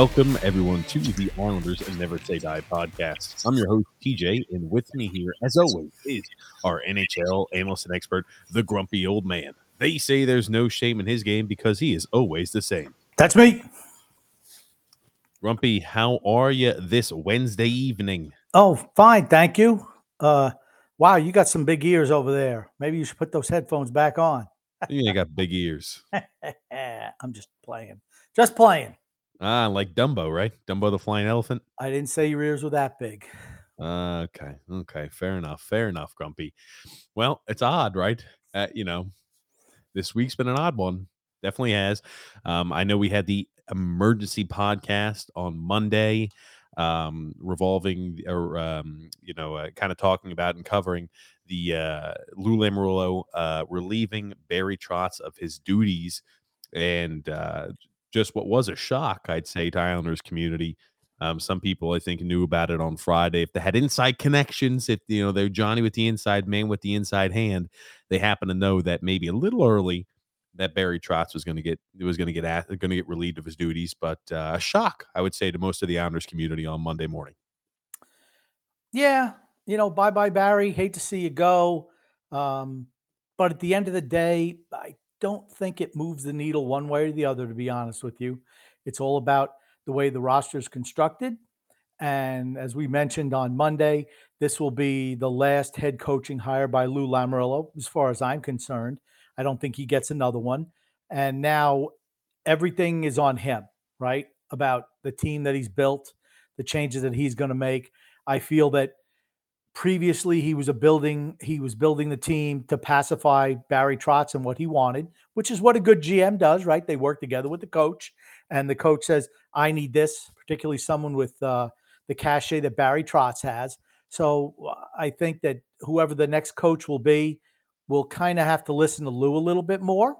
Welcome, everyone, to the Islanders and Never Say Die podcast. I'm your host, TJ, and with me here, as always, is our NHL analyst and expert, the grumpy old man. They say there's no shame in his game because he is always the same. That's me. Grumpy, how are you this Wednesday evening? Oh, fine, thank you. Uh, wow, you got some big ears over there. Maybe you should put those headphones back on. You ain't got big ears. I'm just playing, just playing. Ah, like Dumbo, right? Dumbo the flying elephant. I didn't say your ears were that big. Uh, okay, okay, fair enough, fair enough, Grumpy. Well, it's odd, right? Uh, you know, this week's been an odd one. Definitely has. Um, I know we had the emergency podcast on Monday, um, revolving or um, you know, uh, kind of talking about and covering the uh, Lou Lamoriello uh, relieving Barry Trotz of his duties, and uh, just what was a shock, I'd say, to Islanders community. Um, some people, I think, knew about it on Friday. If they had inside connections, if you know they're Johnny with the inside man with the inside hand, they happen to know that maybe a little early that Barry Trotz was going to get was going to get going to get relieved of his duties. But uh, a shock, I would say, to most of the Islanders community on Monday morning. Yeah, you know, bye bye, Barry. Hate to see you go. Um, but at the end of the day, I don't think it moves the needle one way or the other, to be honest with you. It's all about the way the roster is constructed. And as we mentioned on Monday, this will be the last head coaching hire by Lou Lamoriello, as far as I'm concerned. I don't think he gets another one. And now everything is on him, right? About the team that he's built, the changes that he's going to make. I feel that previously he was a building he was building the team to pacify Barry Trotz and what he wanted, which is what a good GM does, right? They work together with the coach, and the coach says, "I need this," particularly someone with uh, the cachet that Barry Trotz has. So I think that whoever the next coach will be will kind of have to listen to Lou a little bit more,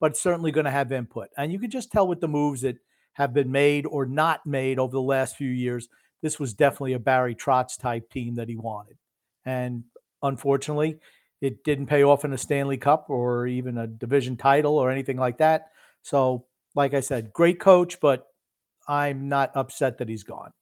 but certainly going to have input. And you can just tell with the moves that have been made or not made over the last few years this was definitely a Barry Trotz type team that he wanted. And unfortunately, it didn't pay off in a Stanley Cup or even a division title or anything like that. So, like I said, great coach, but I'm not upset that he's gone.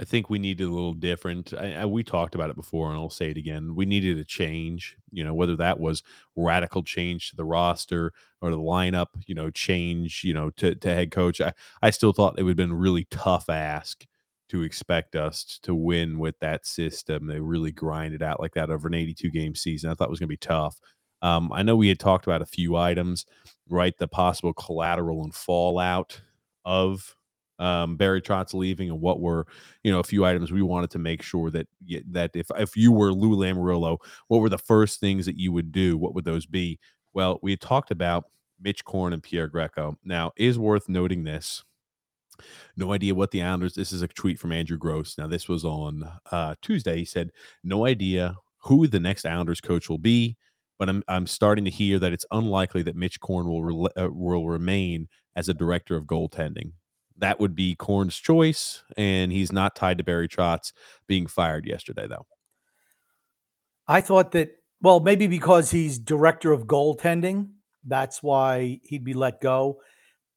I think we needed a little different. I, I, we talked about it before, and I'll say it again. We needed a change. You know, whether that was radical change to the roster or the lineup. You know, change. You know, to, to head coach. I, I still thought it would have been really tough ask to expect us to win with that system. They really grind it out like that over an 82 game season. I thought it was going to be tough. Um, I know we had talked about a few items, right? The possible collateral and fallout of um, Barry Trotz leaving, and what were you know a few items we wanted to make sure that that if if you were Lou Lamoriello, what were the first things that you would do? What would those be? Well, we had talked about Mitch Korn and Pierre Greco. Now, is worth noting this no idea what the Islanders. This is a tweet from Andrew Gross. Now, this was on uh, Tuesday. He said, "No idea who the next Islanders coach will be, but I'm I'm starting to hear that it's unlikely that Mitch Korn will re- uh, will remain as a director of goaltending. That would be Korn's choice, and he's not tied to Barry Trotz being fired yesterday, though. I thought that well, maybe because he's director of goaltending, that's why he'd be let go."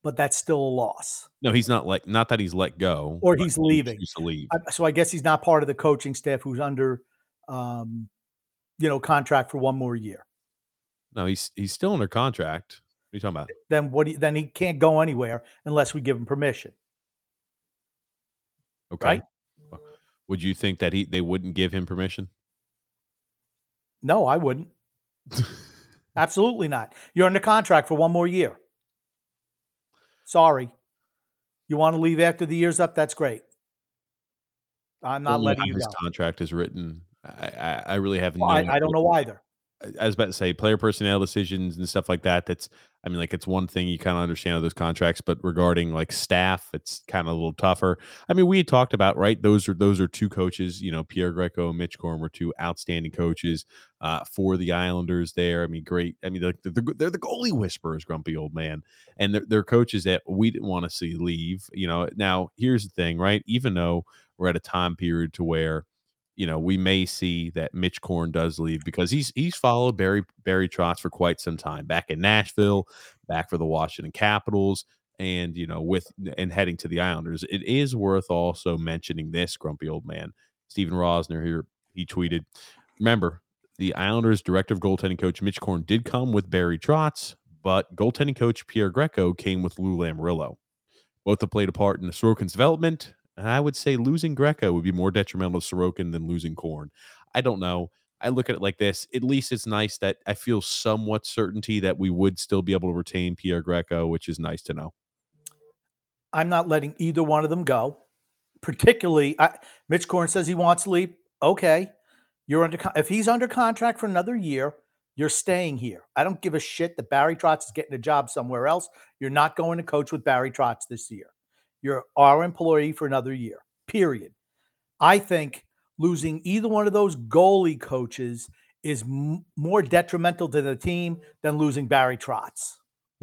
But that's still a loss. No, he's not like not that he's let go or he's leaving. He's leave. I, so I guess he's not part of the coaching staff who's under, um, you know, contract for one more year. No, he's he's still under contract. What are you talking about? Then what? Do you, then he can't go anywhere unless we give him permission. Okay. Right? Would you think that he they wouldn't give him permission? No, I wouldn't. Absolutely not. You're under contract for one more year. Sorry. You want to leave after the year's up? That's great. I'm not letting you his go. contract is written. I, I, I really have Well, no. I, I don't know either. I was about to say player personnel decisions and stuff like that. That's, I mean, like it's one thing you kind of understand of those contracts, but regarding like staff, it's kind of a little tougher. I mean, we talked about right. Those are those are two coaches. You know, Pierre Greco and Mitch Korn were two outstanding coaches uh, for the Islanders. There, I mean, great. I mean, they're, they're, they're the goalie whisperers, grumpy old man, and they're, they're coaches that we didn't want to see leave. You know, now here's the thing, right? Even though we're at a time period to where you know, we may see that Mitch Korn does leave because he's he's followed Barry Barry Trotz for quite some time back in Nashville, back for the Washington Capitals, and you know, with and heading to the Islanders. It is worth also mentioning this grumpy old man, Stefen Rosner here. He tweeted, "Remember, the Islanders' director of goaltending coach Mitch Korn did come with Barry Trotz, but goaltending coach Pierre Greco came with Lou Lamoriello. Both have played a part in the Sorokin's development and I would say losing Greco would be more detrimental to Sorokin than losing Korn. I don't know. I look at it like this. At least it's nice that I feel somewhat certainty that we would still be able to retain Pierre Greco, which is nice to know. I'm not letting either one of them go. Particularly, I, Mitch Korn says he wants to leave. Okay, you're under. If he's under contract for another year, you're staying here. I don't give a shit that Barry Trotz is getting a job somewhere else. You're not going to coach with Barry Trotz this year. You're our employee for another year. Period. I think losing either one of those goalie coaches is m- more detrimental to the team than losing Barry Trotz.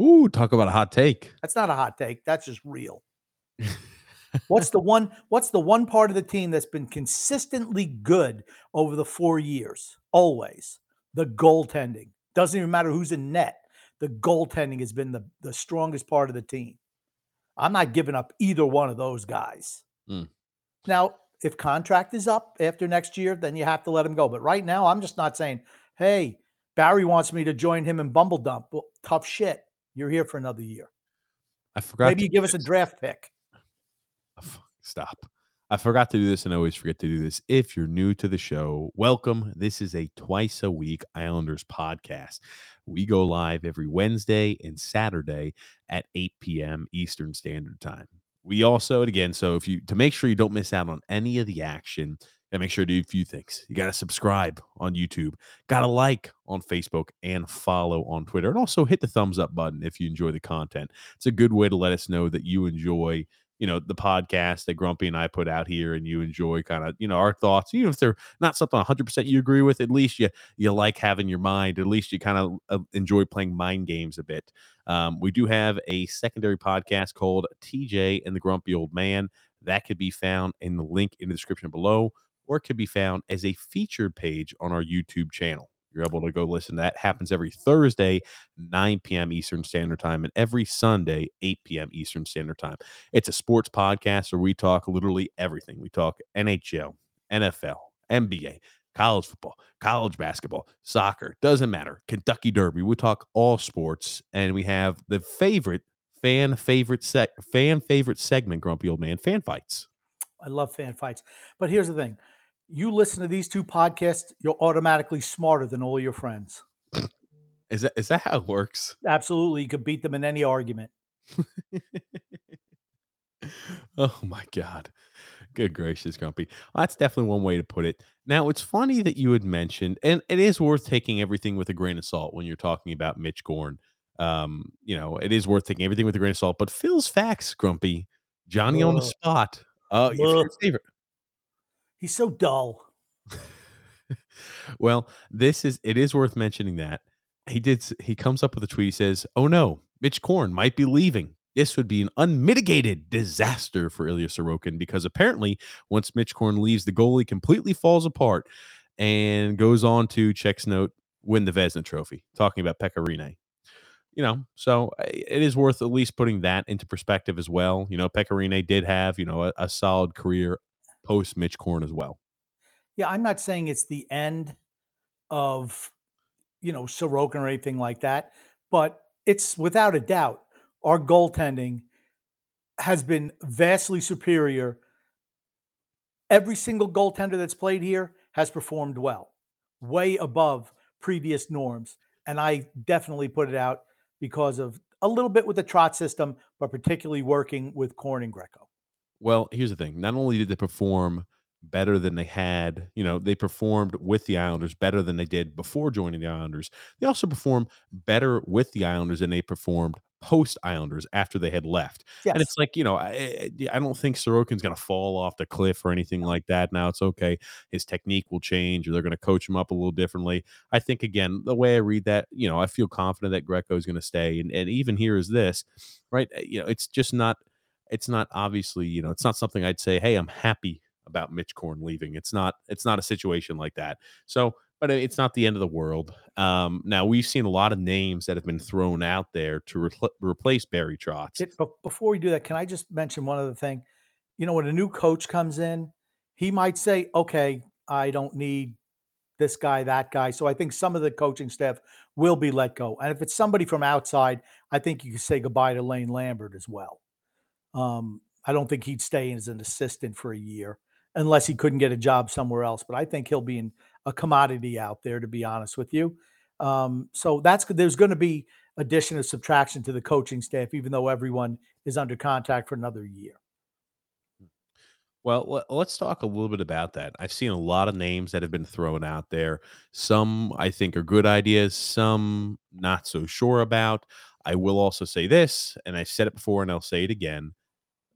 Ooh, talk about a hot take. That's not a hot take. That's just real. what's the one what's the one part of the team that's been consistently good over the 4 years? Always. The goaltending. Doesn't even matter who's in net. The goaltending has been the, the strongest part of the team. I'm not giving up either one of those guys. Mm. Now, if contract is up after next year, then you have to let him go. But right now, I'm just not saying, hey, Barry wants me to join him in Bumble Dump. Well, tough shit. You're here for another year. I forgot. Maybe you give us a draft pick. Stop. I forgot to do this and I always forget to do this. If you're new to the show, welcome. This is a twice a week Islanders podcast. We go live every Wednesday and Saturday at 8 p.m. Eastern Standard Time. We also, again, so if you to make sure you don't miss out on any of the action, and make sure to do a few things. You got to subscribe on YouTube, got to like on Facebook, and follow on Twitter. And also hit the thumbs up button if you enjoy the content. It's a good way to let us know that you enjoy you know the podcast that grumpy and i put out here and you enjoy kind of you know our thoughts even if they're not something 100% you agree with at least you you like having your mind at least you kind of uh, enjoy playing mind games a bit. Um, we do have a secondary podcast called tj and the grumpy old man. That could be found in the link in the description below or it could be found as a featured page on our youtube channel you're able to go listen. That happens every Thursday, 9 p.m. Eastern Standard Time, and every Sunday, 8 p.m. Eastern Standard Time. It's a sports podcast where we talk literally everything. We talk NHL, NFL, NBA, college football, college basketball, soccer, doesn't matter. Kentucky Derby. We talk all sports, and we have the favorite fan favorite sec fan favorite segment, Grumpy Old Man, fan fights. I love fan fights. But here's the thing you listen to these two podcasts, you're automatically smarter than all your friends. Is that is that how it works? Absolutely. You could beat them in any argument. oh my god. Good gracious, Grumpy. Well, that's definitely one way to put it. Now, it's funny that you had mentioned, and it is worth taking everything with a grain of salt when you're talking about Mitch Korn. Um, you know, it is worth taking everything with a grain of salt. But Phil's facts, Grumpy, Johnny on the spot. Uh, your favorite. He's so dull. well, this is it is worth mentioning that he did. He comes up with a tweet. He says, "Oh no, Mitch Korn might be leaving. This would be an unmitigated disaster for Ilya Sorokin because apparently, once Mitch Korn leaves, the goalie completely falls apart and goes on to checks note win the Vezina Trophy. Talking about Pekka Rinne." You know, so it is worth at least putting that into perspective as well. You know, Pekka Rinne did have you know a, a solid career post Mitch Korn as well. Yeah, I'm not saying it's the end of, you know, Sorokin or anything like that, but it's without a doubt our goaltending has been vastly superior every single goaltender that's played here has performed well, way above previous norms. And I definitely put it out because of a little bit with the Trotz system, but particularly working with Korn and Greco. Well, here's the thing. Not only did they perform better than they had, you know, they performed with the Islanders better than they did before joining the Islanders. They also performed better with the Islanders than they performed post Islanders after they had left. Yes. And it's like, you know, I, eh, eh, I don't think Sorokin's going to fall off the cliff or anything like that. Now it's okay. His technique will change or they're going to coach him up a little differently. I think, again, the way I read that, you know, I feel confident that Greco is going to stay. And, and even here is this, right? Eh, you know, it's just not, it's not obviously, you know, it's not something I'd say, hey, I'm happy about Mitch Korn leaving. It's not, it's not a situation like that. So, but it's not the end of the world. Um, now we've seen a lot of names that have been thrown out there to re- replace Barry Trotz. It, but before we do that, can I just mention one other thing? You know, when a new coach comes in, he might say, "Okay, I don't need this guy, that guy." So I think some of the coaching staff will be let go, and if it's somebody from outside, I think you can say goodbye to Lane Lambert as well. Um, I don't think he'd stay as an assistant for a year unless he couldn't get a job somewhere else. But I think he'll be in a commodity out there, to be honest with you. Um, so that's there's going to be addition or subtraction to the coaching staff, even though everyone is under contract for another year. Well, let's talk a little bit about that. I've seen a lot of names that have been thrown out there. Some I think are good ideas, some not so sure about. I will also say this, and I said it before and I'll say it again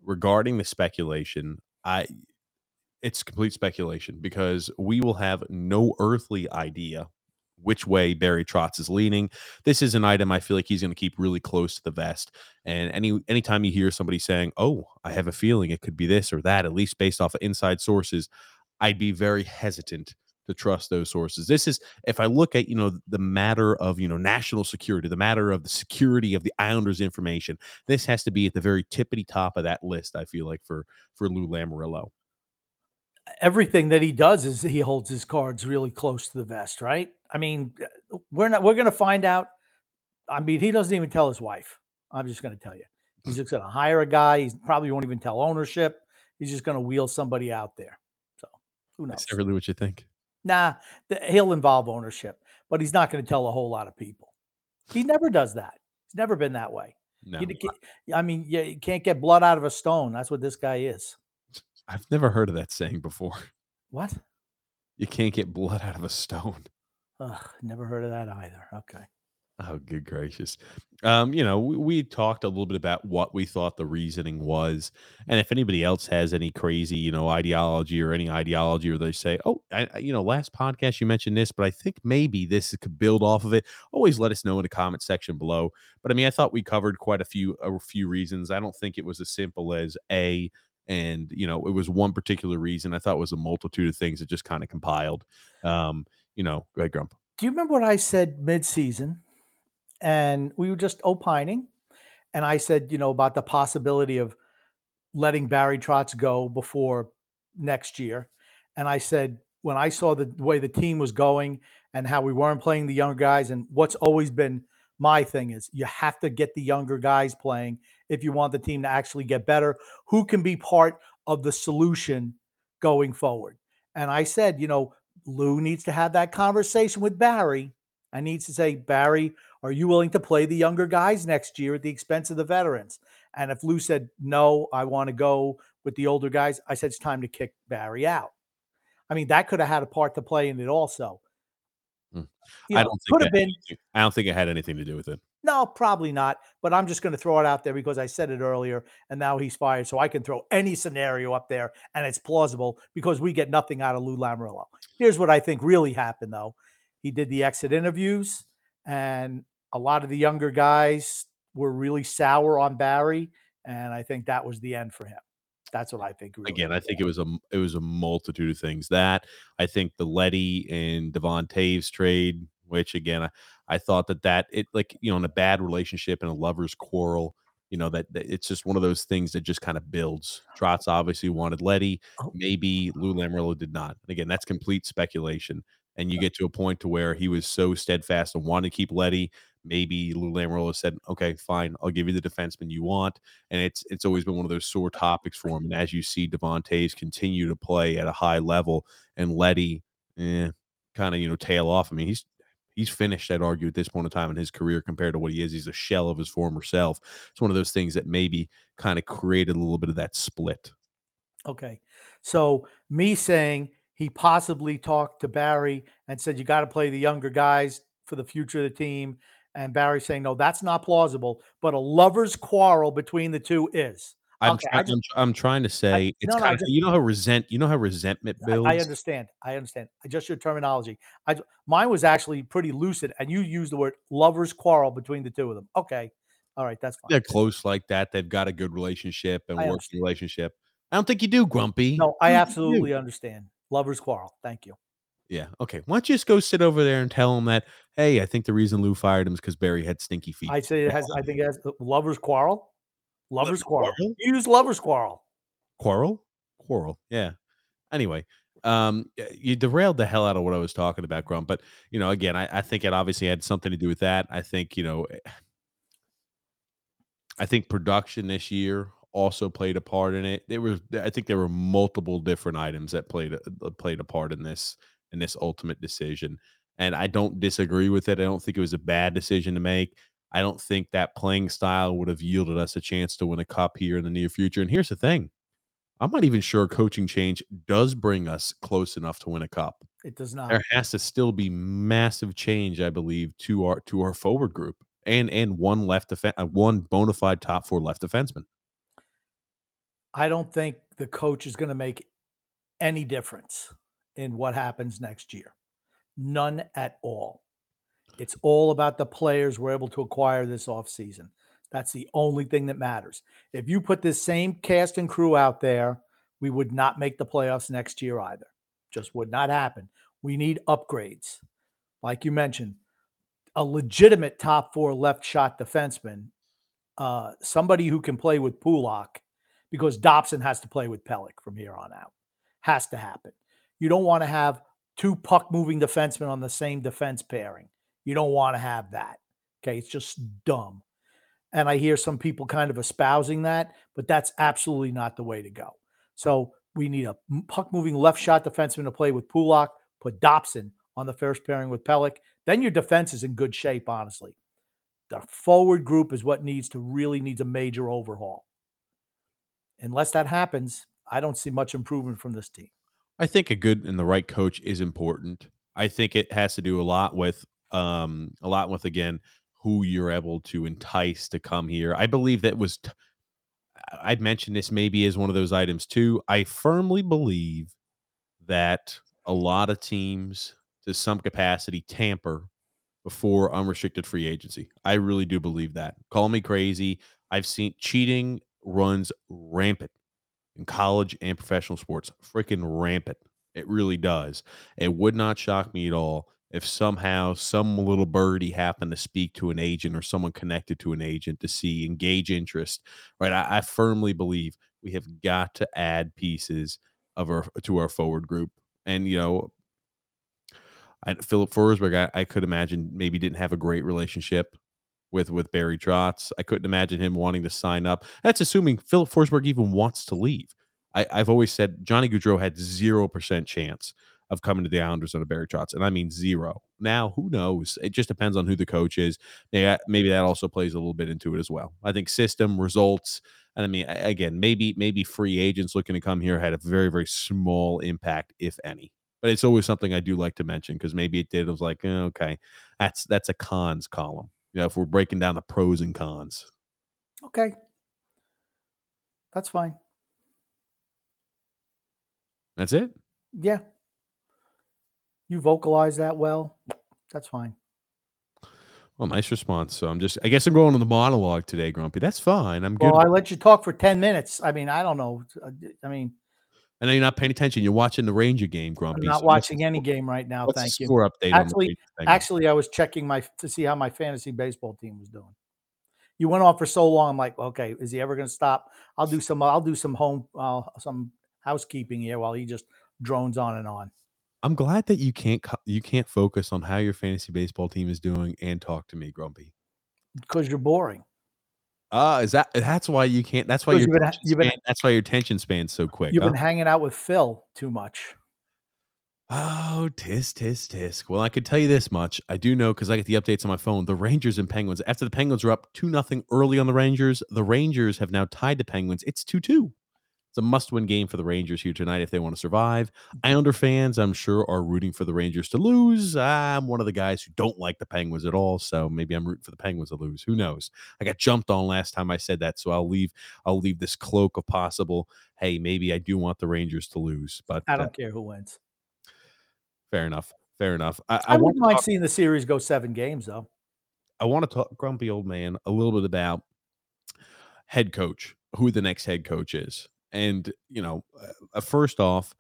regarding the speculation. I it's complete speculation because we will have no earthly idea which way Barry Trotz is leaning. This is an item I feel like he's going to keep really close to the vest. And any anytime you hear somebody saying, "Oh, I have a feeling it could be this or that," at least based off of inside sources, I'd be very hesitant to trust those sources. This is if I look at, you know, the matter of, you know, national security, the matter of the security of the Islanders information, this has to be at the very tippity top of that list, I feel like for for Lou Lamoriello everything that he does is he holds his cards really close to the vest, right? I mean, uh, we're not we're going to find out. I mean, he doesn't even tell his wife. I'm just going to tell you. He's just going to hire a guy. He probably won't even tell ownership. He's just going to wheel somebody out there. So who knows? That's really what you think. Nah, the, he'll involve ownership, but he's not going to tell a whole lot of people. He never does that. He's never been that way. No. You, I mean, you can't get blood out of a stone. That's what this guy is. I've never heard of that saying before. What? You can't get blood out of a stone. Ugh, never heard of that either. Okay. Oh, good gracious. Um, you know, we, we, talked a little bit about what we thought the reasoning was. And if anybody else has any crazy, you know, ideology or any ideology, or they say, oh, I, you know, last podcast you mentioned this, but I think maybe this could build off of it, always let us know in the comment section below. But I mean, I thought we covered quite a few, a few reasons. I don't think it was as simple as A, and you know it was one particular reason i thought it was a multitude of things that just kind of compiled um you know go ahead grump do you remember what i said mid-season and we were just opining and i said you know about the possibility of letting barry trotz go before next year and i said when i saw the way the team was going and how we weren't playing the younger guys and what's always been my thing is you have to get the younger guys playing if you want the team to actually get better. Who can be part of the solution going forward? And I said, you know, Lou needs to have that conversation with Barry. I needs to say, Barry, are you willing to play the younger guys next year at the expense of the veterans? And if Lou said, no, I want to go with the older guys, I said, it's time to kick Barry out. I mean, that could have had a part to play in it also. Hmm. You know, I don't think could have been. I don't think it had anything to do with it. No, probably not. But I'm just going to throw it out there because I said it earlier, and now he's fired, so I can throw any scenario up there, and it's plausible because we get nothing out of Lou Lamoriello. Here's what I think really happened, though. He did the exit interviews, and a lot of the younger guys were really sour on Barry, and I think that was the end for him. That's what I think. Really Again, I think it was a it was a multitude of things. That I think the Leddy and Devon Toews trade, which again, I, I thought that that it like you know in a bad relationship and a lover's quarrel, you know that, that it's just one of those things that just kind of builds. Trotz obviously wanted Leddy, oh. maybe Lou Lamoriello did not. And again, that's complete speculation. And you get to a point to where he was so steadfast and wanted to keep Leddy. maybe Lou Lamoriello said, "Okay, fine, I'll give you the defenseman you want." And it's it's always been one of those sore topics for him. And as you see Devon Toews continue to play at a high level, and Leddy, eh, kind of you know tail off. I mean, he's he's finished, I'd argue, at this point in time in his career compared to what he is. He's a shell of his former self. It's one of those things that maybe kind of created a little bit of that split. Okay. So me saying he possibly talked to Barry and said, you got to play the younger guys for the future of the team. And Barry saying, no, that's not plausible. But a lover's quarrel between the two is. I'm, Okay, try- just- I'm, I'm trying to say it's no, no, I kind of just- you know how resent you know how resentment builds. I understand. I understand. Just your terminology. I mine was actually pretty lucid, and you used the word lovers quarrel between the two of them. Okay, all right, that's fine. They're close like that. They've got a good relationship and I working relationship. I don't think you do, Grumpy. No, I absolutely understand. Lovers quarrel. Thank you. Yeah. Okay. Why don't you just go sit over there and tell him that? Hey, I think the reason Lou fired him is because Barry had stinky feet. I say it has. I think it has uh, lovers quarrel. Lovers quarrel. quarrel? Use lovers quarrel. quarrel quarrel yeah anyway um you derailed the hell out of what i was talking about grump but you know again I, I think it obviously had something to do with that i think you know eh, i think production this year also played a part in it there was i think there were multiple different items that played a, uh, played a part in this in this ultimate decision and i don't disagree with it i don't think it was a bad decision to make i don't think that playing style would have yielded us a chance to win a cup here in the near future and here's the thing I'm not even sure coaching change does bring us close enough to win a cup. It does not. There has to still be massive change, I believe, to our to our forward group and and one left defense, uh, one bona fide top four left defenseman. I don't think the coach is going to make any difference in what happens next year. None at all. It's all about the players we're able to acquire this offseason. That's the only thing that matters. If you put this same cast and crew out there, we would not make the playoffs next year either. Just would not happen. We need upgrades. Like you mentioned, a legitimate top four left shot defenseman, uh, somebody who can play with Pulock because Dobson has to play with Pelech from here on out. Has to happen. You don't want to have two puck moving defensemen on the same defense pairing. You don't want to have that. Okay. It's just dumb. And I hear some people kind of espousing that, but that's absolutely not the way to go. So we need a puck moving left shot defenseman to play with Pulock, put Dobson on the first pairing with Pelech. Then your defense is in good shape, honestly. The forward group is what needs to really needs a major overhaul. Unless that happens, I don't see much improvement from this team. I think a good and the right coach is important. I think it has to do a lot with um a lot with again who you're able to entice to come here. I believe that was I'd mentioned this maybe as one of those items too. I firmly believe that a lot of teams to some capacity tamper before unrestricted free agency. I really do believe that. Call me crazy. I've seen cheating runs rampant in college and professional sports, freaking rampant. It really does. It would not shock me at all if somehow some little birdie happened to speak to an agent or someone connected to an agent to see engage interest. Right. I, I firmly believe we have got to add pieces of our to our forward group. And you know, I, Filip Forsberg, I, I could imagine maybe didn't have a great relationship with with Barry Trotz. I couldn't imagine him wanting to sign up. That's assuming Filip Forsberg even wants to leave. I, I've always said Johnny Gaudreau had zero percent chance of coming to the Islanders under Barry Trotz, and I mean zero. Now, who knows? It just depends on who the coach is. Maybe that also plays a little bit into it as well. I think system results, and I mean again, maybe maybe free agents looking to come here had a very very small impact, if any. But it's always something I do like to mention because maybe it did. It was like, eh, okay, that's that's a cons column. You know, if we're breaking down the pros and cons. Okay. That's fine. That's it. Yeah. You vocalize that well. That's fine. Well, nice response. So I'm just, I guess I'm going on the monologue today, Grumpy. That's fine. I'm good. Well, I let you talk for 10 minutes. I mean, I don't know. I mean, I know you're not paying attention. You're watching the Ranger game, Grumpy. I'm not So watching any game right now. What's Thank you. score update? Actually- on the Ranger segment? Actually, I was checking my to see how my fantasy baseball team was doing. You went on for so long. I'm like, okay, is he ever going to stop? I'll do some. I'll do some home, uh, some housekeeping here while he just drones on and on. I'm glad that you can't you can't focus on how your fantasy baseball team is doing and talk to me, Grumpy. Because you're boring. Ah, uh, is that that's why you can't? That's why your you've been, you've been, that's why your attention span's so quick. You've huh? been hanging out with Phil too much. Oh, tisk, tisk, tisk. Well, I could tell you this much. I do know because I get the updates on my phone. The Rangers and Penguins, after the Penguins were up 2 nothing early on the Rangers, the Rangers have now tied the Penguins. It's 2 2. It's a must win game for the Rangers here tonight if they want to survive. Islander fans, I'm sure, are rooting for the Rangers to lose. I'm one of the guys who don't like the Penguins at all. So maybe I'm rooting for the Penguins to lose. Who knows? I got jumped on last time I said that. So I'll leave, I'll leave this cloak of possible. Hey, maybe I do want the Rangers to lose, but I don't uh, care who wins. Fair enough. Fair enough. I, I, I wouldn't mind talk, seeing the series go seven games, though. I want to talk, grumpy old man, a little bit about head coach, who the next head coach is. And, you know, uh, first off,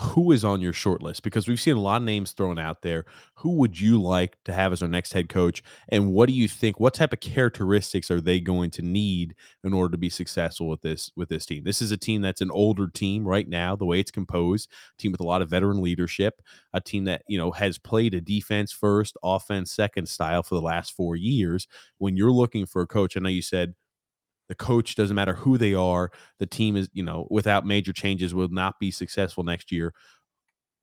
who is on your short list? Because we've seen a lot of names thrown out there. Who would you like to have as our next head coach? And what do you think? What type of characteristics are they going to need in order to be successful with this with this team? This is a team that's an older team right now, the way it's composed, team with a lot of veteran leadership, a team that you know has played a defense first, offense second style for the last four years. When you're looking for a coach, I know you said the coach doesn't matter who they are the team is you know without major changes will not be successful next year.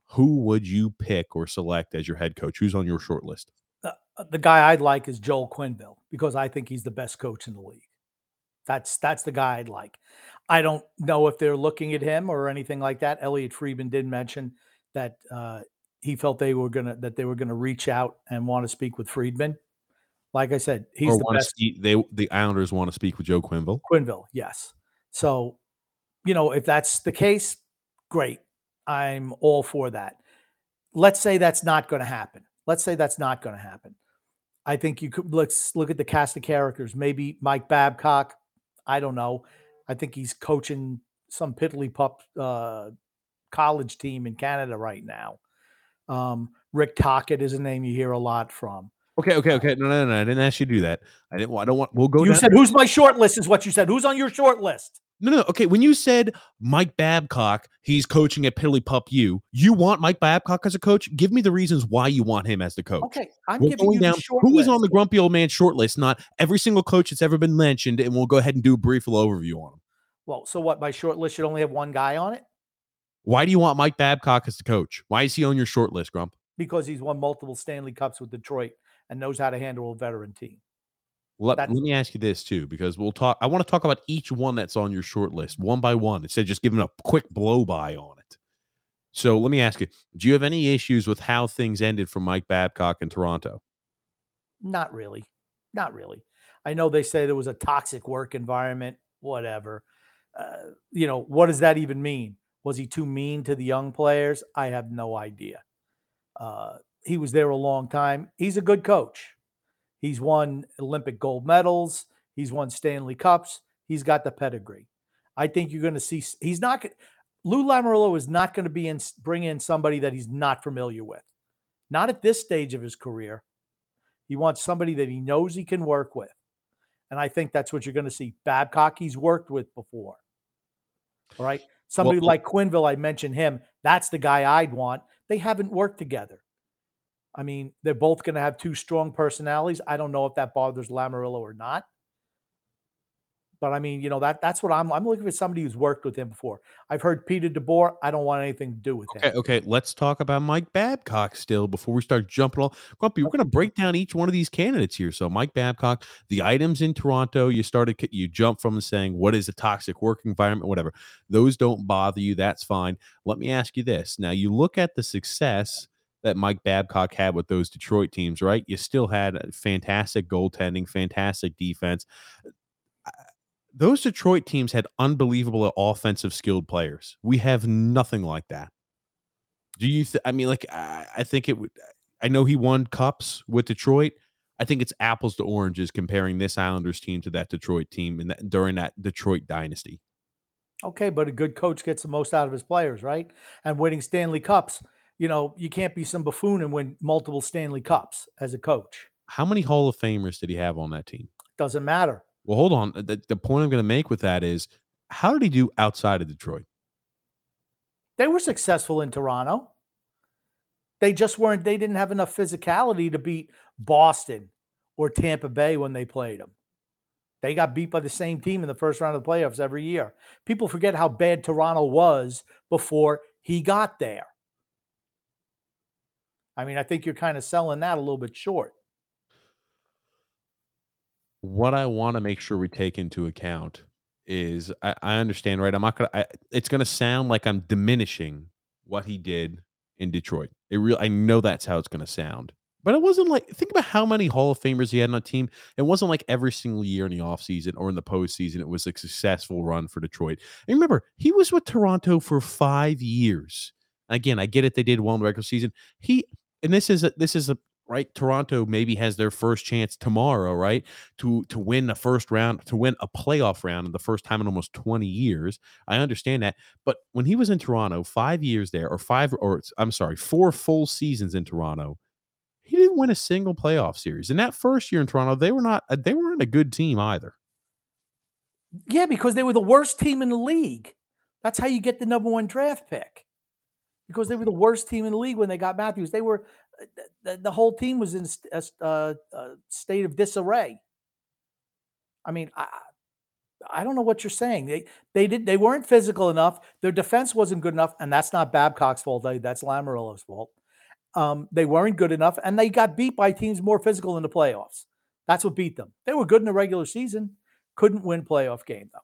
Who would you pick or select as your head coach? Who's on your short list? Uh, the guy i'd like is joel quenneville because i think he's the best coach in the league. That's that's the guy i'd like. I don't know if they're looking at him or anything like that. Elliot friedman did mention that uh, he felt they were gonna that they were gonna reach out and want to speak with friedman like I said, he's or the best. Speak, they the Islanders want to speak with Joe Quinville. Quenneville, yes. So, you know, if that's the case, great. I'm all for that. Let's say that's not going to happen. Let's say that's not going to happen. I think you could let's look at the cast of characters. Maybe Mike Babcock. I don't know. I think he's coaching some piddly pup uh, college team in Canada right now. Um, Rick Tocchet is a name you hear a lot from. Okay, okay, okay. No, no, no. I didn't ask you to do that. I didn't. I don't want. We'll go. You said who's my short list is what you said. Who's on your short list? No, no. Okay, when you said Mike Babcock, he's coaching at Pilly Pup U. You want Mike Babcock as a coach? Give me the reasons why you want him as the coach. Okay, I'm We're giving you down. Who is on the grumpy old man short list? Not every single coach that's ever been mentioned, and we'll go ahead and do a brief little overview on them. Well, so what? My short list should only have one guy on it. Why do you want Mike Babcock as the coach? Why is he on your short list, Grump? Because he's won multiple Stanley Cups with Detroit and knows how to handle a veteran team. Let, let me ask you this too, because we'll talk. I want to talk about each one that's on your short list one by one instead of just giving a quick blow by on it. So let me ask you: Do you have any issues with how things ended for Mike Babcock in Toronto? Not really, not really. I know they say there was a toxic work environment. Whatever. Uh, you know, what does that even mean? Was he too mean to the young players? I have no idea. Uh, he was there a long time. He's a good coach. He's won Olympic gold medals. He's won Stanley Cups. He's got the pedigree. I think you're going to see. He's not. Lou Lamoriello is not going to be in bring in somebody that he's not familiar with. Not at this stage of his career. He wants somebody that he knows he can work with, and I think that's what you're going to see. Babcock, he's worked with before. All right, somebody well, like Quenneville, I mentioned him. That's the guy I'd want. They haven't worked together. I mean, they're both going to have two strong personalities. I don't know if that bothers Lamoriello or not. But I mean, you know that that's what I'm. I'm looking for somebody who's worked with him before. I've heard Peter DeBoer. I don't want anything to do with okay, him. Okay, let's talk about Mike Babcock still before we start jumping all. Grumpy, we're going to break down each one of these candidates here. So Mike Babcock, the items in Toronto, you started, you jump from saying what is a toxic work environment, whatever. Those don't bother you. That's fine. Let me ask you this. Now you look at the success that Mike Babcock had with those Detroit teams, right? You still had fantastic goaltending, fantastic defense. Those Detroit teams had unbelievable offensive skilled players. We have nothing like that. Do you? Th- I mean, like I, I think it would. I know he won cups with Detroit. I think it's apples to oranges comparing this Islanders team to that Detroit team and that during that Detroit dynasty. Okay, but a good coach gets the most out of his players, right? And winning Stanley Cups you know, you can't be some buffoon and win multiple Stanley Cups as a coach. How many Hall of Famers did he have on that team? Doesn't matter. Well, hold on. The, the point I'm going to make with that is how did he do outside of Detroit? They were successful in Toronto. They just weren't, they didn't have enough physicality to beat Boston or Tampa Bay when they played them. They got beat by the same team in the first round of the playoffs every year. People forget how bad Toronto was before he got there. I mean, I think you're kind of selling that a little bit short. What I want to make sure we take into account is I, I understand, right? I'm not gonna. I, it's gonna sound like I'm diminishing what he did in Detroit. It real. I know that's how it's gonna sound. But it wasn't like think about how many Hall of Famers he had on a team. It wasn't like every single year in the offseason or in the postseason, it was a successful run for Detroit. And remember, he was with Toronto for five years. Again, I get it; they did well in the regular season. He and this is a, this is a right. Toronto maybe has their first chance tomorrow, right, to to win the first round, to win a playoff round, the first time in almost twenty years. I understand that, but when he was in Toronto, five years there, or five, or I'm sorry, four full seasons in Toronto he didn't win a single playoff series. In that first year in Toronto, they were not they weren't a good team either. Yeah, because they were the worst team in the league. That's how you get the number one draft pick. Because they were the worst team in the league when they got Matthews. They were the, the whole team was in a, a, a, state of disarray. I mean, I, I don't know what you're saying. They they did they weren't physical enough. Their defense wasn't good enough, and that's not Babcock's fault. That's Lamoriello's fault. Um, they weren't good enough, and they got beat by teams more physical in the playoffs. That's what beat them. They were good in the regular season, couldn't win playoff game though.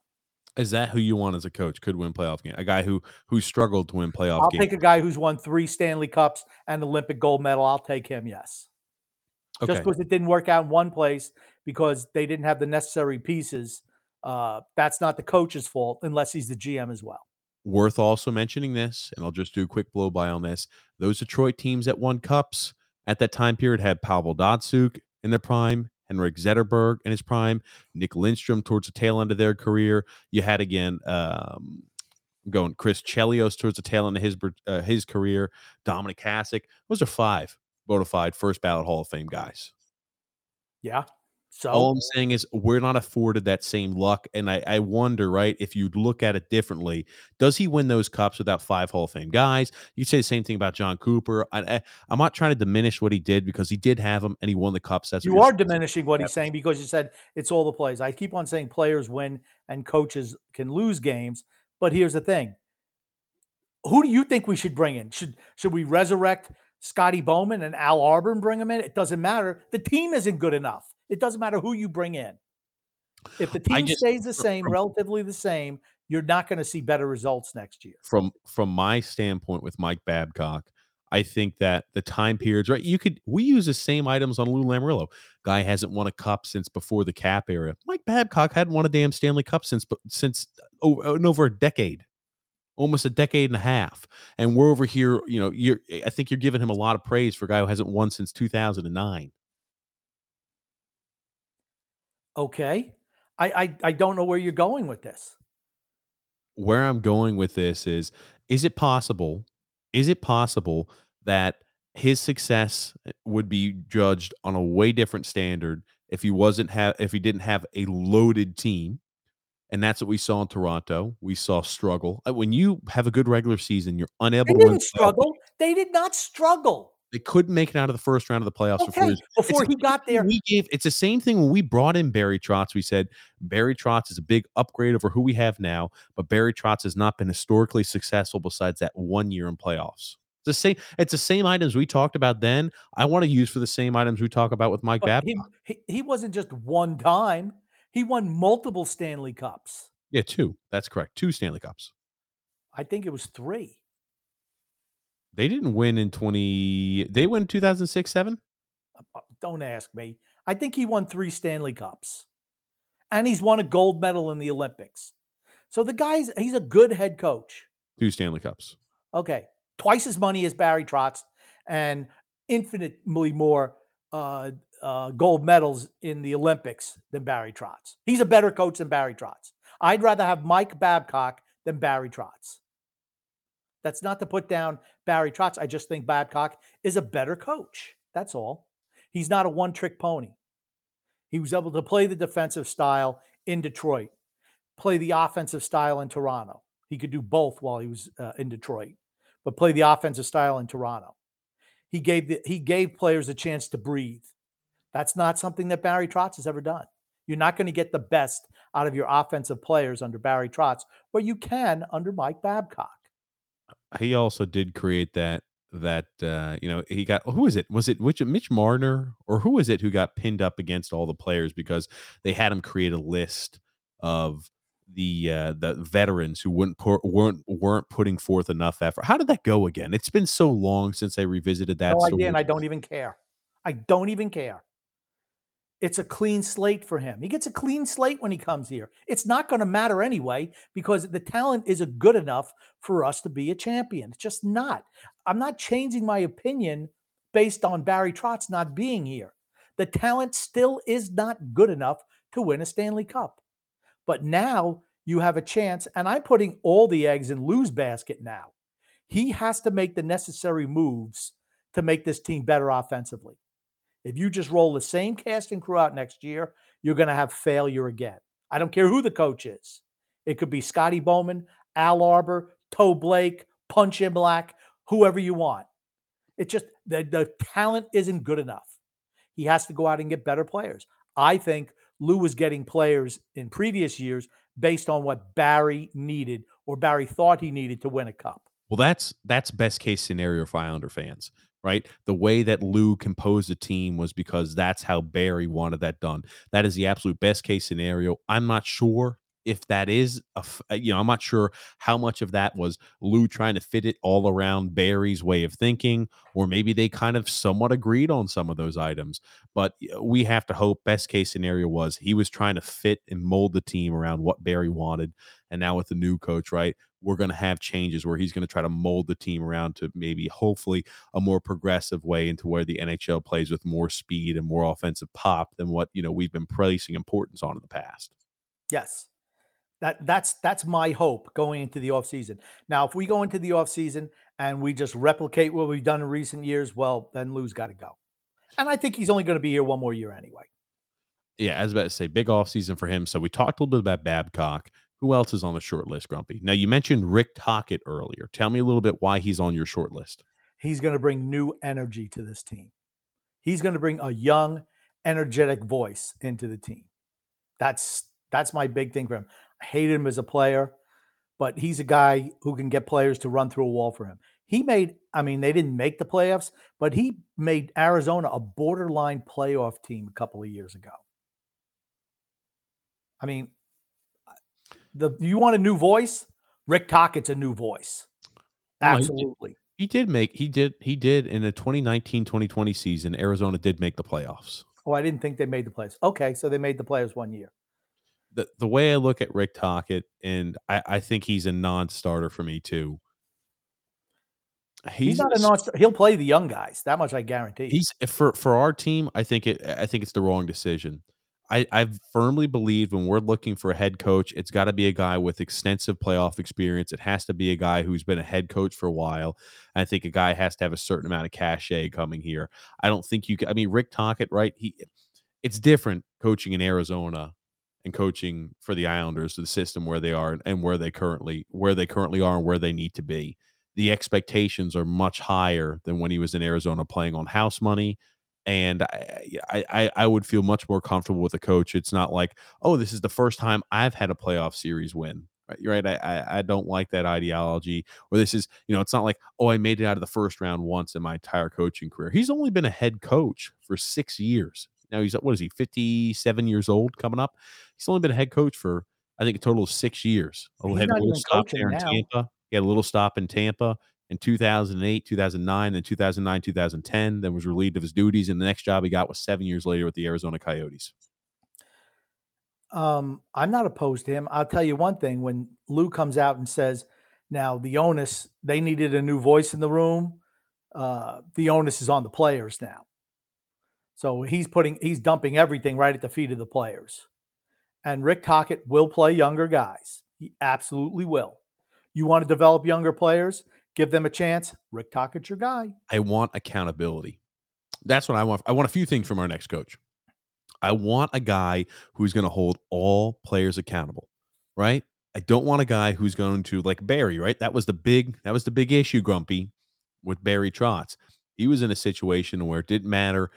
Is that who you want as a coach? Could win playoff game? A guy who who struggled to win playoff. I'll game. take a guy who's won three Stanley Cups and Olympic gold medal. I'll take him. Yes. Okay. Just because it didn't work out in one place because they didn't have the necessary pieces, uh, that's not the coach's fault unless he's the GM as well. Worth also mentioning this, and I'll just do a quick blow by on this. Those Detroit teams that won cups at that time period had Pavel Datsyuk in their prime, Henrik Zetterberg in his prime, Nick Lindstrom towards the tail end of their career. You had again um, going Chris Chelios towards the tail end of his uh, his career, Dominic Hasek. Those are five bona fide first ballot Hall of Fame guys. Yeah, so all I'm saying is we're not afforded that same luck. And I, I wonder, right, if you look at it differently, does he win those cups without five Hall of Fame guys? You say the same thing about Jon Cooper. I, I, am not trying to diminish what he did because he did have them and he won the cups. That's you are diminishing what he's saying because you said it's all the plays. I keep on saying players win and coaches can lose games. But here's the thing. Who do you think we should bring in? Should should we resurrect Scotty Bowman and Al Arbour and bring them in? It doesn't matter. The team isn't good enough. It doesn't matter who you bring in. If the team just, stays the same, from, relatively the same, you're not going to see better results next year. From from my standpoint with Mike Babcock, I think that the time periods, right? You could we use the same items on Lou Lamoriello. Guy hasn't won a cup since before the cap era. Mike Babcock hadn't won a damn Stanley Cup since but since uh, over, uh, over a decade almost a decade and a half. And we're over here, you know, you're I think you're giving him a lot of praise for a guy who hasn't won since 2009. Okay. I, I I don't know where you're going with this. Where I'm going with this is is it possible is it possible that his success eh, would be judged on a way different standard if he wasn't have if he didn't have a loaded team and that's what we saw in Toronto. We saw struggle. Uh, when you have a good regular season, you're unable they to didn't struggle. They did not struggle. They couldn't make it out of the first round of the playoffs okay. before, before he got there. We gave it's the same thing when we brought in Barry Trotz. We said Barry Trotz is a big upgrade over who we have now, but Barry Trotz has not been historically successful besides that one year in playoffs. It's the same. It's the same items we talked about then. I want to use for the same items we talk about with Mike Babcock. He, he, he wasn't just one time. He won multiple Stanley Cups. Yeah, two. That's correct. Two Stanley Cups. I think it was three. They didn't win in 20 they won 2006 7? Uh, uh, don't ask me. I think he won 3 Stanley Cups. And he's won a gold medal in the Olympics. So the guy's he's a good head coach. Two Stanley Cups. Okay. Twice as money as Barry Trotz and infinitely more uh, uh, gold medals in the Olympics than Barry Trotz. He's a better coach than Barry Trotz. I'd rather have Mike Babcock than Barry Trotz. That's not to put down Barry Trotz. I just think Babcock is a better coach. That's all. He's not a one trick pony. He was able to play the defensive style in Detroit, play the offensive style in Toronto. He could do both while he was uh, in Detroit, but play the offensive style in Toronto. He gave the, he gave players a chance to breathe. That's not something that Barry Trotz has ever done. You're not going to get the best out of your offensive players under Barry Trotz, but you can under Mike Babcock. He also did create that that uh, you know he got who is it was it which Mitch Marner or who is it who got pinned up against all the players because they had him create a list of the uh, the veterans who wouldn't put, weren't weren't putting forth enough effort. How did that go again? It's been so long since I revisited that. No idea, and I don't even care. I don't even care. It's a clean slate for him. He gets a clean slate when he comes here. It's not going to matter anyway because the talent isn't good enough for us to be a champion. It's just not. I'm not changing my opinion based on Barry Trotz not being here. The talent still is not good enough to win a Stanley Cup. But now you have a chance, and I'm putting all the eggs in Lou's basket now. He has to make the necessary moves to make this team better offensively. If you just roll the same cast and crew out next year, you're going to have failure again. I don't care who the coach is. It could be Scotty Bowman, Al Arbour, Toe Blake, Punch Imlach, whoever you want. It's just the, the talent isn't good enough. He has to go out and get better players. I think Lou was getting players in previous years based on what Barry needed or Barry thought he needed to win a cup. Well, that's that's best case scenario for Islander fans right? The way that Lou composed the team was because that's how Barry wanted that done. That is the absolute best case scenario. I'm not sure if that is a, uh, you know i'm not sure how much of that was lou trying to fit it all around barry's way of thinking or maybe they kind of somewhat agreed on some of those items but we have to hope best case scenario was he was trying to fit and mold the team around what barry wanted and now with the new coach right we're going to have changes where he's going to try to mold the team around to maybe hopefully a more progressive way into where the NHL plays with more speed and more offensive pop than what you know we've been placing importance on in the past. Yes. That that's that's my hope going into the offseason. Now, if we go into the offseason and we just replicate what we've done in recent years, well, then Lou's got to go. And I think he's only going to be here one more year anyway. Yeah, I was about to say big offseason for him. So we talked a little bit about Babcock. Who else is on the short list, Grumpy? Now you mentioned Rick Tocchet earlier. Tell me a little bit why he's on your short list. He's going to bring new energy to this team. He's going to bring a young, energetic voice into the team. That's that's my big thing for him. I hated him as a player, but he's a guy who can get players to run through a wall for him. He made, I mean, they didn't make the playoffs, but he made Arizona a borderline playoff team a couple of years ago. I mean, the you want a new voice? Rick Tocchet's a new voice. Absolutely. he, did, he did make he did he did in the 2019-2020 season Arizona did make the playoffs. Oh, I didn't think they made the playoffs. Okay, so they made the playoffs one year. The the way I look at Rick Tocchet, and I, I think he's a non-starter for me too. He's, he's not a non He'll play the young guys. That much I guarantee. He's for for our team. I think it. I think it's the wrong decision. I, I firmly believe when we're looking for a head coach, it's got to be a guy with extensive playoff experience. It has to be a guy who's been a head coach for a while. I think a guy has to have a certain amount of cachet coming here. I don't think you. I mean, Rick Tocchet, right? He, it's different coaching in Arizona and coaching for the Islanders, the system where they are and where they currently where they currently are and where they need to be. The expectations are much higher than when he was in Arizona playing on house money and I, I I would feel much more comfortable with a coach. It's not like, oh, this is the first time I've had a playoff series win. Right, right. I, I don't like that ideology. Or this is, you know, it's not like, oh, I made it out of the first round once in my entire coaching career. He's only been a head coach for six years. Now he's what is he, 57 years old coming up? He's only been a head coach for I think a total of six years. He's had a little stop there in Tampa. He had a little stop in Tampa in 2008, 2009, then 2009, 2010, then was relieved of his duties. And the next job he got was seven years later with the Arizona Coyotes. Um, I'm not opposed to him. I'll tell you one thing when Lou comes out and says, now the onus, they needed a new voice in the room. Uh, the onus is on the players now. So he's putting, he's dumping everything right at the feet of the players. And Rick Tocchet will play younger guys. He absolutely will. You want to develop younger players? Give them a chance. Rick Tocchet's your guy. I want accountability. That's what I want. I want a few things from our next coach. I want a guy who's going to hold all players accountable, right? I don't want a guy who's going to like Barry, right? That was the big that was the big issue, Grumpy, with Barry Trotz. He was in a situation where it didn't matter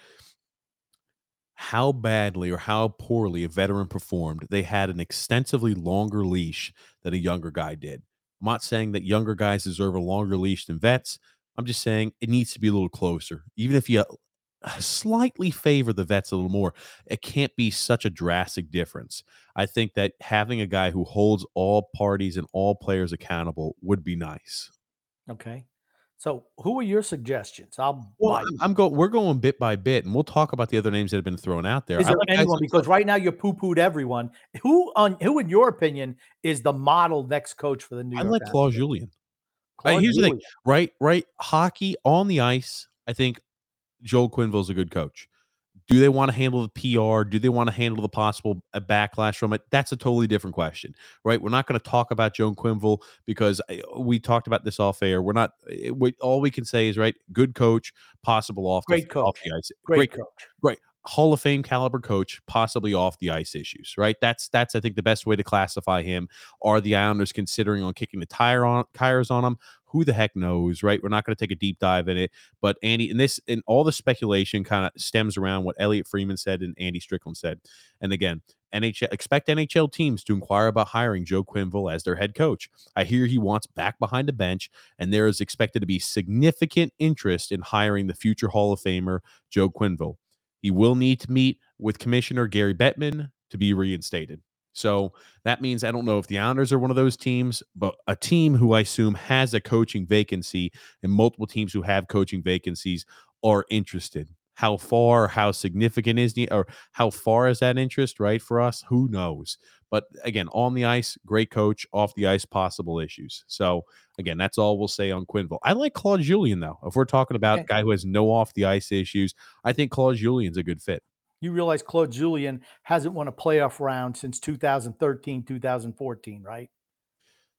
how badly or how poorly a veteran performed, they had an extensively longer leash than a younger guy did. I'm not saying that younger guys deserve a longer leash than vets. I'm just saying it needs to be a little closer. Even if you uh, slightly favor the vets a little more, it can't be such a drastic difference. I think that having a guy who holds all parties and all players accountable would be nice. Okay. So, who are your suggestions? I'll. Well, I'm, I'm going. We're going bit by bit, and we'll talk about the other names that have been thrown out there. Is there like anyone? Because right now you're poo pooed everyone. Who on who, in your opinion, is the model next coach for the New I York? I like Claude Julien. Uh, Claude here's Julien. the thing, right? Right, hockey on the ice. I think Joel Quenneville is a good coach. Do they want to handle the PR? Do they want to handle the possible uh, backlash from it? That's a totally different question, right? We're not going to talk about Joel Quenneville because uh, we talked about this off air. We're not. Eh, we, all we can say is right. Good coach, possible off great coach, off the ice. Great, great coach, great Hall of Fame caliber coach, possibly off the ice issues, right? That's that's I think the best way to classify him. Are the Islanders considering on kicking the tire on tires on him? who the heck knows, right? We're not going to take a deep dive in it, but Andy, and this and all the speculation kind of stems around what Elliotte Friedman said and Andy Strickland said. And again, NHL expect NHL teams to inquire about hiring Joe Quenneville as their head coach. I hear he wants back behind the bench, and there is expected to be significant interest in hiring the future Hall of Famer Joe Quenneville. He will need to meet with Commissioner Gary Bettman to be reinstated. So that means I don't know if the Islanders are one of those teams, but a team who I assume has a coaching vacancy and multiple teams who have coaching vacancies are interested. How far, how significant is the, or how far is that interest, right? For us, who knows? But again, on the ice, great coach. Off the ice, possible issues. So again, that's all we'll say on Quenneville. I like Claude Julien though. If we're talking about okay. a guy who has no off the ice issues, I think Claude Julien's a good fit you realize Claude Julien hasn't won a playoff round since 2013, 2014, right?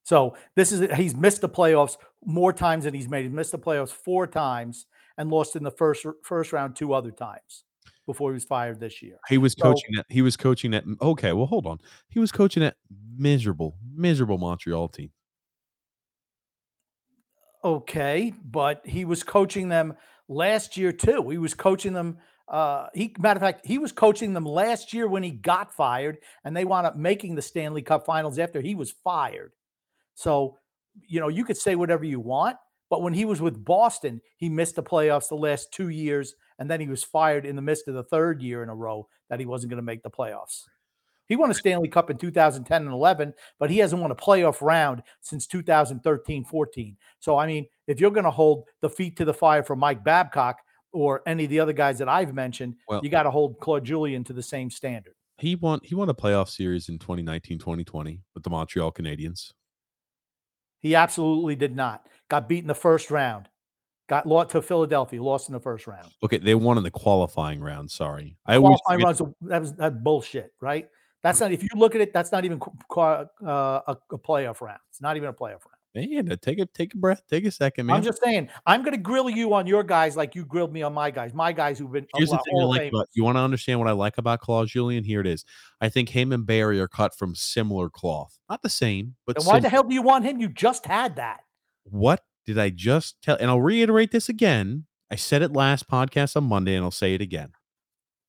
So this is he's missed the playoffs more times than he's made. He's missed the playoffs four times and lost in the first first round two other times before he was fired this year. He was coaching so, that. He was coaching at Okay, well, hold on. He was coaching at miserable, miserable Montreal team. Okay, but he was coaching them last year too. He was coaching them uh, he matter of fact, he was coaching them last year when he got fired, and they wound up making the Stanley Cup Finals after he was fired. So, you know, you could say whatever you want, but when he was with Boston, he missed the playoffs the last two years, and then he was fired in the midst of the third year in a row that he wasn't going to make the playoffs. He won a Stanley Cup in 2010 and 11, but he hasn't won a playoff round since 2013 14. So, I mean, if you're going to hold the feet to the fire for Mike Babcock, or any of the other guys that I've mentioned, well, you got to hold Claude Julien to the same standard. He won he won a playoff series in 2019-2020 with the Montreal Canadiens. He absolutely did not. Got beat in the first round. Got lost to Philadelphia, lost in the first round. Okay, they won in the qualifying round. Sorry, I qualifying rounds. That was that bullshit, right? That's not. If you look at it, that's not even uh, a, a playoff round. It's not even a playoff round. Man, take a take a breath, take a second, man. I'm just saying, I'm going to grill you on your guys like you grilled me on my guys. My guys who've been. Here's the thing I like about, you want to understand what I like about Claude Julien? Here it is. I think him and Barry are cut from similar cloth, not the same, but. why the hell do you want him? You just had that. What did I just tell? And I'll reiterate this again. I said it last podcast on Monday, and I'll say it again.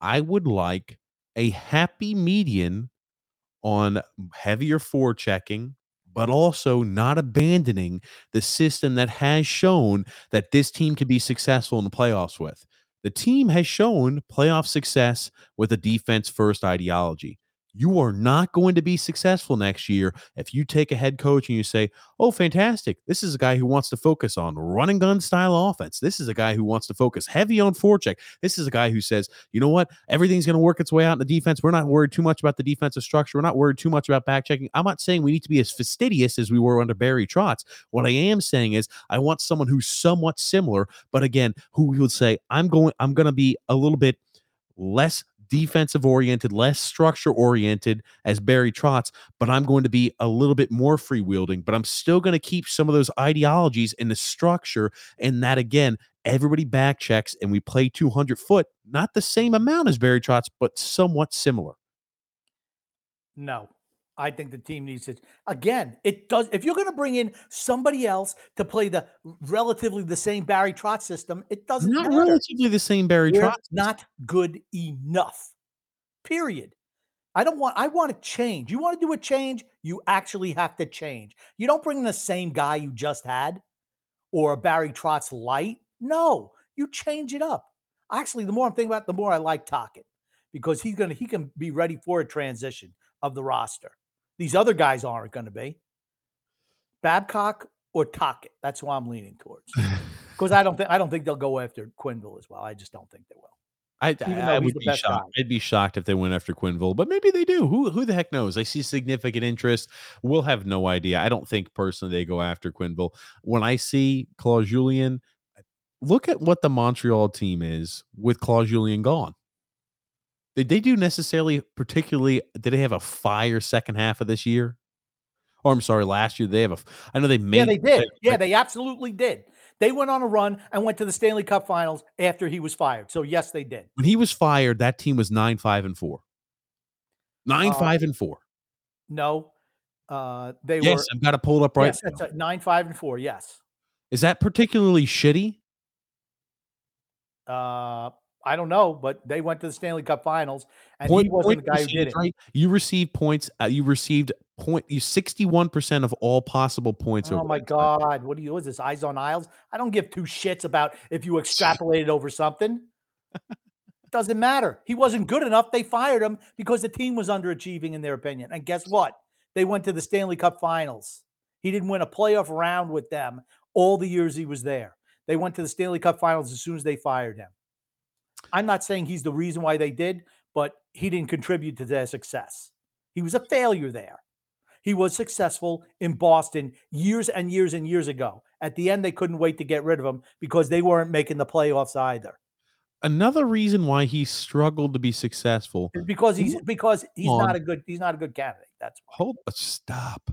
I would like a happy median on heavier forechecking but also not abandoning the system that has shown that this team can be successful in the playoffs with. The team has shown playoff success with a defense first ideology. You are not going to be successful next year if you take a head coach and you say, Oh, fantastic. This is a guy who wants to focus on running gun style offense. This is a guy who wants to focus heavy on forecheck. This is a guy who says, You know what? Everything's going to work its way out in the defense. We're not worried too much about the defensive structure. We're not worried too much about back checking. I'm not saying we need to be as fastidious as we were under Barry Trotz. What I am saying is, I want someone who's somewhat similar, but again, who would say, I'm going, I'm going to be a little bit less defensive oriented, less structure oriented as Barry Trotz, but I'm going to be a little bit more free wielding, but I'm still going to keep some of those ideologies in the structure. And that again, everybody back checks and we play 200 foot, not the same amount as Barry Trotz, but somewhat similar. No, I think the team needs it. Again, it does. If you're going to bring in somebody else to play the relatively the same Barry Trotz system, it doesn't Not matter. relatively the same Barry Trotz. not good enough. Period. I don't want. I want to change. You want to do a change? You actually have to change. You don't bring in the same guy you just had, or a Barry Trotz light. No, you change it up. Actually, the more I'm thinking about, it, the more I like Tocchet because he's gonna he can be ready for a transition of the roster. These other guys aren't going to be. Babcock or Tocchet. That's who I'm leaning towards. Because I don't think I don't think they'll go after Quenneville as well. I just don't think they will. I, I, I would be shocked. guy. I'd be shocked if they went after Quenneville, but maybe they do. Who who the heck knows? I see significant interest. We'll have no idea. I don't think personally they go after Quenneville. When I see Claude Julien, look at what the Montreal team is with Claude Julien gone. Did they do necessarily particularly did they have a fire second half of this year? Or I'm sorry, last year they have a I know they made Yeah, they did. Yeah, they absolutely did. They went on a run and went to the Stanley Cup Finals after he was fired. So yes, they did. when he was fired, that team was nine five and four. Nine Uh, five and four. No, uh, they Yes, were. I've got to pull up right. yes, that's a nine, five, and four. Yes. Is that particularly shitty? Uh, I don't know, but they went to the Stanley Cup Finals, and Point- he wasn't the guy who did it. Right? You received points. Uh, you received point. You sixty one percent of all possible points. Oh my that time. God! What do you? What is this? Eyes on Isles? I don't give two shits about if you extrapolated over something. it Doesn't matter. He wasn't good enough. They fired him because the team was underachieving in their opinion. And guess what? They went to the Stanley Cup Finals. He didn't win a playoff round with them all the years he was there. They went to the Stanley Cup Finals as soon as they fired him. I'm not saying he's the reason why they did, but he didn't contribute to their success. He was a failure there. He was successful in Boston years and years and years ago. At the end, they couldn't wait to get rid of him because they weren't making the playoffs either. Another reason why he struggled to be successful. It's because he's because he's on. not a good he's not a good candidate. That's why. Hold. uh, Stop.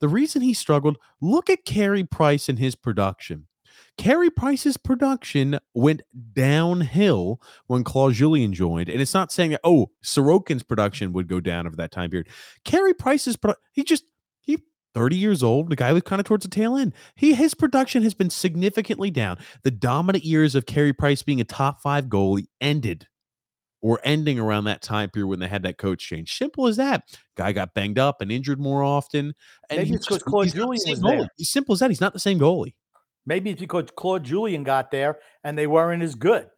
The reason he struggled. Look at Carey Price and his production. Carey Price's production went downhill when Claude Julien joined, and it's not saying that oh Sorokin's production would go down over that time period. Carey Price's produ- he just he 30 years old, the guy was kind of towards the tail end. He his production has been significantly down. The dominant years of Carey Price being a top five goalie ended or ending around that time period when they had that coach change. Simple as that. Guy got banged up and injured more often. And Maybe it's 'cause just- Claude he's the Julien was there. goalie. Simple as that. He's not the same goalie. Maybe it's because Claude Julien got there and they weren't as good.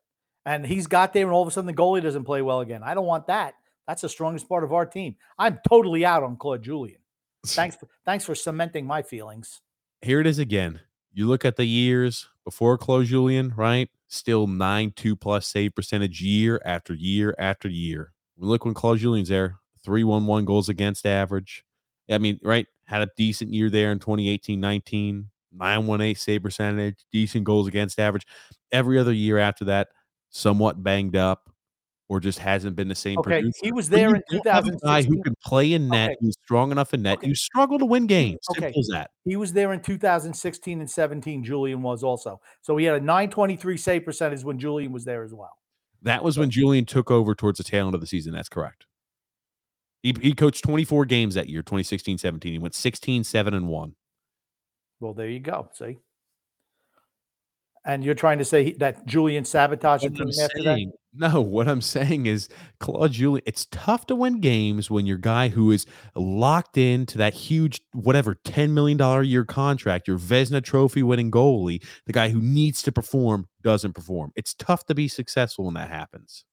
And he's got there and all of a sudden the goalie doesn't play well again. I don't want that. That's the strongest part of our team. I'm totally out on Claude Julien. Thanks for thanks for cementing my feelings. Here it is again. You look at the years before Claude Julien, right? Still nine two plus save percentage year after year after year. We look when Claude Julien's there, three one one goals against average. I mean, right? Had a decent year there in 2018 19, 918 save percentage, decent goals against average. Every other year after that, somewhat banged up or just hasn't been the same. Okay, producer. he was there in don't have a guy who can play in net, Okay. who's strong enough in net, Okay. you struggle to win games. Okay. Simple as that. He was there in 2016 and 17. Julien was also. So he had a 923 save percentage when Julien was there as well. That was when Julien took over towards the tail end of the season. That's correct. He, he coached 24 games that year, 2016 17. He went 16, 7, and 1. Well, there you go. See? And you're trying to say that Julien sabotaged the What team I'm after that? no, what I'm saying is Claude Julien, it's tough to win games when your guy who is locked into that huge, whatever, $10 million a year contract, your Vezina trophy winning goalie, the guy who needs to perform doesn't perform. It's tough to be successful when that happens.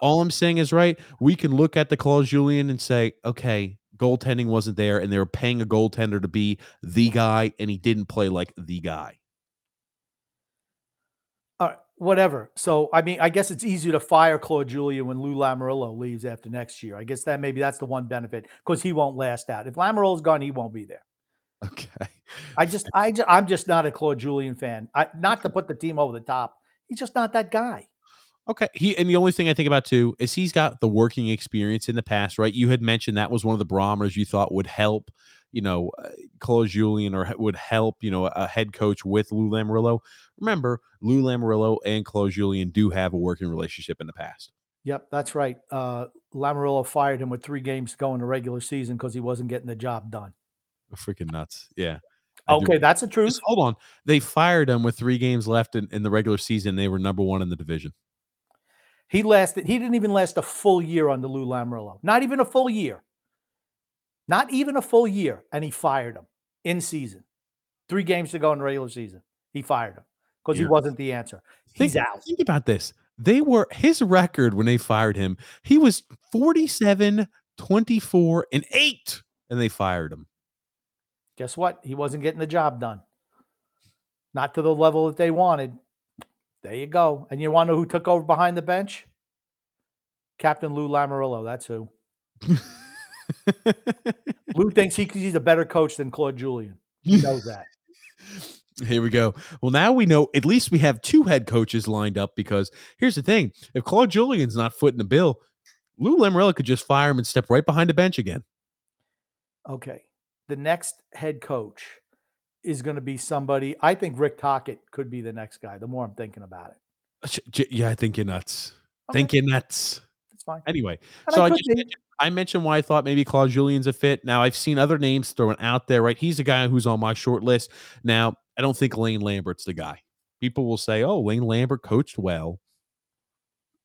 All I'm saying is, right, we can look at the Claude Julien and say, okay, goaltending wasn't there, and they were paying a goaltender to be the guy, and he didn't play like the guy. All right, whatever. So, I mean, I guess it's easier to fire Claude Julien when Lou Lamoriello leaves after next year. I guess that maybe that's the one benefit because he won't last out. If Lamoriello's gone, he won't be there. Okay. I just, I, ju- I'm just not a Claude Julien fan. I, not to put the team over the top. He's just not that guy. Okay. He and the only thing I think about too is he's got the working experience in the past, right? You had mentioned that was one of the barometers you thought would help, you know, uh, Claude Julien or would help, you know, a head coach with Lou Lamoriello. Remember, Lou Lamoriello and Claude Julien do have a working relationship in the past. Yep, that's right. Uh, Lamoriello fired him with three games to go in the regular season because he wasn't getting the job done. Freaking nuts. Yeah. Okay, that's the truth. Just hold on. They fired him with three games left in, in the regular season. They were number one in the division. He lasted. He didn't even last a full year under Lou Lamoriello. Not even a full year. Not even a full year, and he fired him in season. Three games to go in regular season. He fired him because he wasn't the answer. Think, He's out. think about this. They were his record when they fired him. He was 47, 24, and 8, and they fired him. Guess what? He wasn't getting the job done. Not to the level that they wanted. There you go. And you want to know who took over behind the bench? Captain Lou Lamoriello. That's who. Lou thinks he, he's a better coach than Claude Julien. He knows that. Here we go. Well, now we know at least we have two head coaches lined up because here's the thing: if Claude Julien's not footing the bill, Lou Lamoriello could just fire him and step right behind the bench again. Okay. The next head coach is going to be somebody. I think Rick Tocchet could be the next guy. The more I'm thinking about it, uh, Yeah, I think you're nuts. Okay. Think you're nuts. it's fine. Anyway, And so I I just mentioned, I mentioned why I thought maybe Claude Julien's a fit. Now I've seen other names thrown out there. Right, he's a guy who's on my short list. Now I don't think Lane Lambert's the guy. People will say, "Oh, Lane Lambert coached well."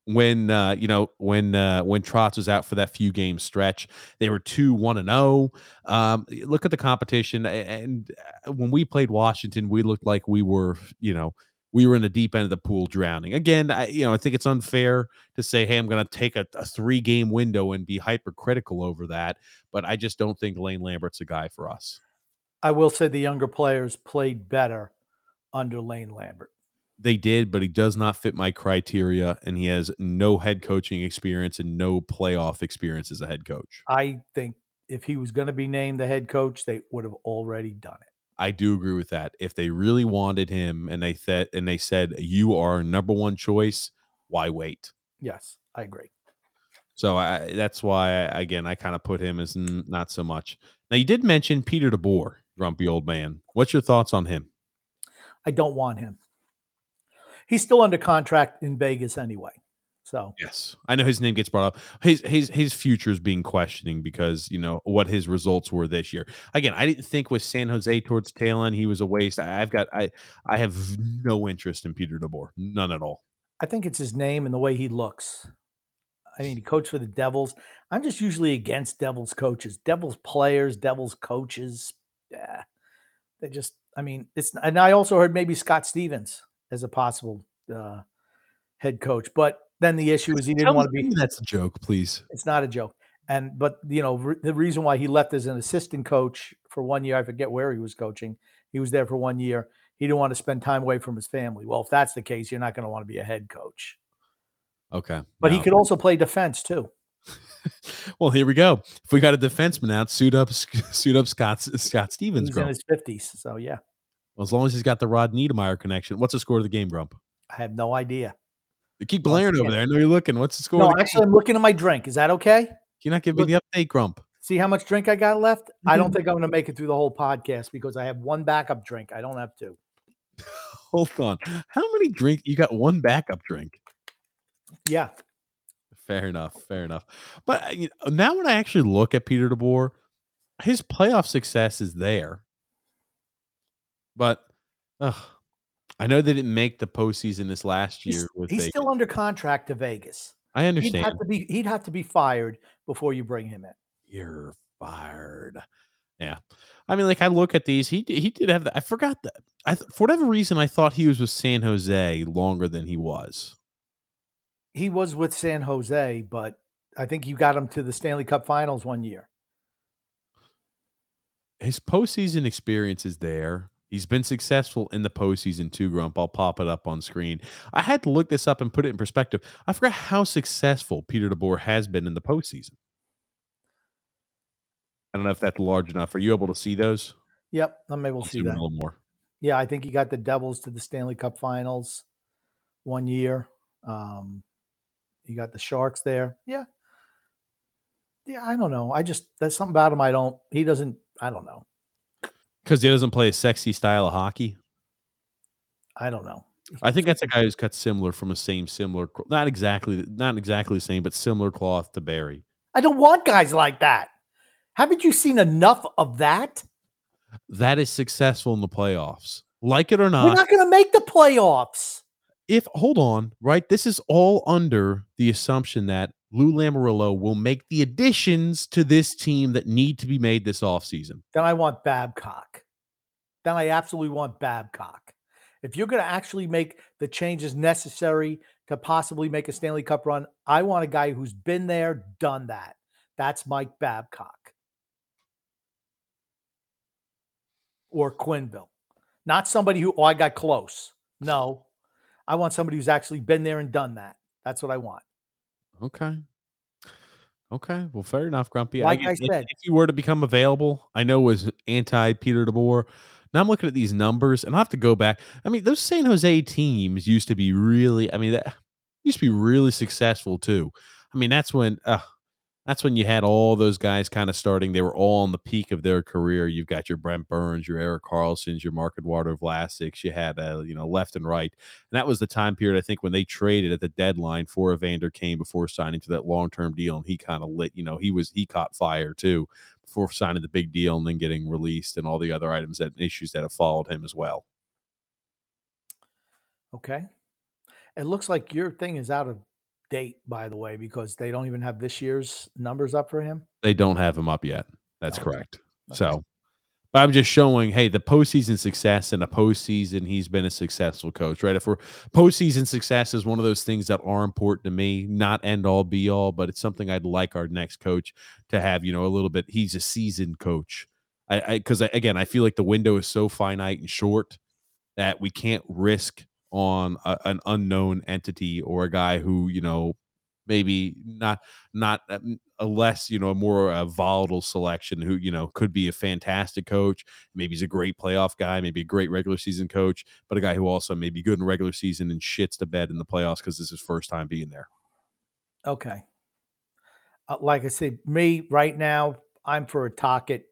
When uh, you know when uh, when Trotz was out for that few game stretch, they were two one and zero. Um, look at the competition, and uh, when we played Washington, we looked like we were you know we were in the deep end of the pool drowning. Again, I, you know I think it's unfair to say, hey, I'm going to take a, a three game window and be hypercritical over that. But I just don't think Lane Lambert's a guy for us. I will say the younger players played better under Lane Lambert. They did, but he does not fit my criteria, and he has no head coaching experience and no playoff experience as a head coach. I think if he was going to be named the head coach, they would have already done it. I do agree with that. If they really wanted him and they said and they said you are number one choice, why wait? Yes, I agree. So I, that's why, again, I kind of put him as n- not so much. Now you did mention Peter DeBoer, grumpy old man. What's your thoughts on him? I don't want him. He's still under contract in Vegas anyway. So Yes, I know his name gets brought up. His his his future is being questioning because you know what his results were this year. Again, I didn't think with San Jose towards tail end he was a waste. I, I've got I I have no interest in Peter DeBoer, none at all. I think it's his name and the way he looks. I mean, he coached for the Devils. I'm just usually against Devils coaches, Devils players, Devils coaches. Yeah, they just. I mean, it's. And I also heard maybe Scott Stevens as a possible uh, head coach, but then the issue is he didn't Tell want to be. that's a joke, please. It's not a joke. And but you know re- the reason why he left as an assistant coach for one year, I forget where he was coaching. He was there for one year. He didn't want to spend time away from his family. Well, if that's the case, you're not going to want to be a head coach. Okay, But he could also play defense too. Well, here we go. If we got a defenseman out, suit up, suit up Scott Scott Stevens, He's in his fifties, so yeah, Well, as long as he's got the Rod Niedermayer connection. What's the score of the game, Grump? I have no idea. You keep blaring over there. I know you're looking. What's the score? No, the game? actually, I'm looking at my drink. Is that okay? Can you not give me the update, Grump? See how much drink I got left? I Mm-hmm. don't think I'm going to make it through the whole podcast because I have one backup drink. I don't have two. Hold on. How many drink? You got one backup drink. Yeah, Fair enough. Fair enough. But uh, you know, now when I actually look at Peter DeBoer, his playoff success is there. But ugh, I know they didn't make the postseason this last he's, year with he's Vegas. still under contract to Vegas. I He'd understand. have to be he'd have to be fired before you bring him in. You're fired. Yeah. I mean, like I look at these, he he did have that. I forgot that. I for whatever reason I thought he was with San Jose longer than he was. He was with San Jose, but I think you got him to the Stanley Cup Finals one year. His postseason experience is there. He's been successful in the postseason too, Grump. I'll pop it up on screen. I had to look this up and put it in perspective. I forgot how successful Peter DeBoer has been in the postseason. I don't know if that's large enough. Are you able to see those? Yep, I'm able I'll to see in that. a little more. Yeah, I think he got the Devils to the Stanley Cup Finals one year. Um, you got the Sharks there. Yeah. Yeah, I don't know. I just that's something about him I don't he doesn't I don't know. Because he doesn't play a sexy style of hockey. I don't know. I think that's a guy who's cut similar from a same similar, not exactly, not exactly the same, but similar cloth to Barry. I don't want guys like that. Haven't you seen enough of that? That is successful in the playoffs. Like it or not. We're not, going to make the playoffs. if hold on, right? This is all under the assumption that Lou Lamoriello will make the additions to this team that need to be made this offseason. Then I want Babcock. Then I absolutely want Babcock. If you're going to actually make the changes necessary to possibly make a Stanley Cup run, I want a guy who's been there, done that. That's Mike Babcock or Quenneville. Not somebody who, oh, I got close. No, I want somebody who's actually been there and done that. That's what I want. Okay. Okay. Well, fair enough, Grumpy. Like I if- said. if you were to become available, I know was anti Peter DeBoer. Now I'm looking at these numbers, and I have to go back. I mean, those San Jose teams used to be really. I mean, that used to be really successful too. I mean, that's when. Uh, that's when you had all those guys kind of starting. They were all on the peak of their career. You've got your Brent Burns, your Erik Karlssons, your Marc-Edouard Vlasics. You had, uh, you know, left and right. And that was the time period, I think, when they traded at the deadline for Evander Kane before signing to that long term deal. And he kind of lit, you know, he was, he caught fire too before signing the big deal and then getting released and all the other items that issues that have followed him as well. Okay. It looks like your thing is out of date, by the way, because they don't even have this year's numbers up for him. They don't have him up yet. That's Okay. correct. Okay. So, but I'm just showing, hey, the postseason success and the postseason, he's been a successful coach, right? If we're postseason success is one of those things that are important to me, not end all be all, but it's something I'd like our next coach to have, you know, a little bit. He's a seasoned coach. I, because again, I feel like the window is so finite and short that we can't risk on a, an unknown entity or a guy who, you know, maybe not not um, a less you know a more uh, volatile selection who you know could be a fantastic coach maybe he's a great playoff guy maybe a great regular season coach but a guy who also may be good in regular season and shits to bed in the playoffs because this is his first time being there Okay. Uh, like I said, me right now, I'm for a Tocchet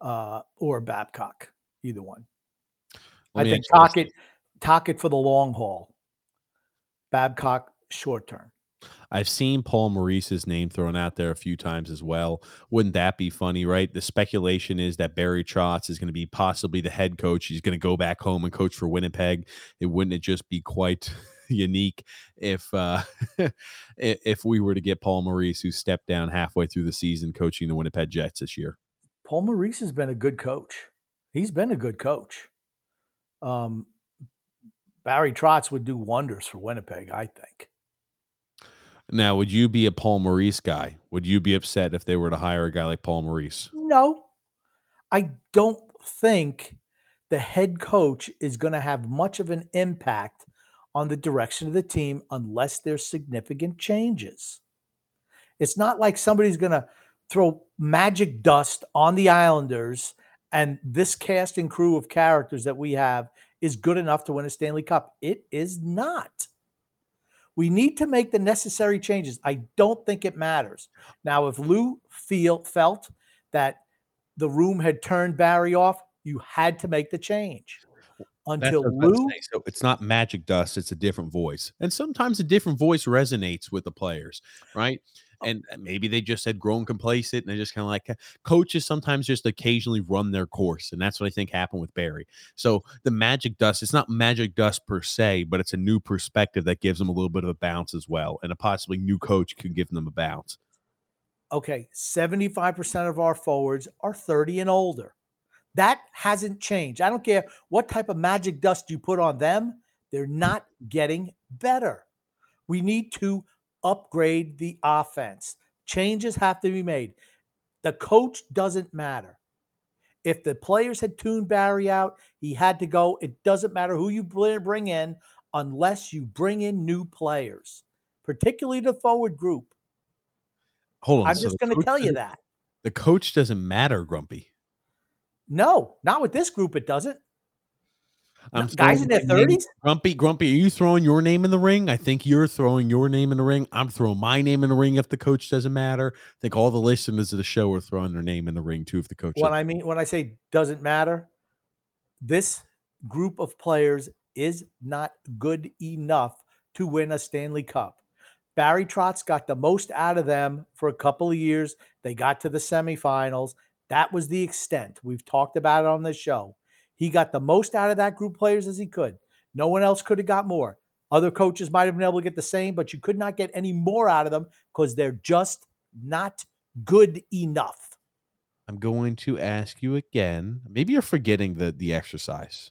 uh, or a Babcock, either one. I think ask you this. Tocchet, Tocchet for the long haul, Babcock short term. I've seen Paul Maurice's name thrown out there a few times as well. Wouldn't that be funny, right? The speculation is that Barry Trotz is going to be possibly the head coach. He's going to go back home and coach for Winnipeg. It wouldn't it just be quite unique if uh if we were to get Paul Maurice who stepped down halfway through the season coaching the Winnipeg Jets this year? Paul Maurice has been a good coach. He's been a good coach. Um, Barry Trotz would do wonders for Winnipeg, I think. Now, would you be a Paul Maurice guy? Would you be upset if they were to hire a guy like Paul Maurice? No, I don't think the head coach is going to have much of an impact on the direction of the team unless there's significant changes. It's not like somebody's going to throw magic dust on the Islanders and this cast and crew of characters that we have is good enough to win a Stanley Cup. It is not. We need to make the necessary changes. I don't think it matters. Now, if Lou feel felt that the room had turned Barry off, you had to make the change. Until what I was about to Lou. So it's not magic dust, it's a different voice. And sometimes a different voice resonates with the players, right? And uh, maybe they just had grown complacent and they're just kind of like coaches sometimes just occasionally run their course. And that's what I think happened with Barry. So the magic dust, it's not magic dust per se, but it's a new perspective that gives them a little bit of a bounce as well. And a possibly new coach can give them a bounce. okay, 75% of our forwards are 30 and older. That hasn't changed. I don't care what type of magic dust you put on them, they're not getting better. We need to upgrade the offense. Changes have to be made. The coach doesn't matter. If the players had tuned Barry out, he had to go. It doesn't matter who you br- bring in unless you bring in new players, particularly the forward group. Hold on. I'm so just going to tell you that. The coach doesn't matter, Grumpy. No, not with this group. It doesn't. I'm guys in their 30s? Grumpy, Grumpy, are you throwing your name in the ring? I think you're throwing your name in the ring. I'm throwing my name in the ring if the coach doesn't matter. I think all the listeners of the show are throwing their name in the ring too if the coach What I mean when I say doesn't matter, this group of players is not good enough to win a Stanley Cup. Barry Trotz got the most out of them for a couple of years. They got to the semifinals. That was the extent. We've talked about it on this show. He got the most out of that group of players as he could. No one else could have got more. Other coaches might have been able to get the same, but you could not get any more out of them because they're just not good enough. I'm going to ask you again. Maybe you're forgetting the the exercise.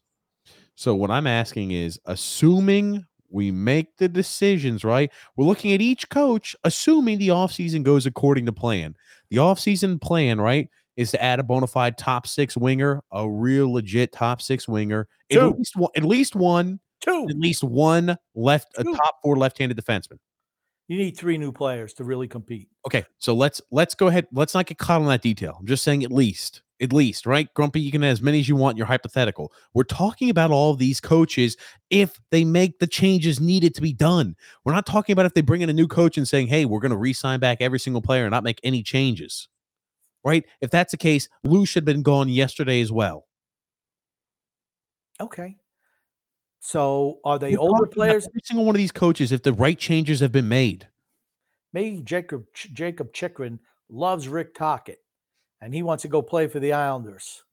So what I'm asking is assuming we make the decisions, right? We're looking at each coach, assuming the offseason goes according to plan. The offseason plan, right, is to add a bona fide top six winger, a real legit top six winger, at least one, at least one, Two. at least one left, a top four left-handed defenseman. You need three new players to really compete. Okay, so let's let's go ahead. Let's not get caught on that detail. I'm just saying at least, at least, right? Grumpy, you can have as many as you want. You're hypothetical. We're talking about all these coaches if they make the changes needed to be done. We're not talking about if they bring in a new coach and saying, "Hey, we're going to re-sign back every single player and not make any changes." Right? If that's the case, Lou should have been gone yesterday as well. Okay. So are they We're older players? Every single one of these coaches, if the right changes have been made. Maybe Jacob Jacob Chychrun loves Rick Tocchet, and he wants to go play for the Islanders.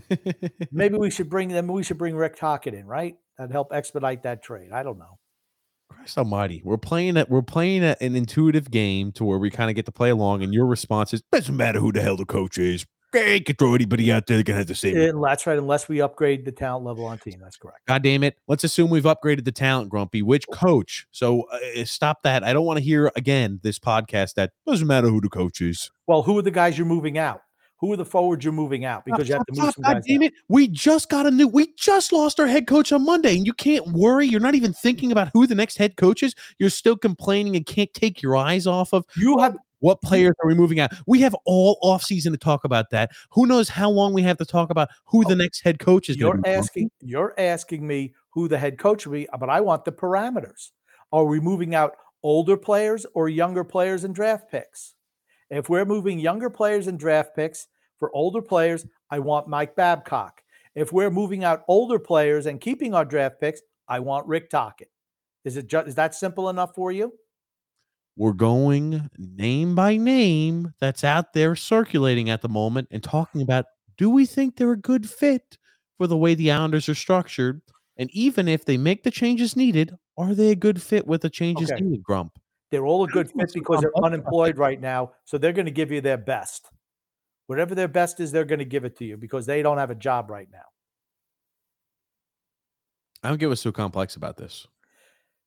Maybe we should bring them. We should bring Rick Tocchet in, right? That'd help expedite that trade. I don't know. Christ Almighty, we're playing it. We're playing a, an intuitive game to where we kind of get to play along, and your response is doesn't matter who the hell the coach is. They can throw anybody out there that can have the same. And that's right. Unless we upgrade the talent level on team, that's correct. God damn it! Let's assume we've upgraded the talent, Grumpy. Which coach? So uh, stop that. I don't want to hear again this podcast that doesn't matter who the coach is. Well, who are the guys you're moving out? Who are the forwards you're moving out? Because you have to move some God guys. damn it! We just got a new. We just lost our head coach on Monday, and you can't worry. You're not even thinking about who the next head coach is. You're still complaining and can't take your eyes off of You have What players are we moving out? We have all offseason to talk about that. Who knows how long we have to talk about who the oh, next head coach is You're to be? asking you're asking me who the head coach will be, uh, but I want the parameters. Are we moving out older players or younger players and draft picks? If we're moving younger players and draft picks for older players, I want Mike Babcock. If we're moving out older players and keeping our draft picks, I want Rick Tocchet. Is it just is that simple enough for you? We're going name by name that's out there circulating at the moment and talking about do we think they're a good fit for the way the Islanders are structured? And even if they make the changes needed, are they a good fit with the changes Okay. needed, Grump? They're all a good fit because they're Let's talk about unemployed right now. So they're going to give you their best. Whatever their best is, they're going to give it to you because they don't have a job right now. I don't get what's so complex about this.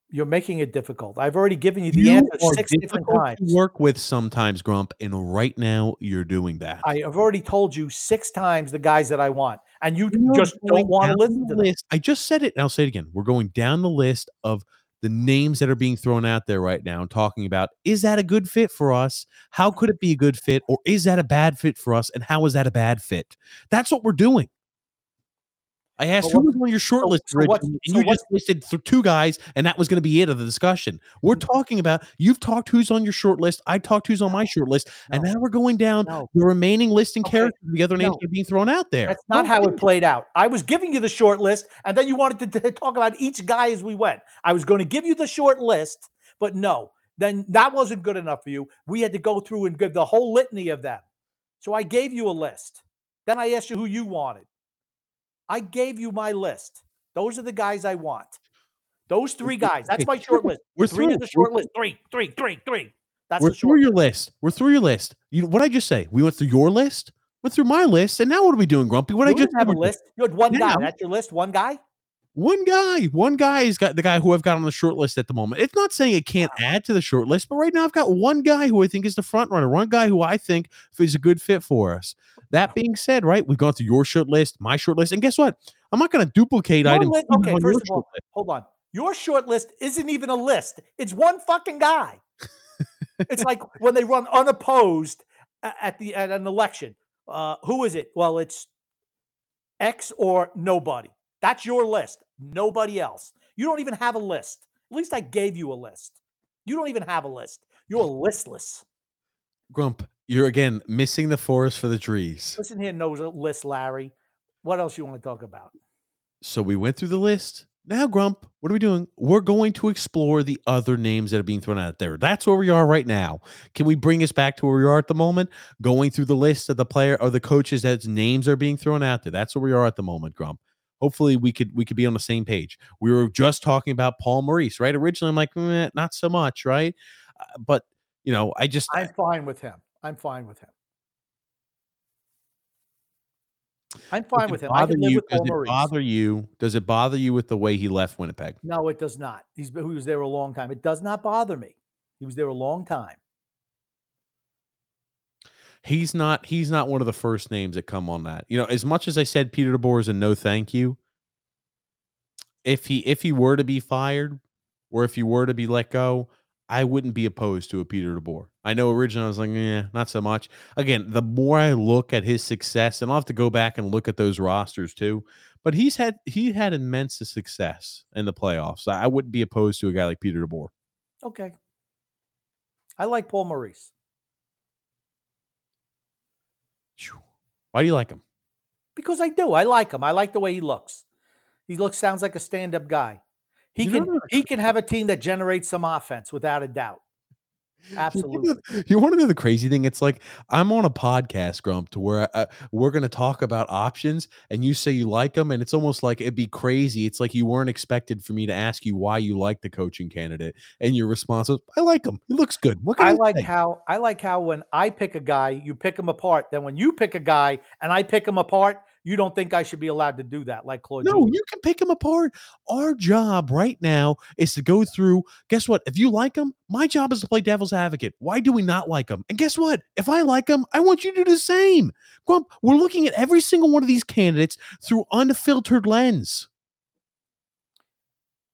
You're making it difficult. I've already given you the answer six different difficult to times. work with sometimes, Grump, and right now you're doing that. I have already told you six times the guys that I want, and you You're just don't want to listen to them. list. I just said it, and I'll say it again. We're going down the list of the names that are being thrown out there right now and talking about is that a good fit for us? How could it be a good fit? Or is that a bad fit for us? And how is that a bad fit? That's what we're doing. I asked what- who was on your short so- list, so originally, and so you what's- just listed two guys, and that was going to be it of the discussion. We're mm-hmm. talking about you've talked who's on your short list. I talked who's on my short list, and now we're going down No. the remaining list and Okay, characters, the other names no. are being thrown out there. That's not how it played out. I was giving you the short list, and then you wanted to, to talk about each guy as we went. I was going to give you the short list, but no, then that wasn't good enough for you. We had to go through and give the whole litany of them. So I gave you a list. Then I asked you who you wanted. I gave you my list. Those are the guys I want. Those three guys. That's my short list. We're Three through. is the short list. Three, three, three, three. That's We're through your list. We're through your list. You what I just say? We went through your list, went through my list, and now what are we doing, Grumpy? What I just have a said we did. list. You had one guy. Now- That's your list. One guy. One guy, one guy has got the guy who I've got on the short list at the moment. It's not saying it can't add to the short list, but right now I've got one guy who I think is the front runner, one guy who I think is a good fit for us. That being said, right, we've gone through your short list, my short list, and guess what? I'm not going to duplicate Your items. list- okay, first of all, list. hold on. Your short list isn't even a list. It's one fucking guy. it's like when they run unopposed at the at an election. Uh, who is it? Well, it's X or nobody. That's your list. Nobody else. You don't even have a list. At least I gave you a list. You don't even have a list. You're listless. Grump, you're again missing the forest for the trees. Listen here, knows a list, Larry. What else you want to talk about? So we went through the list. Now, Grump, what are we doing? We're going to explore the other names that are being thrown out there. That's where we are right now. Can we bring us back to where we are at the moment? Going through the list of the player or the coaches that's names are being thrown out there. That's where we are at the moment, Grump. Hopefully, we could we could be on the same page. We were just talking about Paul Maurice, right? Originally, I'm like, eh, not so much, right? Uh, but you know, I just I'm fine with him. I'm fine with him. I'm fine with him. I can live you, with Paul does it Maurice. bother you? Does it bother you with the way he left Winnipeg? No, it does not. He's he was there a long time. It does not bother me. He was there a long time. He's not. He's not one of the first names that come on that. You know, as much as I said Peter DeBoer is a no thank you. If he if he were to be fired, or if he were to be let go, I wouldn't be opposed to a Peter DeBoer. I know originally I was like, yeah, not so much. Again, the more I look at his success, and I'll have to go back and look at those rosters too. But he's had he had immense success in the playoffs. I wouldn't be opposed to a guy like Peter DeBoer. Okay. I like Paul Maurice Why do you like him? because I do. I like him. I like the way he looks. He looks sounds like a stand-up guy. He You can know- he can have a team that generates some offense without a doubt. Absolutely. You want to know the crazy thing? It's like I'm on a podcast, Grump, to where uh, we're going to talk about options, and you say you like them, and it's almost like it'd be crazy. It's like you weren't expected for me to ask you why you like the coaching candidate, and your response was, "I like him. He looks good." What can I I, like say? how I like how when I pick a guy, you pick him apart. Then when you pick a guy and I pick him apart, you don't think I should be allowed to do that, like Claude. No, you can pick them apart. Our job right now is to go through. Guess what? If you like them, my job is to play devil's advocate. Why do we not like them? And guess what? If I like them, I want you to do the same. Grump, we're looking at every single one of these candidates through unfiltered lens.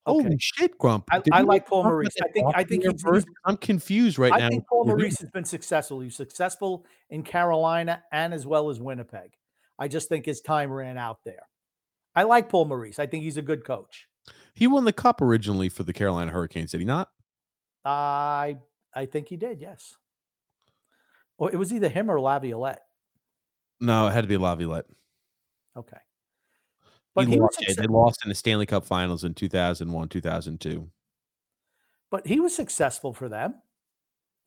Okay. Holy shit, Grump! I- I like Paul Maurice. I think- I think he's- first? he's- I'm confused right I now. think Paul Maurice has been successful. He's successful in Carolina and as well as Winnipeg. I just think his time ran out there. I like Paul Maurice. I think he's a good coach. He won the cup originally for the Carolina Hurricanes, did he not? I I think he did. Yes. Well, it was either him or Laviolette. No, it had to be Laviolette. Okay. But he he, lost, yeah, they lost in the Stanley Cup Finals in 2001, 2002. but he was successful for them.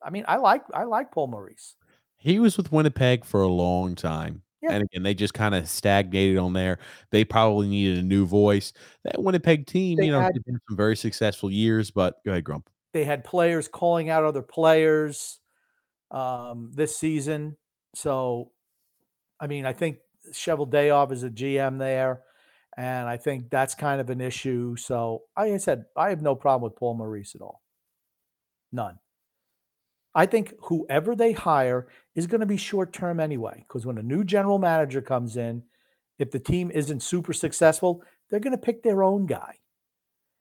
I mean, I like I like Paul Maurice. He was with Winnipeg for a long time. Yeah. And again, they just kind of stagnated on there. They probably needed a new voice. That Winnipeg team, They you know, had- some very successful years, but go ahead, Grump. They had players calling out other players um, this season. So, I mean, I think Shovel Cheveldayoff is a GM there, and I think that's kind of an issue. So, like I said, I have no problem with Paul Maurice at all. None. I think whoever they hire is going to be short term anyway, because when a new general manager comes in, if the team isn't super successful, they're going to pick their own guy.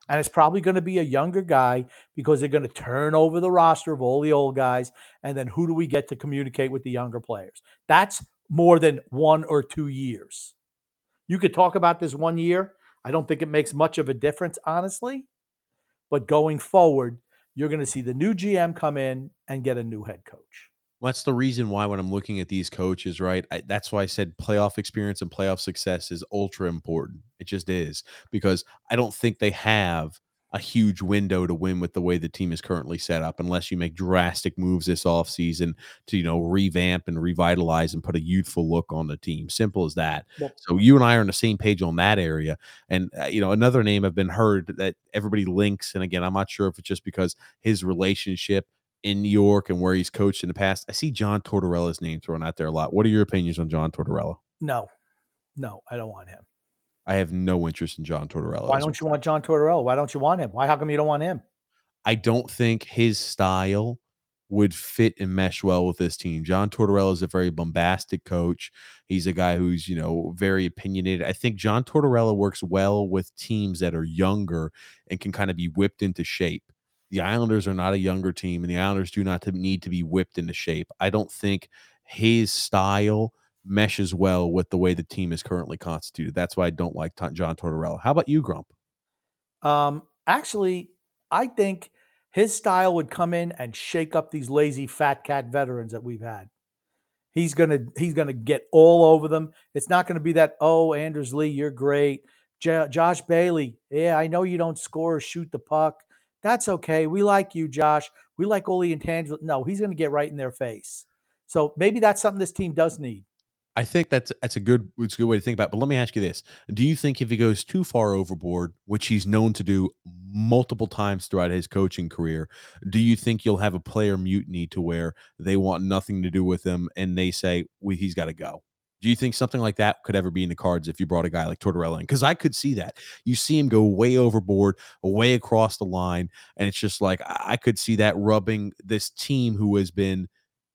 And it's probably going to be a younger guy because they're going to turn over the roster of all the old guys. And then who do we get to communicate with the younger players? That's more than one or two years. You could talk about this one year. I don't think it makes much of a difference, honestly. But going forward, you're going to see the new GM come in and get a new head coach. Well, that's the reason why when I'm looking at these coaches, right? I, that's why I said playoff experience and playoff success is ultra important. It just is because I don't think they have a huge window to win with the way the team is currently set up unless you make drastic moves this offseason to, you know, revamp and revitalize and put a youthful look on the team. Simple as that. Yep. So you and I are on the same page on that area. And, uh, you know, another name I've been heard that everybody links. And again, I'm not sure if it's just because his relationship in New York and where he's coached in the past. I see John Tortorella's name thrown out there a lot. What are your opinions on John Tortorella? No, no, I don't want him. I have no interest in John Tortorella. Why don't you want John Tortorella? Why don't you want him? Why? How come you don't want him? I don't think his style would fit and mesh well with this team. John Tortorella is a very bombastic coach. He's a guy who's, you know, very opinionated. I think John Tortorella works well with teams that are younger and can kind of be whipped into shape. The Islanders are not a younger team, and the Islanders do not need to be whipped into shape. I don't think his style meshes well with the way the team is currently constituted. That's why I don't like Ton- John Tortorella. How about you, Grump? Um, actually, I think his style would come in and shake up these lazy fat cat veterans that we've had. He's gonna he's gonna get all over them. It's not gonna be that oh Anders Lee, you're great. J- Josh Bailey, yeah, I know you don't score or shoot the puck. That's okay. We like you, Josh. We like all the intangibles. No, he's to get right in their face. So maybe that's something this team does need. I think that's that's a good it's a good way to think about. It. But let me ask you this: Do you think if he goes too far overboard, which he's known to do multiple times throughout his coaching career, do you think you'll have a player mutiny to where they want nothing to do with him and they say well, he's got to go? Do you think something like that could ever be in the cards if you brought a guy like Tortorella in? Because I could see that. You see him go way overboard, way across the line, and it's just like I could see that rubbing this team who has been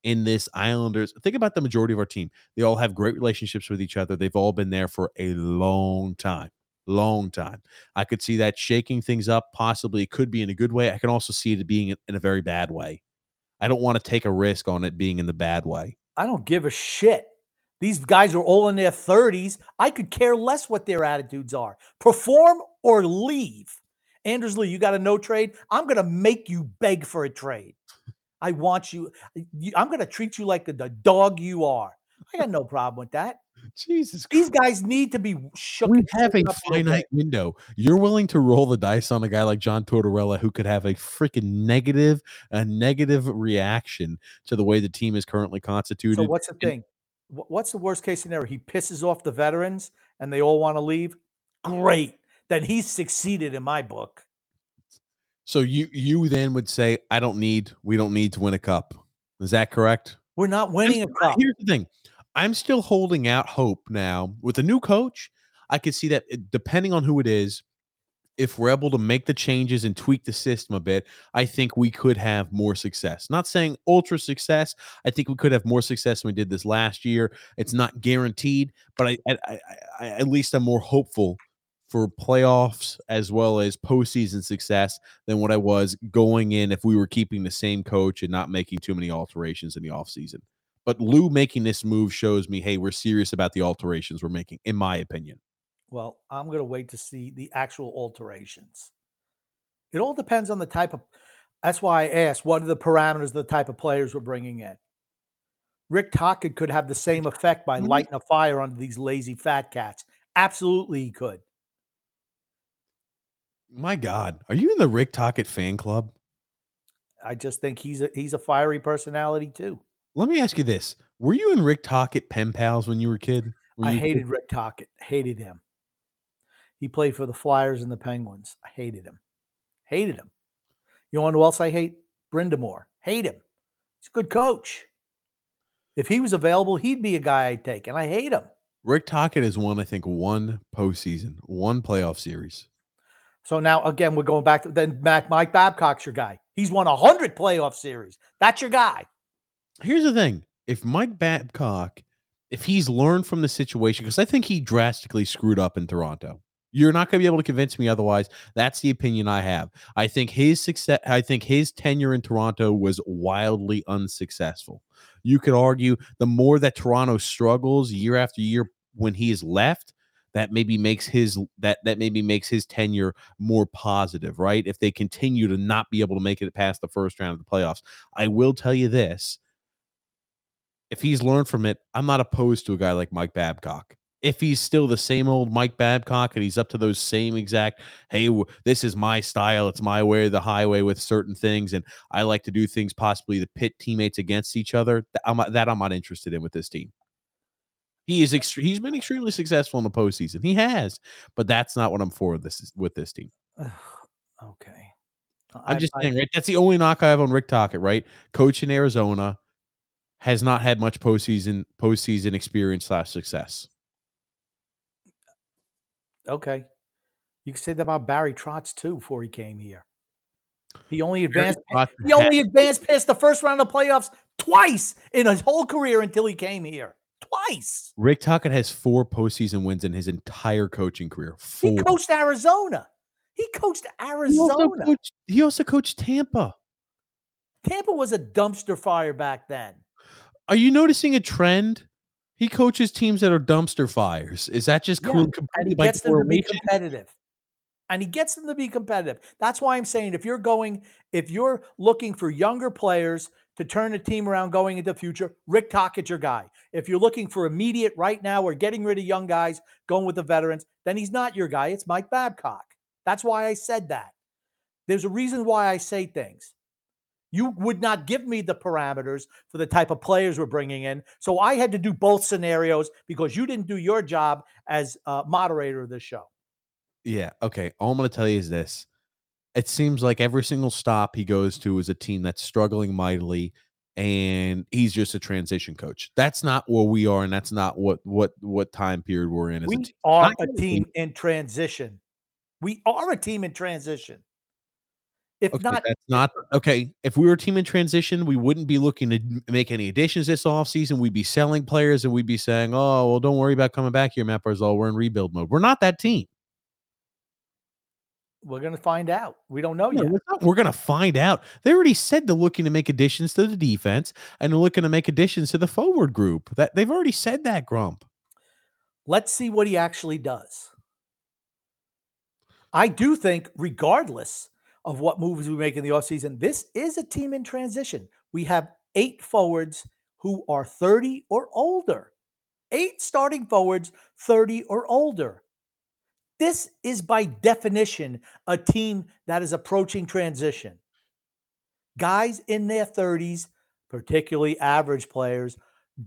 in this Islanders. Think about the majority of our team. They all have great relationships with each other. They've all been there for a long time. Long time. I could see that shaking things up. Possibly it could be in a good way. I can also see it being in a very bad way. I don't want to take a risk on it being in the bad way. I don't give a shit. These guys are all in their 30s. I could care less what their attitudes are. Perform or leave. Anders Lee, you got a no trade? I'm going to make you beg for a trade. I want you. I'm going to treat you like the, the, dog you are. I got no problem with that. Jesus, these guys need to be shook. We have a finite window. You're willing to roll the dice on a guy like John Tortorella who could have a freaking negative, a negative reaction to the way the team is currently constituted. So what's the thing? What's the worst case scenario? He pisses off the veterans and they all want to leave. Great. Then he's succeeded in my book. So you you then would say, I don't need, we don't need to win a cup. Is that correct? We're not winning here's, a cup. Here's the thing. I'm still holding out hope now with a new coach. I could see that eh, depending on who it is, if we're able to make the changes and tweak the system a bit, I think we could have more success. Not saying ultra success. I think we could have more success than we did this last year. It's not guaranteed, but I, I, I, I at least I'm more hopeful for playoffs as well as postseason success than what I was going in if we were keeping the same coach and not making too many alterations in the offseason. But Lou making this move shows me, hey, we're serious about the alterations we're making, in my opinion. Well, I'm going to wait to see the actual alterations. It all depends on the type of. That's why I asked, what are the parameters of the type of players we're bringing in? Rick Tocchet could have the same effect by mm-hmm. lighting a fire under these lazy fat cats. Absolutely, he could. My God, are you in the Rick Tocchet fan club? I just think he's a he's a fiery personality too. Let me ask you this: Were you and Rick Tocchet pen pals when you were a kid? Were I hated kid? Rick Tocchet. Hated him. He played for the Flyers and the Penguins. I hated him. Hated him. You know who else I hate? Brind'Amour. Hate him. He's a good coach. If he was available, he'd be a guy I'd take, and I hate him. Rick Tocchet has won, I think, one postseason, one playoff series. So now again, we're going back to then Mac Mike Babcock's your guy. He's won hundred playoff series. That's your guy. Here's the thing: if Mike Babcock, if he's learned from the situation, because I think he drastically screwed up in Toronto. You're not going to be able to convince me otherwise. That's the opinion I have. I think his success. I think his tenure in Toronto was wildly unsuccessful. You could argue the more that Toronto struggles year after year when he is left, that maybe makes his that that maybe makes his tenure more positive, right? If they continue to not be able to make it past the first round of the playoffs. I will tell you this. If he's learned from it, I'm not opposed to a guy like Mike Babcock. If he's still the same old Mike Babcock and he's up to those same exact, hey, this is my style, it's my way, the highway with certain things, and I like to do things possibly to pit teammates against each other. I'm, that I'm not interested in with this team. He is ext- he's been extremely successful in the postseason. He has, but that's not what I'm for this with this team. okay. I'm just I, saying, right? That's the only knock I have on Rick Tocchet, right? Coach in Arizona has not had much postseason postseason experience slash success. Okay. You can say that about Barry Trotz too before he came here. He only advanced he only advanced past the first round of playoffs twice in his whole career until he came here twice. Rick Tocchet has four postseason wins in his entire coaching career. Four. He coached Arizona. He coached Arizona. He also coached, he also coached Tampa. Tampa was a dumpster fire back then. Are you noticing a trend? He coaches teams that are dumpster fires. Is that just yeah, cool? And he gets them to be competitive. And he gets them to be competitive. That's why I'm saying if you're going, if you're looking for younger players to turn a team around going into the future, Rick Tocchet's your guy. If you're looking for immediate right now or getting rid of young guys, going with the veterans, then he's not your guy. It's Mike Babcock. That's why I said that. There's a reason why I say things. You would not give me the parameters for the type of players we're bringing in. So I had to do both scenarios because you didn't do your job as a moderator of this show. Yeah. Okay. All I'm going to tell you is this. It seems like every single stop he goes to is a team that's struggling mightily and he's just a transition coach. That's not where we are and that's not what what what time period we're in we a are a team in transition. We are a team in transition. If Okay, not, that's not okay. If we were a team in transition, we wouldn't be looking to make any additions this offseason. We'd be selling players and we'd be saying, Oh, well, don't worry about coming back here, Matt Barzal. We're in rebuild mode. We're not that team. We're going to find out. We don't know No, yet. we're, we're gonna find out. They already said they're looking to make additions to the defense and they're looking to make additions to the forward group. That they've already said that, Grump. Let's see what he actually does. I do think, regardless of what moves we make in the offseason, this is a team in transition. We have eight forwards who are 30 or older. Eight starting forwards, 30 or older. This is by definition a team that is approaching transition. Guys in their 30s, particularly average players,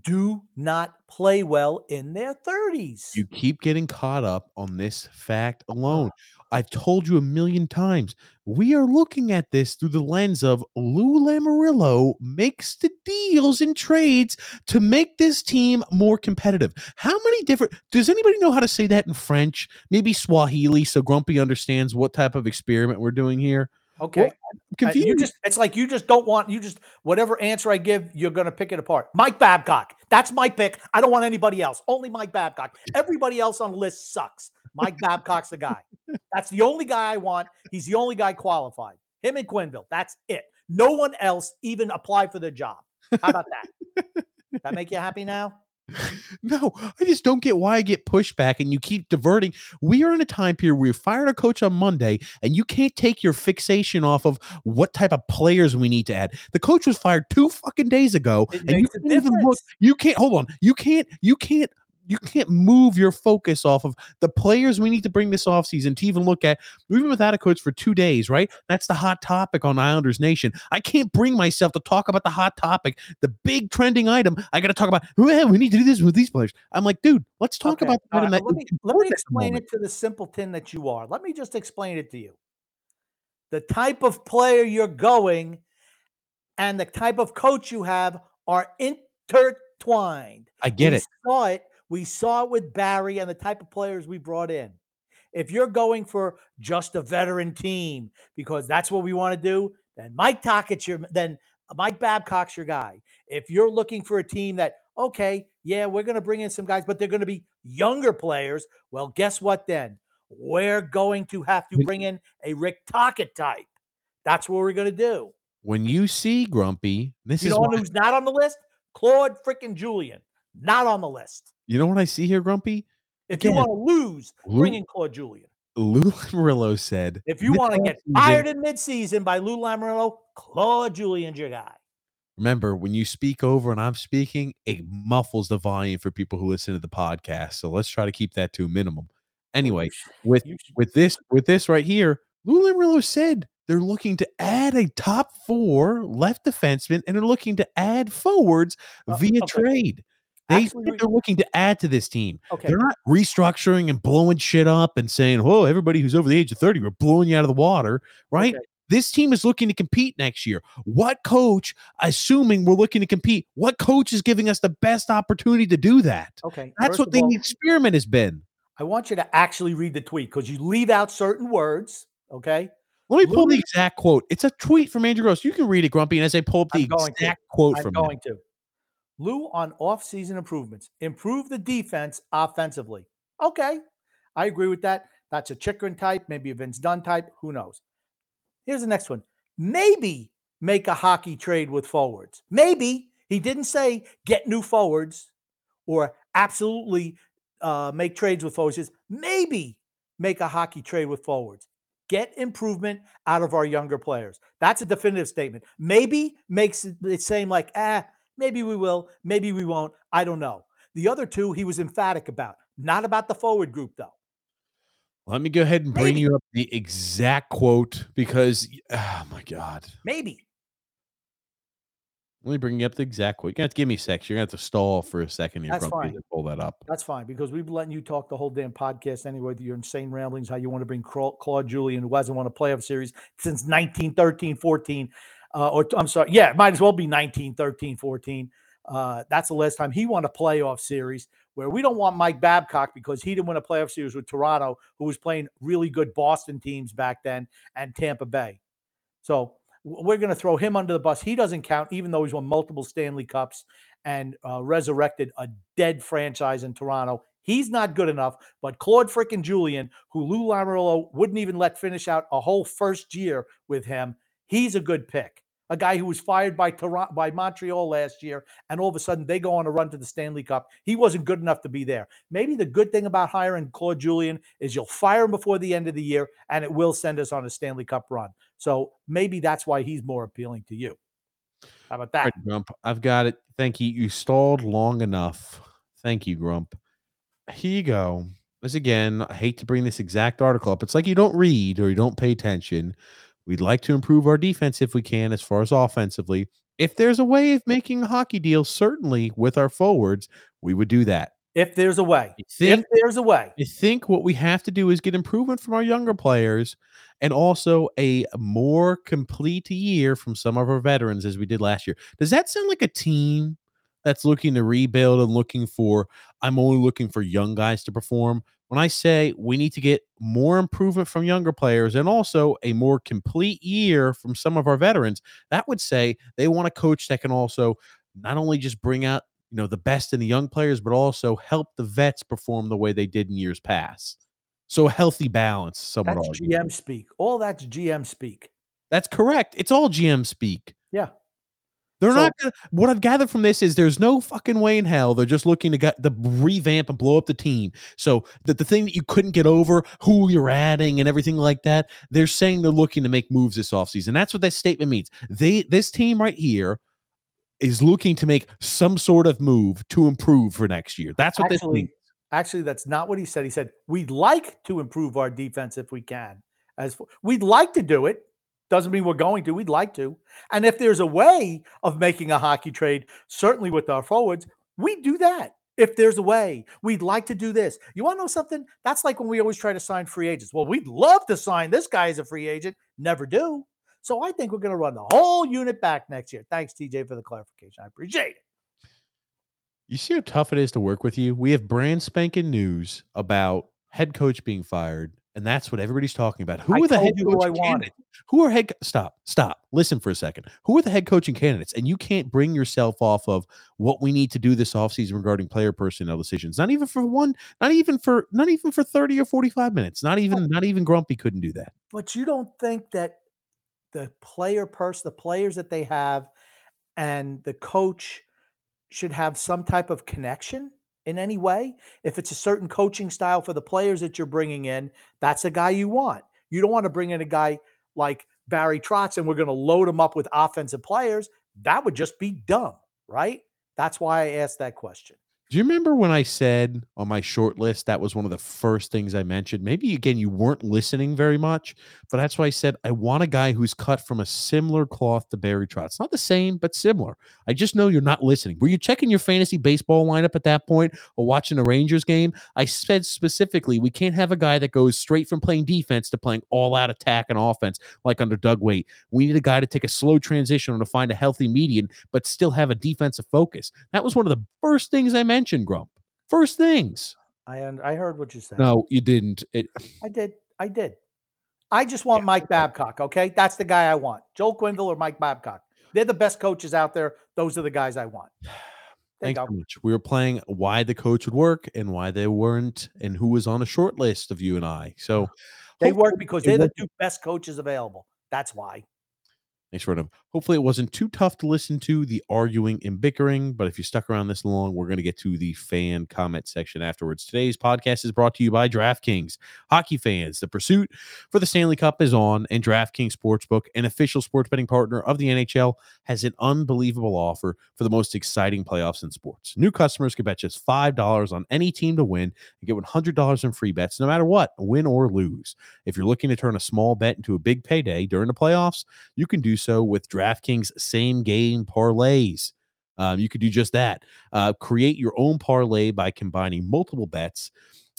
do not play well in their 30s. You keep getting caught up on this fact alone. Uh-huh. I've told you a million times. We are looking at this through the lens of Lou Lamoriello makes the deals and trades to make this team more competitive. How many different does anybody know how to say that in French? Maybe Swahili, so Grumpy understands what type of experiment we're doing here. okay. Uh, confused. you just it's like you just don't want you just whatever answer I give, you're gonna pick it apart. Mike Babcock. That's my pick. I don't want anybody else. Only Mike Babcock. Everybody else on the list sucks. Mike Babcock's the guy. That's the only guy I want. He's the only guy qualified. Him and Quenneville. That's it. No one else even applied for the job. How about that? that make you happy now? No, I just don't get why I get pushback and you keep diverting. We are in a time period where we fired a coach on Monday and you can't take your fixation off of what type of players we need to add. The coach was fired two fucking days ago It and you can't even look. You can't hold on. You can't, you can't. You can't move your focus off of the players we need to bring this offseason to even look at. We've been without a coach for two days, right? That's the hot topic on Islanders Nation. I can't bring myself to talk about the hot topic the big trending item. I got to talk about. Well, we need to do this with these players. I'm like, dude, let's talk Okay, about the all item right, let me let me important at the explain it to the simpleton that you are. Let me just explain it to you. The type of player you're going and the type of coach you have are intertwined. I get we it. Saw it. We saw it with Barry and the type of players we brought in. If you're going for just a veteran team because that's what we want to do, then Mike Tocchet's your then Mike Babcock's your guy. If you're looking for a team that okay, yeah, we're going to bring in some guys, but they're going to be younger players. Well, guess what? Then we're going to have to bring in a Rick Tocchet type. That's what we're going to do. When you see Grumpy, this You is know why, who's not on the list? Claude freaking Julien, not on the list. You know what I see here, Grumpy. If you want to lose, Lou- bring in Claude Julien. Lou Lamoriello said, If you want to get fired in midseason by Lou Lamoriello, Claude Julien's your guy. Remember, when you speak over and I'm speaking, it muffles the volume for people who listen to the podcast. So let's try to keep that to a minimum. Anyway, with with this with this right here, Lou Lamoriello said they're looking to add a top four left defenseman and they're looking to add forwards Uh, via okay. trade. They Actually, they're looking to add to this team. okay. They're not restructuring and blowing shit up and saying, whoa, everybody who's over the age of 30, we're blowing you out of the water." Right? Okay. This team is looking to compete next year. What coach, assuming we're looking to compete, what coach is giving us the best opportunity to do that? Okay. That's first what the all, experiment has been. I want you to actually read the tweet because you leave out certain words. Okay. Let me pull the exact quote. It's a tweet from Andrew Gross. You can read it, Grumpy, and as I pull up the I'm to. exact quote I'm from going to. Lou on off-season improvements. Improve the defense offensively. Okay. I agree with that. That's a Chychrun type, maybe a Vince Dunn type. Who knows? Here's the next one. Maybe make a hockey trade with forwards. Maybe. He didn't say get new forwards or absolutely uh, make trades with forwards. He says maybe make a hockey trade with forwards. get improvement out of our younger players. That's a definitive statement. Maybe makes it seem like, ah, maybe we will, maybe we won't. I don't know. The other two, he was emphatic about, not about the forward group, though. Let me go ahead and bring Maybe. you up the exact quote because, oh my God. Maybe. Let me bring you up the exact quote. You're going to have to give me a sec. You're going to have to stall for a second here, That's fine. to pull that up. That's fine because we've been letting you talk the whole damn podcast anyway. Your insane ramblings, how you want to bring Claude Julien, who hasn't won a playoff series since 1913 14. Uh, or I'm sorry, yeah, it might as well be 19 13 14. Uh, that's the last time he won a playoff series where we don't want Mike Babcock because he didn't win a playoff series with Toronto, who was playing really good Boston teams back then and Tampa Bay. So we're going to throw him under the bus. He doesn't count, even though he's won multiple Stanley Cups and uh, resurrected a dead franchise in Toronto. He's not good enough, but Claude frickin' Julian, who Lou Lamoriello wouldn't even let finish out a whole first year with him, he's a good pick. A guy who was fired by Toronto, by Montreal last year, and all of a sudden they go on a run to the Stanley Cup. He wasn't good enough to be there. Maybe the good thing about hiring Claude Julien is you'll fire him before the end of the year, and it will send us on a Stanley Cup run. So maybe that's why he's more appealing to you. How about that? right, Grump. I've got it. Thank you. You stalled long enough. Thank you, Grump. Here you go. This again, I hate to bring this exact article up. It's like you don't read or you don't pay attention. We'd like to improve our defense if we can, as far as offensively. If there's a way of making a hockey deal, certainly with our forwards, we would do that. If there's a way, think if there's a way, I think what we have to do is get improvement from our younger players and also a more complete year from some of our veterans as we did last year. Does that sound like a team that's looking to rebuild and looking for I'm only looking for young guys to perform? When I say we need to get more improvement from younger players and also a more complete year from some of our veterans, that would say they want a coach that can also not only just bring out you know the best in the young players, but also help the vets perform the way they did in years past. So a healthy balance, some would that's. GM speak. All that's GM speak. That's correct. It's all GM speak. Yeah. They're So- not gonna, what I've gathered from this is there's no fucking way in hell they're just looking to get the revamp and blow up the team. So that the thing that you couldn't get over, who you're adding and everything like that, they're saying they're looking to make moves this offseason. That's what that statement means. They this team right here is looking to make some sort of move to improve for next year. That's what this means. actually, that's not what he said. He said we'd like to improve our defense if we can. As for, we'd like to do it, doesn't mean we're going to. We'd like to, and if there's a way of making a hockey trade, certainly with our forwards, we do that. If there's a way, we'd like to do this. You want to know something? That's like when we always try to sign free agents. Well, we'd love to sign this guy as a free agent, never do. So I think we're going to run the whole unit back next year. Thanks, TJ, for the clarification. I appreciate it. You see how tough it is to work with you? We have brand spanking news about head coach being fired, and that's what everybody's talking about. Who I are the head you who coach I wanted. candidates? Who are head stop, stop, listen for a second. Who are the head coaching candidates? And you can't bring yourself off of what we need to do this offseason regarding player personnel decisions. Not even for one, not even for not even for 30 or 45 minutes. Not even not even Grumpy couldn't do that. But you don't think that the player purse, the players that they have, and the coach should have some type of connection in any way? If it's a certain coaching style for the players that you're bringing in, that's a guy you want. You don't want to bring in a guy like Barry Trotz and we're going to load him up with offensive players. That would just be dumb, right? That's why I asked that question. Do you remember when I said on my short list that was one of the first things I mentioned? Maybe again you weren't listening very much, but that's why I said I want a guy who's cut from a similar cloth to Barry Trotz. Not the same, but similar. I just know you're not listening. Were you checking your fantasy baseball lineup at that point or watching a Rangers game? I said specifically we can't have a guy that goes straight from playing defense to playing all out attack and offense like under Doug Weight. We need a guy to take a slow transition and to find a healthy median, but still have a defensive focus. That was one of the first things I mentioned, Grump. First things. I I heard what you said. No, you didn't. It, I did. I did. I just want Yeah. Mike Babcock. Okay, that's the guy I want. Joel Quenneville or Mike Babcock. They're the best coaches out there. Those are the guys I want. There you thanks so much. We were playing why the coach would work and why they weren't, and who was on a short list of you and I. So They work because they they're the two best coaches available. That's why. Thanks for them. Hopefully, it wasn't too tough to listen to the arguing and bickering. But if you stuck around this long, we're going to get to the fan comment section afterwards. Today's podcast is brought to you by DraftKings. Hockey fans, the pursuit for the Stanley Cup is on, and DraftKings Sportsbook, an official sports betting partner of the NHL, has an unbelievable offer for the most exciting playoffs in sports. New customers can bet just $5 on any team to win and get $100 in free bets no matter what, win or lose. If you're looking to turn a small bet into a big payday during the playoffs, you can do so with DraftKings same game parlays. Um, you could do just that. Uh, create your own parlay by combining multiple bets,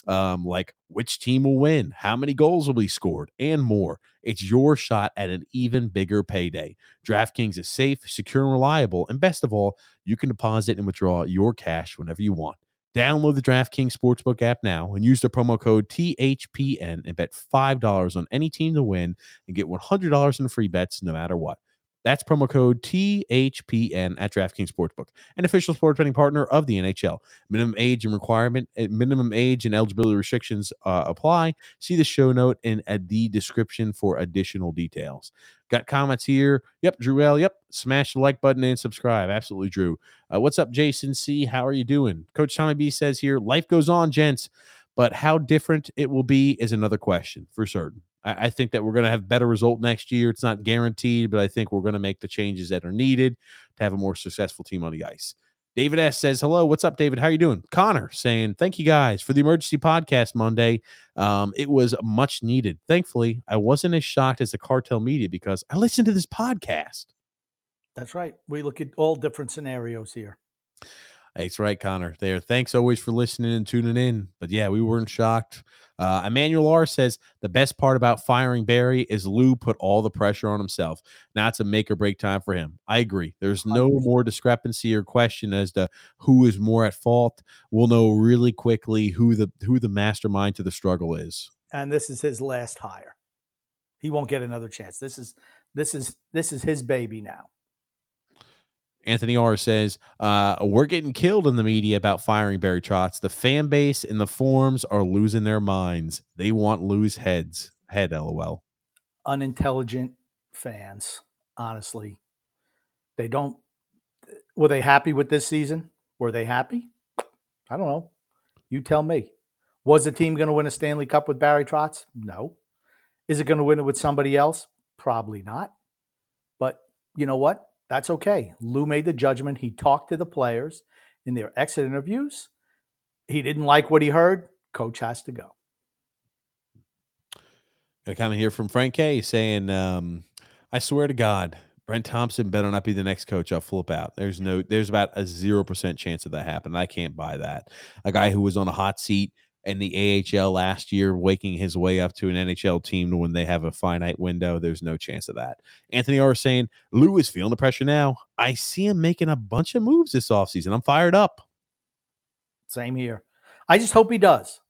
um, like which team will win, how many goals will be scored, and more. It's your shot at an even bigger payday. DraftKings is safe, secure, and reliable. And best of all, you can deposit and withdraw your cash whenever you want. Download the DraftKings Sportsbook app now and use the promo code THPN and bet $5 on any team to win and get $100 in free bets no matter what. That's promo code THPN at DraftKings Sportsbook, an official sports betting partner of the NHL. Minimum age and requirement, eh, minimum age and eligibility restrictions uh, apply. See the show note in uh, the description for additional details. Got comments here. Yep, Drew L. Yep, smash the like button and subscribe. Absolutely, Drew. Uh, what's up, Jason C? How are you doing? Coach Tommy B says here, life goes on, gents, but how different it will be is another question for certain. I, I think that we're going to have better result next year. It's not guaranteed, but I think we're going to make the changes that are needed to have a more successful team on the ice. David S says, "Hello, what's up, David? How are you doing?" Connor saying, "Thank you guys for the emergency podcast Monday. Um, it was much needed. Thankfully, I wasn't as shocked as the cartel media because I listened to this podcast." That's right. We look at all different scenarios here. That's right, Connor. There. Thanks always for listening and tuning in. But yeah, we weren't shocked. Uh, Emmanuel R says the best part about firing Barry is Lou put all the pressure on himself. Now it's a make or break time for him. I agree. There's no more discrepancy or question as to who is more at fault. We'll know really quickly who the who the mastermind to the struggle is. And this is his last hire. He won't get another chance. This is this is this is his baby now. Anthony R says, uh, We're getting killed in the media about firing Barry Trotz. The fan base and the forums are losing their minds. They want lose heads. Head, lol. Unintelligent fans, honestly. They don't. Were they happy with this season? Were they happy? I don't know. You tell me. Was the team going to win a Stanley Cup with Barry Trotz? No. Is it going to win it with somebody else? Probably not. But you know what? That's okay. Lou made the judgment. He talked to the players in their exit interviews. He didn't like what he heard. Coach has to go. I kind of hear from Frank K saying, um, I swear to God, Brent Thompson better not be the next coach. I'll flip out. There's no, there's about a 0% chance of that happening. I can't buy that. A guy who was on a hot seat in the AHL last year, waking his way up to an NHL team when they have a finite window. There's no chance of that. Anthony R saying, Lou is feeling the pressure now. I see him making a bunch of moves this offseason. I'm fired up. Same here. I just hope he does.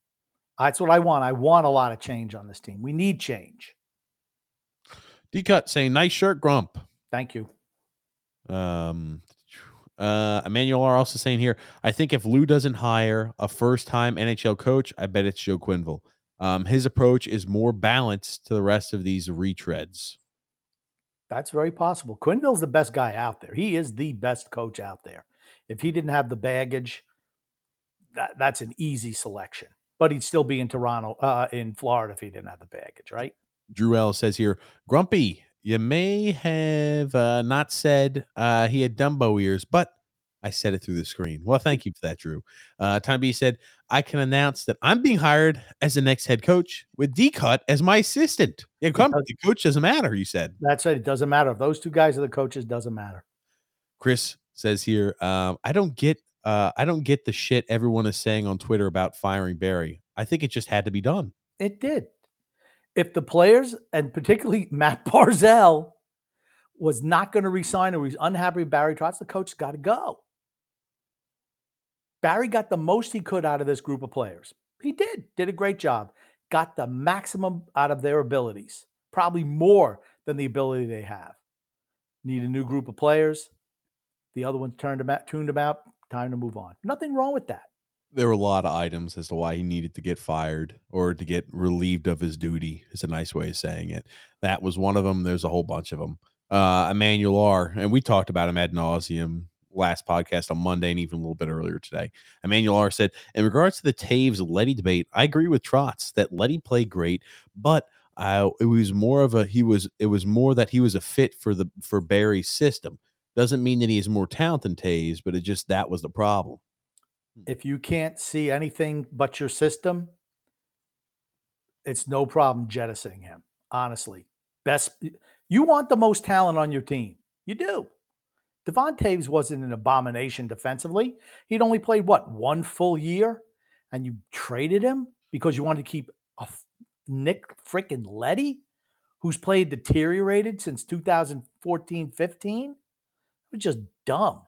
That's what I want. I want a lot of change on this team. We need change. D cut saying, nice shirt, Grump. Thank you. Um, uh, Emmanuel are also saying here, I think if Lou doesn't hire a first time NHL coach, I bet it's Joe Quenneville. Um, his approach is more balanced to the rest of these retreads. That's very possible. Quenneville's the best guy out there. He is the best coach out there. If he didn't have the baggage, that, that's an easy selection. But he'd still be in Toronto, uh, in Florida if he didn't have the baggage, right? Drew L says here, Grumpy, you may have uh, not said uh, he had Dumbo ears, but I said it through the screen. Well, thank you for that, Drew. Uh, Tom B said, I can announce that I'm being hired as the next head coach with D Cut as my assistant. Yeah, come, the coach doesn't matter, you said. That's it. It doesn't matter. If those two guys are the coaches, doesn't matter. Chris says here, um, I don't get uh, I don't get the shit everyone is saying on Twitter about firing Barry. I think it just had to be done. It did if the players and particularly Matt Barzal was not going to resign or he's unhappy with Barry Trotz, the coach got to go. Barry got the most he could out of this group of players. He did, did a great job, got the maximum out of their abilities, probably more than the ability they have. Need a new group of players. The other ones turned them out, tuned them out. Time to move on. Nothing wrong with that there were a lot of items as to why he needed to get fired or to get relieved of his duty is a nice way of saying it that was one of them there's a whole bunch of them uh, Emmanuel R, and we talked about him ad nauseum last podcast on Monday and even a little bit earlier today. Emmanuel R said, in regards to the Toews Leddy debate, I agree with Trotz that Leddy played great, but uh, it was more of a he was it was more that he was a fit for the for Barry's system. Doesn't mean that he is more talented than Toews, but it just that was the problem. Mm. If you can't see anything but your system, it's no problem jettisoning him. Honestly, best you want the most talent on your team. You do. Devon Toews wasn't an abomination defensively. He'd only played what one full year, and you traded him because you wanted to keep a Nick freaking Leddy, who's played deteriorated since 2014 15. It was just dumb.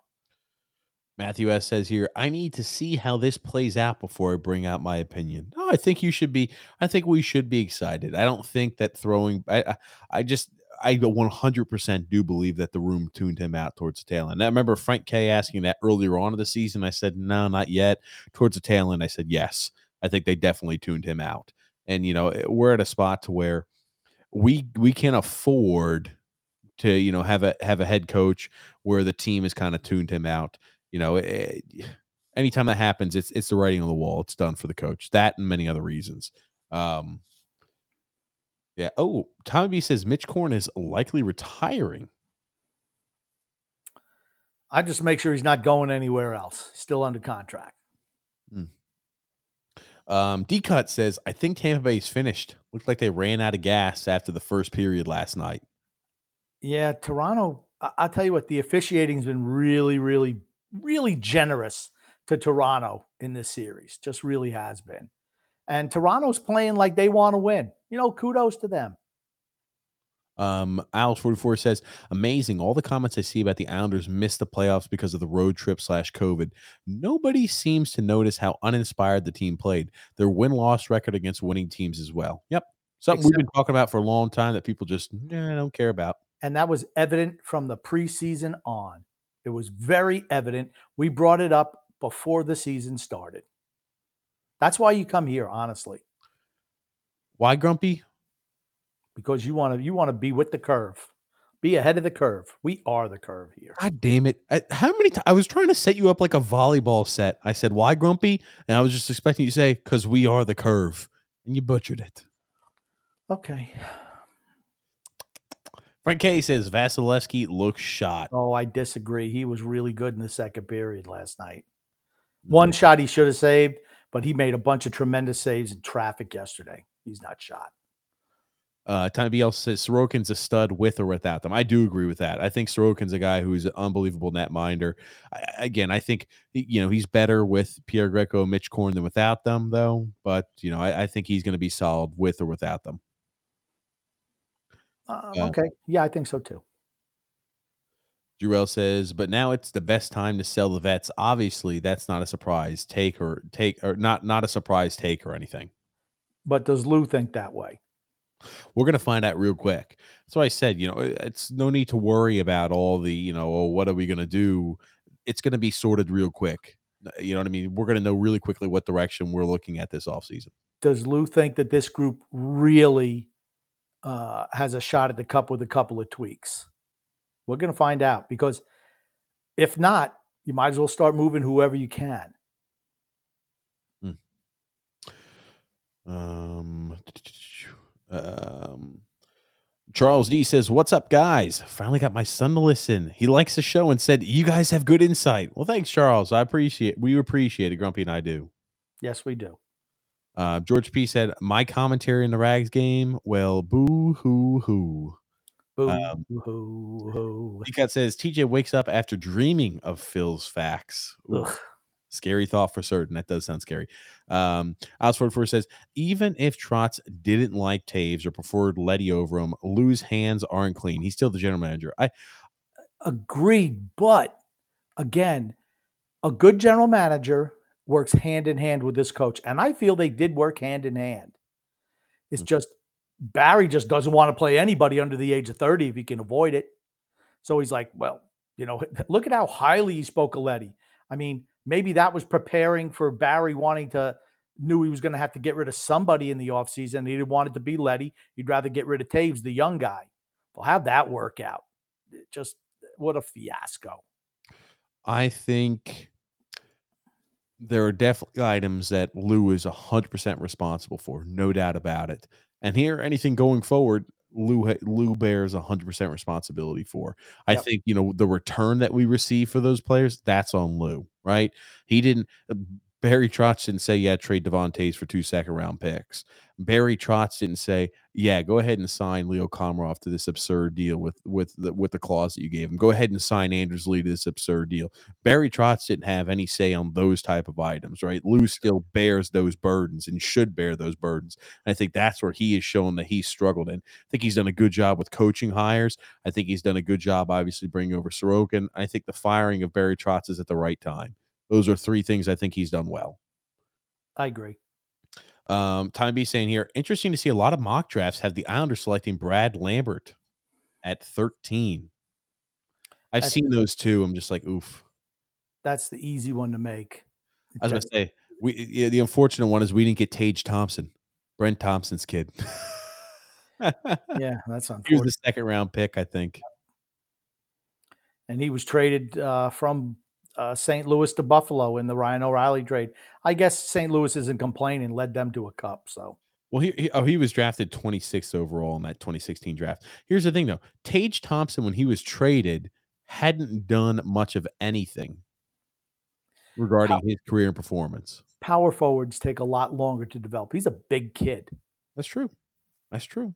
Matthew S says here, I need to see how this plays out before I bring out my opinion. No, I think you should be. I think we should be excited. I don't think that throwing. I, I, just. I 100% do believe that the room tuned him out towards the tail end. I remember Frank K asking that earlier on in the season. I said, no, not yet. Towards the tail end, I said, yes. I think they definitely tuned him out. And, you know, eh, we're at a spot to where we we can't afford to, you know, have a have a head coach where the team has kind of tuned him out you know, it, eh, anytime that happens, it's it's the writing on the wall. It's done for the coach. That and many other reasons. Um, yeah. Oh, Tommy B says Mitch Korn is likely retiring. I just make sure he's not going anywhere else. Still under contract. Hmm. Um, D Cut says, I think Tampa Bay's finished. Looked like they ran out of gas after the first period last night. Yeah, Toronto. I- I'll tell you what, the officiating's been really, really really generous to Toronto in this series. Just really has been. And Toronto's playing like they want to win. You know, kudos to them. Um, Alex 44 says, amazing. All the comments I see about the Islanders missed the playoffs because of the road trip slash COVID. Nobody seems to notice how uninspired the team played. Their win loss record against winning teams as well. Yep. Something Except, we've been talking about for a long time that people just eh, don't care about. And that was evident from the preseason on. It was very evident. We brought it up before the season started. That's why you come here, honestly. Why grumpy? Because you want to you want to be with the curve. Be ahead of the curve. We are the curve here. God damn it. I, how many times I was trying to set you up like a volleyball set. I said, why grumpy? And I was just expecting you to say, because we are the curve. And you butchered it. Okay. Frank K says Vasilevskiy looks shot. Oh, I disagree. He was really good in the second period last night. One shot he should have saved, but he made a bunch of tremendous saves in traffic yesterday. He's not shot. Uh, Tommy B else says Sorokin's a stud with or without them. I do agree with that. I think Sorokin's a guy who's an unbelievable net minder. I, again, I think you know he's better with Piero Greco, Mitch Korn than without them, though. But you know, I, I think he's going to be solid with or without them. Um, okay. Yeah, I think so too. Jurel says, but now it's the best time to sell the vets. Obviously, that's not a surprise take or take or not not a surprise take or anything. But does Lou think that way? We're gonna find out real quick. So I said, you know, it's no need to worry about all the, you know, oh, what are we gonna do? It's gonna be sorted real quick. You know what I mean? We're gonna know really quickly what direction we're looking at this offseason. Does Lou think that this group really uh, has a shot at the cup with a couple of tweaks. We're going to find out because if not, you might as well start moving whoever you can. Hmm. Um, um, Charles D says, What's up, guys? Finally got my son to listen. He likes the show and said, You guys have good insight. Well, thanks, Charles. I appreciate we appreciate it. Grumpy and I do. Yes, we do. Uh, George P said, "My commentary in the Rags game. Well, boo hoo hoo." Boo um, hoo hoo. Cat says TJ wakes up after dreaming of Phil's facts. Scary thought for certain. That does sound scary. Um, Four says, even if Trotz didn't like Toews or preferred Leddy over him, Lou's hands aren't clean. He's still the general manager. I agreed, but again, a good general manager works hand in hand with this coach. And I feel they did work hand in hand. It's mm. just Barry just doesn't want to play anybody under the age of 30 if he can avoid it. So he's like, well, you know, look at how highly he spoke of Leddy. I mean, maybe that was preparing for Barry wanting to knew he was going to have to get rid of somebody in the offseason. He didn't want it to be Leddy. He'd rather get rid of Toews, the young guy. We'll have that work out. just what a fiasco. I think there are definitely items that Lou is 100% responsible for, no doubt about it. And here, anything going forward, Lou Lou bears 100% responsibility for. I Yep. think, you know, the return that we receive for those players, that's on Lou, right? He didn't uh, Barry Trotz didn't say, yeah, trade Devon Toews for two second round picks. Barry Trotz didn't say, yeah, go ahead and sign Leo Komarov to this absurd deal with with the with the clause that you gave him. Go ahead and sign Anders Lee to this absurd deal. Barry Trotz didn't have any say on those type of items, right? Lou still bears those burdens and should bear those burdens. And I think that's where he has shown that he's struggled. And I think he's done a good job with coaching hires. I think he's done a good job, obviously, bringing over Sorokin. I think the firing of Barry Trotz is at the right time. Those are three things I think he's done well. I agree. Um, Time B saying here, interesting to see a lot of mock drafts have the Islanders selecting Brad Lambert at 13. I've That's- seen those too. I'm just like, oof. That's the easy one to make. I was gonna say, we yeah, the unfortunate one is we didn't get Tage Thompson, Brent Thompson's kid. yeah, that's unfortunate. he was the second round pick, I think. and he was traded uh, from uh, St. Louis to Buffalo in the Ryan O'Reilly trade. I guess St. Louis isn't complaining, led them to a cup. So Well, he, he oh he was drafted 26th overall in that 2016 draft. Here's the thing though, Tage Thompson when he was traded hadn't done much of anything regarding his career and performance. power forwards take a lot longer to develop. He's a big kid. That's true. That's true.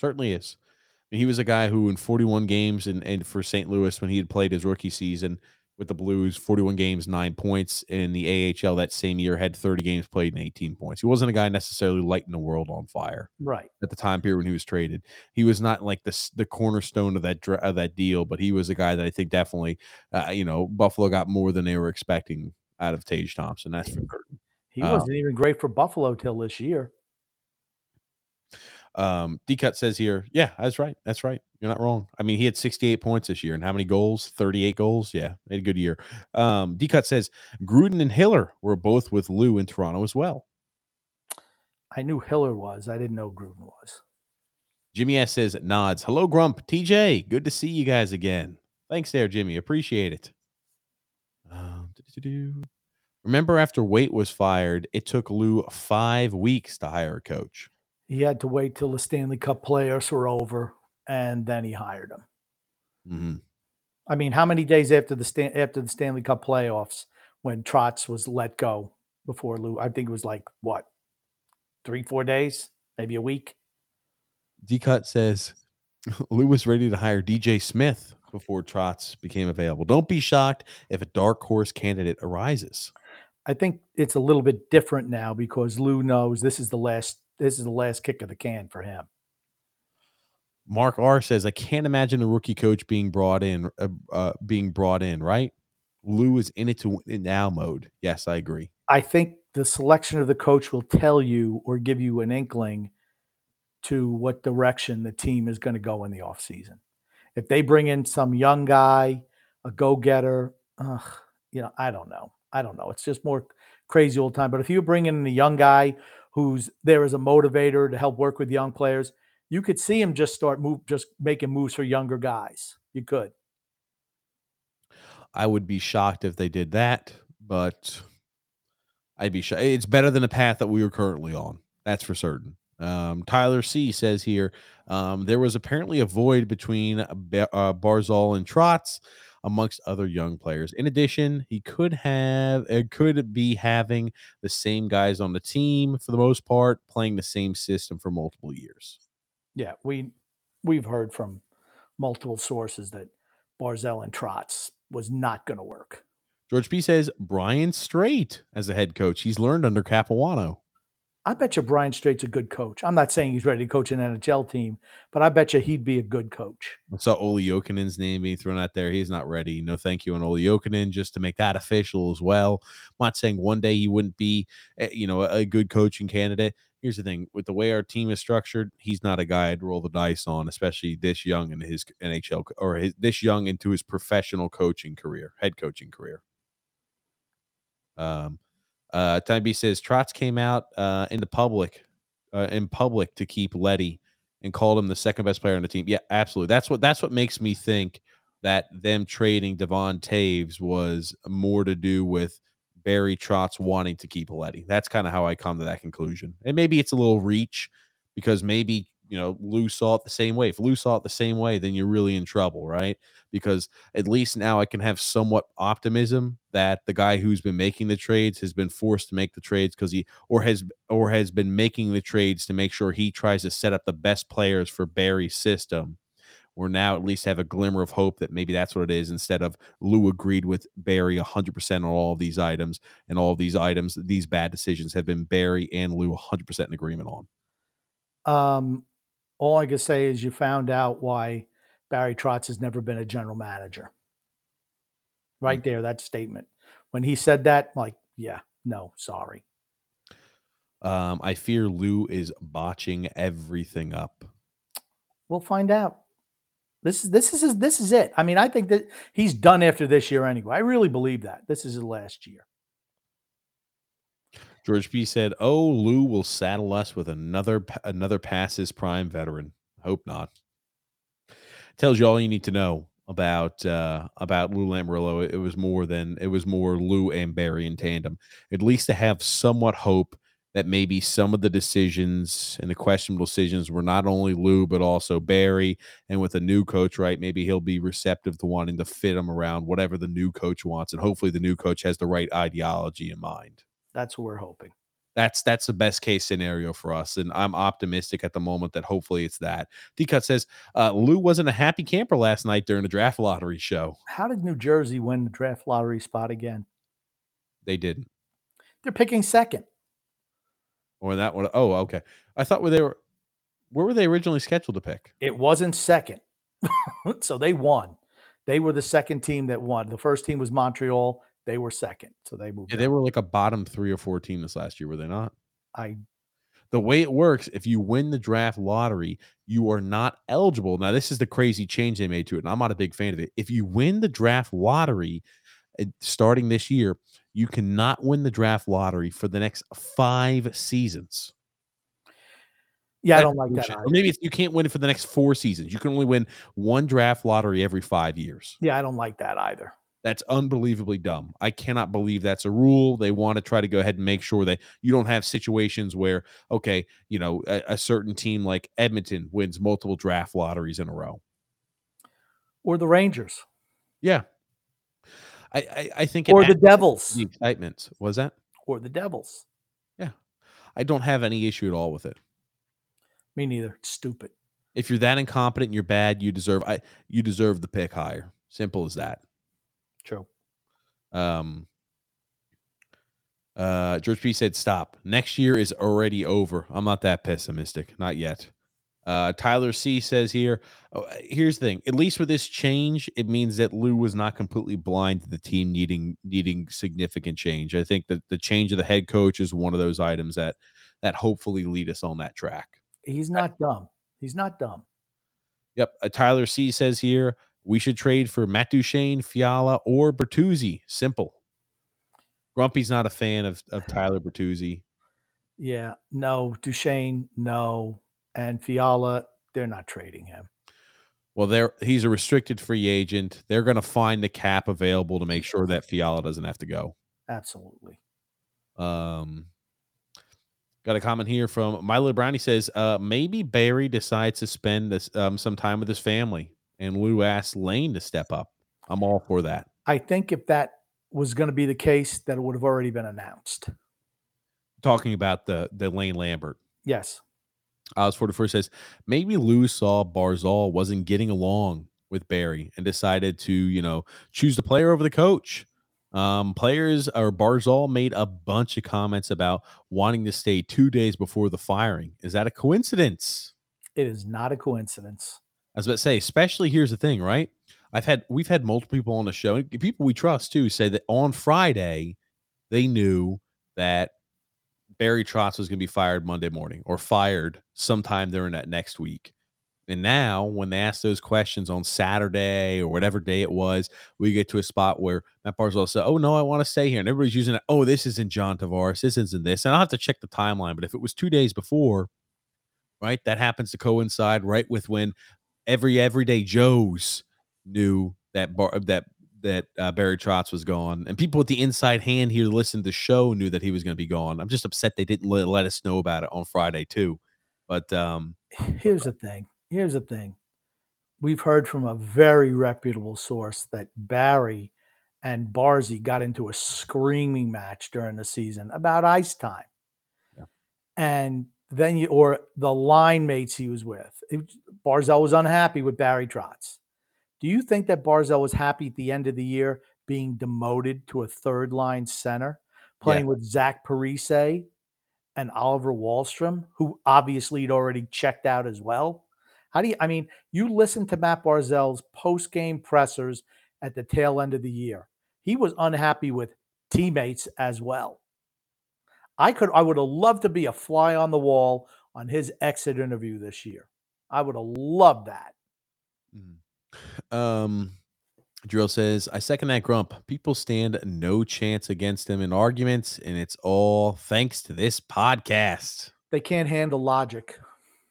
Certainly is. I mean, he was a guy who in 41 games and, and for St. Louis when he had played his rookie season with the Blues, 41 games, nine points in the AHL that same year, had 30 games played and 18 points. He wasn't a guy necessarily lighting the world on fire Right. at the time period when he was traded. He was not like the the cornerstone of that of that deal, but he was a guy that I think definitely, uh, you know, Buffalo got more than they were expecting out of Tage Thompson. That's for certain. He Uh, wasn't even great for Buffalo till this year. Um, D cut says here, yeah, that's right. That's right. You're not wrong. I mean, he had 68 points this year, and how many goals? 38 goals. Yeah, had a good year. Um, D cut says Gruden and Hiller were both with Lou in Toronto as well. I knew Hiller was. I didn't know Gruden was. Jimmy S says nods. Hello, Grump. TJ, good to see you guys again. Thanks there, Jimmy. Appreciate it. Um. Remember, after Weight was fired, it took Lou five weeks to hire a coach. He had to wait till the Stanley Cup playoffs were over, and then he hired him. hmm I mean, how many days after the Stan- after the Stanley Cup playoffs when Trotz was let go before Lou? I think it was like what, three, four days, maybe a week. D cut says Lou was ready to hire DJ Smith before Trotz became available. Don't be shocked if a dark horse candidate arises. I think it's a little bit different now because Lou knows this is the last this is the last kick of the can for him. Mark R says, I can't imagine a rookie coach being brought in, uh, uh, being brought in, right? Lou is in it to win it now mode. Yes, I agree. I think the selection of the coach will tell you or give you an inkling to what direction the team is going to go in the offseason. If they bring in some young guy, a go-getter, ugh, you know, I don't know. I don't know. It's just more crazy old time. But if you bring in a young guy who's there as a motivator to help work with young players, you could see him just start move, just making moves for younger guys. You could. I would be shocked if they did that, but I'd be shocked. It's better than the path that we are currently on. That's for certain. Um, Tyler C says here um, there was apparently a void between uh, Barzal and Trotz, amongst other young players. In addition, he could have it could be having the same guys on the team for the most part, playing the same system for multiple years. Yeah, we we've heard from multiple sources that Barzal and Trotz was not going to work. George P says Brian Strait as a head coach. He's learned under Capuano. I bet you Brian Strait's a good coach. I'm not saying he's ready to coach an NHL team, but I bet you he'd be a good coach. I saw Olli Jokinen's name being thrown out there. He's not ready. No, thank you on Olli Jokinen, just to make that official as well. I'm not saying one day he wouldn't be, eh, you know, a good coaching candidate. Here's the thing: with the way our team is structured, he's not a guy I'd roll the dice on, especially this young in his NHL or his, this young into his professional coaching career, head coaching career. Um, uh, Time B says Trotz came out uh, in the public, uh, in public to keep Leddy and called him the second best player on the team. Yeah, absolutely. That's what that's what makes me think that them trading Devon Toews was more to do with Barry Trotz wanting to keep Leddy. That's kind of how I come to that conclusion. And maybe it's a little reach because maybe you know Lou saw it the same way. If Lou saw it the same way, then you're really in trouble, right? Because at least now I can have somewhat optimism that the guy who's been making the trades has been forced to make the trades because he or has or has been making the trades to make sure he tries to set up the best players for Barry's system. We're now at least have a glimmer of hope that maybe that's what it is instead of Lou agreed with Barry 100% on all of these items and all of these items, these bad decisions have been Barry and Lou 100% in agreement on. Um, all I can say is you found out why Barry Trotz has never been a general manager. Right there, that statement. When he said that, like, yeah, no, sorry. Um, I fear Lou is botching everything up. We'll find out. This is this is this is it. I mean, I think that he's done after this year anyway. I really believe that this is his last year. George B said, "Oh, Lou will saddle us with another another passes prime veteran. Hope not." Tells you all you need to know about uh, about Lou Lamoriello. It was more than it was more Lou and Barry in tandem. At least to have somewhat hope that maybe some of the decisions and the questionable decisions were not only Lou but also Barry. And with a new coach, right, maybe he'll be receptive to wanting to fit him around whatever the new coach wants, and hopefully the new coach has the right ideology in mind. That's what we're hoping. That's that's the best case scenario for us, and I'm optimistic at the moment that hopefully it's that. D cut says uh, Lou wasn't a happy camper last night during the draft lottery show. How did New Jersey win the draft lottery spot again? They didn't. They're picking second. Or that one? Oh, okay. I thought where they were. Where were they originally scheduled to pick? It wasn't second, so they won. They were the second team that won. The first team was Montreal. They were second, so they moved. Yeah, they were like a bottom three or four team this last year, were they not? I. The way it works, if you win the draft lottery, you are not eligible. Now, this is the crazy change they made to it, and I'm not a big fan of it. If you win the draft lottery, eh, starting this year, you cannot win the draft lottery for the next five seasons. Yeah, I don't like that. Or maybe you can't win it for the next four seasons. You can only win one draft lottery every five years. Yeah, I don't like that either. That's unbelievably dumb. I cannot believe that's a rule. They want to try to go ahead and make sure that you don't have situations where, okay, you know, a, a certain team like Edmonton wins multiple draft lotteries in a row. Or the Rangers. Yeah. I, I, I think or the Devils. The excitement was that, or the Devils. Yeah, I don't have any issue at all with it. Me neither. It's stupid. If you're that incompetent and you're bad, you deserve I you deserve the pick higher. Simple as that. True. Um, uh, George P said, "Stop. Next year is already over. I'm not that pessimistic. Not yet." Uh, Tyler C says here, oh, uh, here's the thing. At least with this change, it means that Lou was not completely blind to the team needing needing significant change. I think that the change of the head coach is one of those items that that hopefully lead us on that track. He's not dumb. He's not dumb. Yep. Uh, Tyler C says here, we should trade for Matt Duchene, Fiala, or Bertuzzi. Simple. Grumpy's not a fan of, of Tyler Bertuzzi. Yeah, no, Duchene, no. And Fiala, they're not trading him. Well, there he's a restricted free agent. They're going to find the cap available to make sure that Fiala doesn't have to go. Absolutely. Um, got a comment here from Milo Brownie says, uh, maybe Barry decides to spend this um, some time with his family and Lou asked Lane to step up. I'm all for that. I think if that was going to be the case, that it would have already been announced. Talking about the the Lane Lambert. Yes. I was 44 says maybe Lou saw Barzal wasn't getting along with Barry and decided to, you know, choose the player over the coach. Um, players or Barzal made a bunch of comments about wanting to stay two days before the firing. Is that a coincidence? It is not a coincidence. I was about to say, especially here's the thing, right? I've had we've had multiple people on the show, people we trust too, say that on Friday they knew that Barry Trotz was going to be fired Monday morning or fired sometime during that next week. And now, when they ask those questions on Saturday or whatever day it was, we get to a spot where Matt Barzal said, "Oh no, I want to stay here," and everybody's using it. Oh, this isn't John Tavares. This isn't this. And I'll have to check the timeline. But if it was two days before, right? That happens to coincide right with when every everyday Joes knew that bar that that uh, Barry Trotz was gone, and people with the inside hand here listened to the show knew that he was going to be gone. I'm just upset they didn't let, let us know about it on Friday too. But um, here's the thing. Here's the thing. We've heard from a very reputable source that Barry and Barzy got into a screaming match during the season about ice time. Yeah. And then you, or the line mates he was with, it, Barzal was unhappy with Barry Trotz. Do you think that Barzal was happy at the end of the year being demoted to a third line center, playing yeah. with Zach Parise and Oliver Wahlstrom, who obviously had already checked out as well? How do you, I mean, you listen to Matt Barzal's post game pressers at the tail end of the year. He was unhappy with teammates as well. I could, I would have loved to be a fly on the wall on his exit interview this year. I would have loved that. Mm-hmm. Um, Drill says, I second that grump. People stand no chance against him in arguments, and it's all thanks to this podcast. They can't handle logic.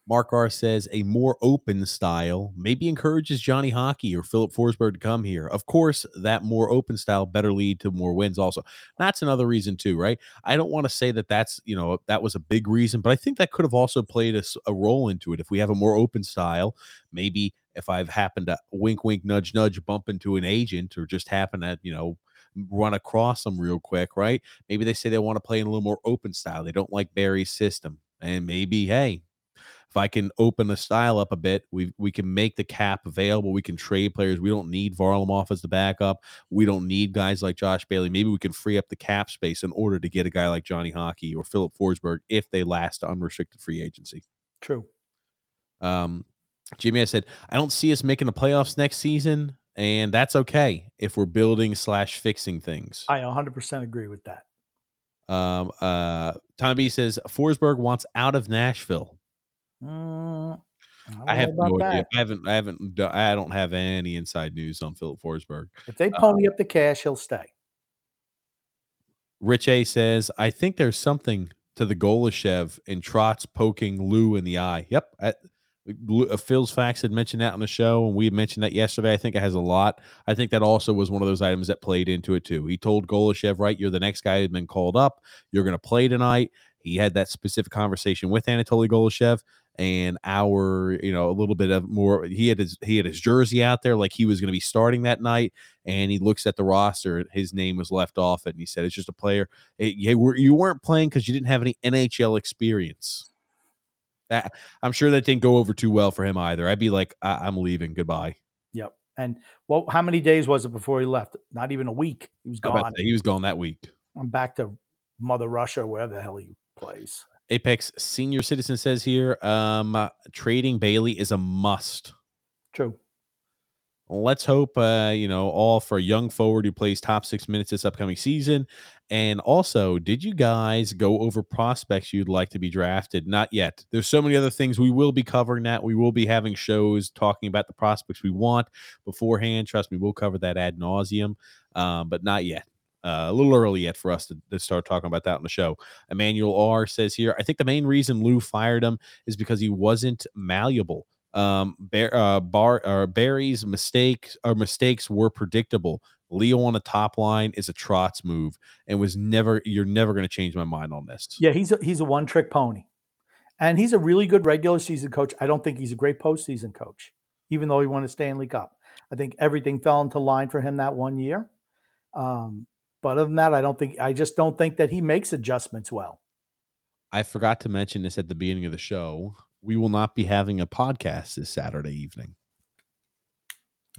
Mark R says a more open style maybe encourages Johnny Hockey or Filip Forsberg to come here. Of course, that more open style better lead to more wins. Also, that's another reason too, right? I don't want to say that that's you know that was a big reason, but I think that could have also played a, a role into it. If we have a more open style, maybe if I've happened to wink, wink, nudge, nudge, bump into an agent or just happen to you know run across them real quick, right? Maybe they say they want to play in a little more open style. They don't like Barry's system. And maybe, hey, if I can open the style up a bit, we we can make the cap available. We can trade players. We don't need Varlamov as the backup. We don't need guys like Josh Bailey. Maybe we can free up the cap space in order to get a guy like Johnny Hockey or Filip Forsberg if they last unrestricted free agency. True. Um, Jimmy, I said I don't see us making the playoffs next season, and that's okay if we're building slash fixing things. I 100% agree with that. Um, uh, Tom B says Forsberg wants out of Nashville. Mm, I, I have no that. idea. I haven't. I haven't. I don't have any inside news on Filip Forsberg. If they pony uh, up the cash, he'll stay. Rich A says, "I think there's something to the Golyshev and Trotz poking Lou in the eye." Yep. I, uh, Phil's facts had mentioned that on the show, and we had mentioned that yesterday. I think it has a lot. I think that also was one of those items that played into it too. He told Golyshev, "Right, you're the next guy who's been called up. You're going to play tonight." He had that specific conversation with Anatoly Golyshev and our you know a little bit of more he had his he had his jersey out there like he was going to be starting that night and he looks at the roster his name was left off it and he said it's just a player. It, you, you weren't playing because you didn't have any nhl experience. That i'm sure that didn't go over too well for him either. I'd be like I, i'm leaving. Goodbye. Yep and well how many days was it before he left? Not even a week. He was gone. he was gone that week. I'm back to mother russia where the hell he plays Apex Senior Citizen says here, um, uh, trading Bailey is a must. True. Let's hope, uh, you know, all for a young forward who plays top six minutes this upcoming season. And also, did you guys go over prospects you'd like to be drafted? Not yet. There's so many other things we will be covering that. We will be having shows talking about the prospects we want beforehand. Trust me, we'll cover that ad nauseum, um, but not yet. Uh, a little early yet for us to, to, start talking about that on the show. Emmanuel R says here, I think the main reason Lou fired him is because he wasn't malleable. Um, Bear, uh, Bar, uh, Barry's mistakes or mistakes were predictable. Leo on the top line is a Trotz move, and was never. You're never going to change my mind on this. Yeah, he's a, he's a one trick pony, and he's a really good regular season coach. I don't think he's a great postseason coach, even though he won a Stanley Cup. I think everything fell into line for him that one year. Um, but other than that, I don't think I just don't think that he makes adjustments well. I forgot to mention this at the beginning of the show. We will not be having a podcast this Saturday evening.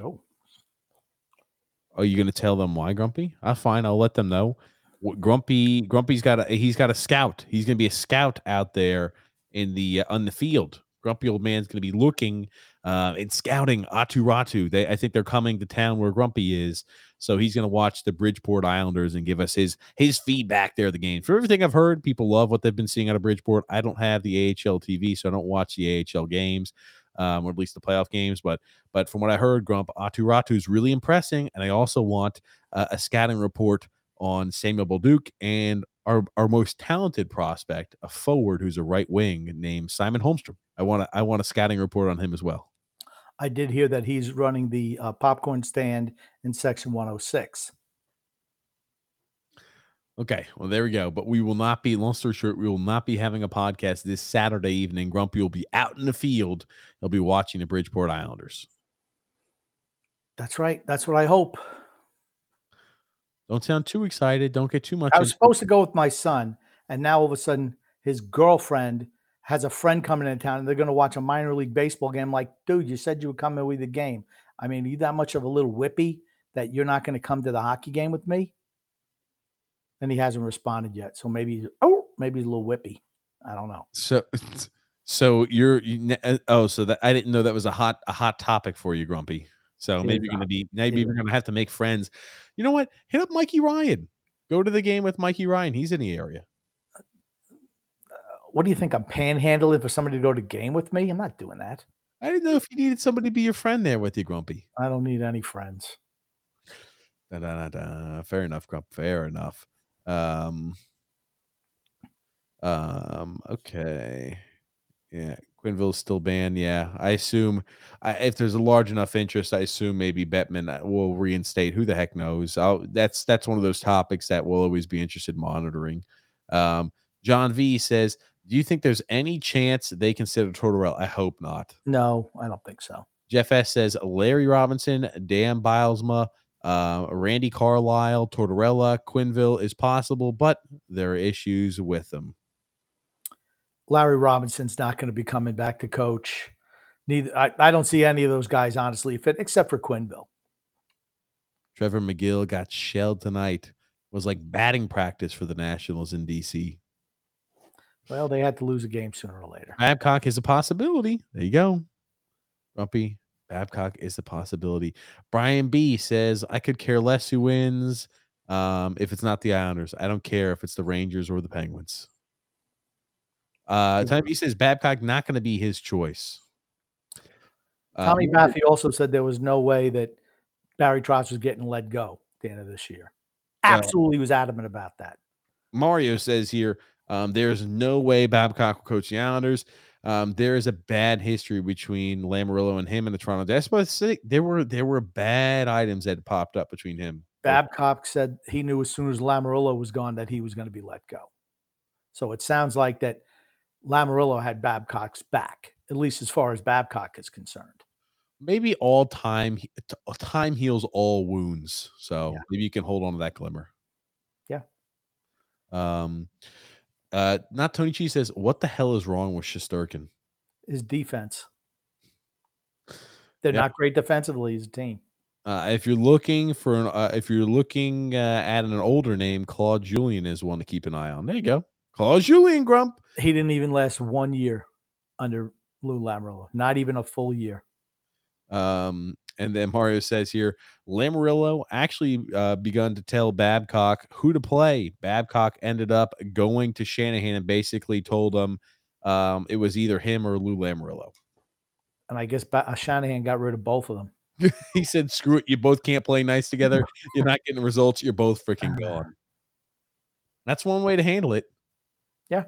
Oh. Are you going to tell them why, Grumpy? I'm fine. I'll let them know. Grumpy, Grumpy's got a he's got a scout. He's going to be a scout out there in the uh, on the field. Grumpy old man's going to be looking uh, and scouting Aatu Räty. They, I think they're coming to town where Grumpy is so he's going to watch the Bridgeport Islanders and give us his his feedback there. The game for everything I've heard, people love what they've been seeing out of Bridgeport. I don't have the AHL TV, so I don't watch the AHL games. Um, or at least the playoff games. But but from what I heard, Grump Aatu Räty is really impressing, and I also want uh, a scouting report on Samuel Bolduc and our our most talented prospect, a forward who's a right wing named Simon Holmstrom. I want to I want a scouting report on him as well. I did hear that he's running the uh, popcorn stand in section 106. Okay, well there we go. But we will not be long story short, we will not be having a podcast this Saturday evening. Grumpy will be out in the field. He'll be watching the Bridgeport Islanders. That's right. That's what I hope. Don't sound too excited. Don't get too much. I was supposed to go with my son, and now all of a sudden his girlfriend has a friend coming into town, and they're going to watch a minor league baseball game. Like, dude, you said you would come in with the game. I mean, are you that much of a little whippy that you're not going to come to the hockey game with me? And he hasn't responded yet, so maybe oh, maybe he's a little whippy. I don't know. So, so you're you, uh, oh, so that I didn't know that was a hot a hot topic for you, Grumpy. So It maybe you're gonna be maybe you're gonna have to make friends. You know what? Hit up Mikey Ryan. Go to the game with Mikey Ryan. He's in the area. What do you think? I'm panhandling for somebody to go to game with me? I'm not doing that. I didn't know if you needed somebody to be your friend there with you, Grumpy. I don't need any friends. Da, da, da. Fair enough, Grump. Fair enough. Um, um, okay. Yeah, Quenneville's still banned. Yeah, I assume I, if there's a large enough interest, I assume maybe Bettman uh, will reinstate. Who the heck knows? I'll, that's that's one of those topics that we'll always be interested in monitoring. Um, John V says, "Do you think there's any chance they consider Tortorella?" I hope not. No, I don't think so. Jeff S says Larry Robinson, Dan Bylsma, uh, Randy Carlyle, Tortorella, Quenneville is possible, but there are issues with them. Larry Robinson's not going to be coming back to coach. Neither I, I don't see any of those guys honestly fit except for Quenneville. Trevor McGill got shelled tonight. It was like batting practice for the Nationals in DC. Well, they had to lose a game sooner or later. Babcock is a possibility. There you go. Grumpy. Babcock is a possibility. Brian B says, I could care less who wins um, if it's not the Islanders. I don't care if it's the Rangers or the Penguins. Uh, Tommy B says Babcock not going to be his choice. Uh, Tommy Baffy also said there was no way that Barry Trotz was getting let go at the end of this year. Absolutely was adamant about that. Mario says here, um, there's no way Babcock will coach the Islanders. Um, there is a bad history between Lamoriello and him and the Toronto. That's say. There were there were bad items that popped up between him. Babcock said he knew as soon as Lamoriello was gone that he was going to be let go. So it sounds like that Lamoriello had Babcock's back, at least as far as Babcock is concerned. maybe all time time heals all wounds. So Yeah. maybe you can hold on to that glimmer. Yeah. Um. Uh. Not Tony Chi says, "What the hell is wrong with Shesterkin?" His defense. They're Yep. not great defensively as a team. Uh, if you're looking for an, uh, if you're looking uh, at an older name, Claude Julien is one to keep an eye on. There you go, Claude Julien Grump. He didn't even last one year under Lou Lamoriello, not even a full year. Um, and then Mario says here, Lamoriello actually uh, begun to tell Babcock who to play. Babcock ended up going to Shanahan and basically told him um, it was either him or Lou Lamoriello. And I guess ba- uh, Shanahan got rid of both of them. he said, "Screw it, you both can't play nice together. You're not getting results. You're both freaking gone." That's one way to handle it. Yeah.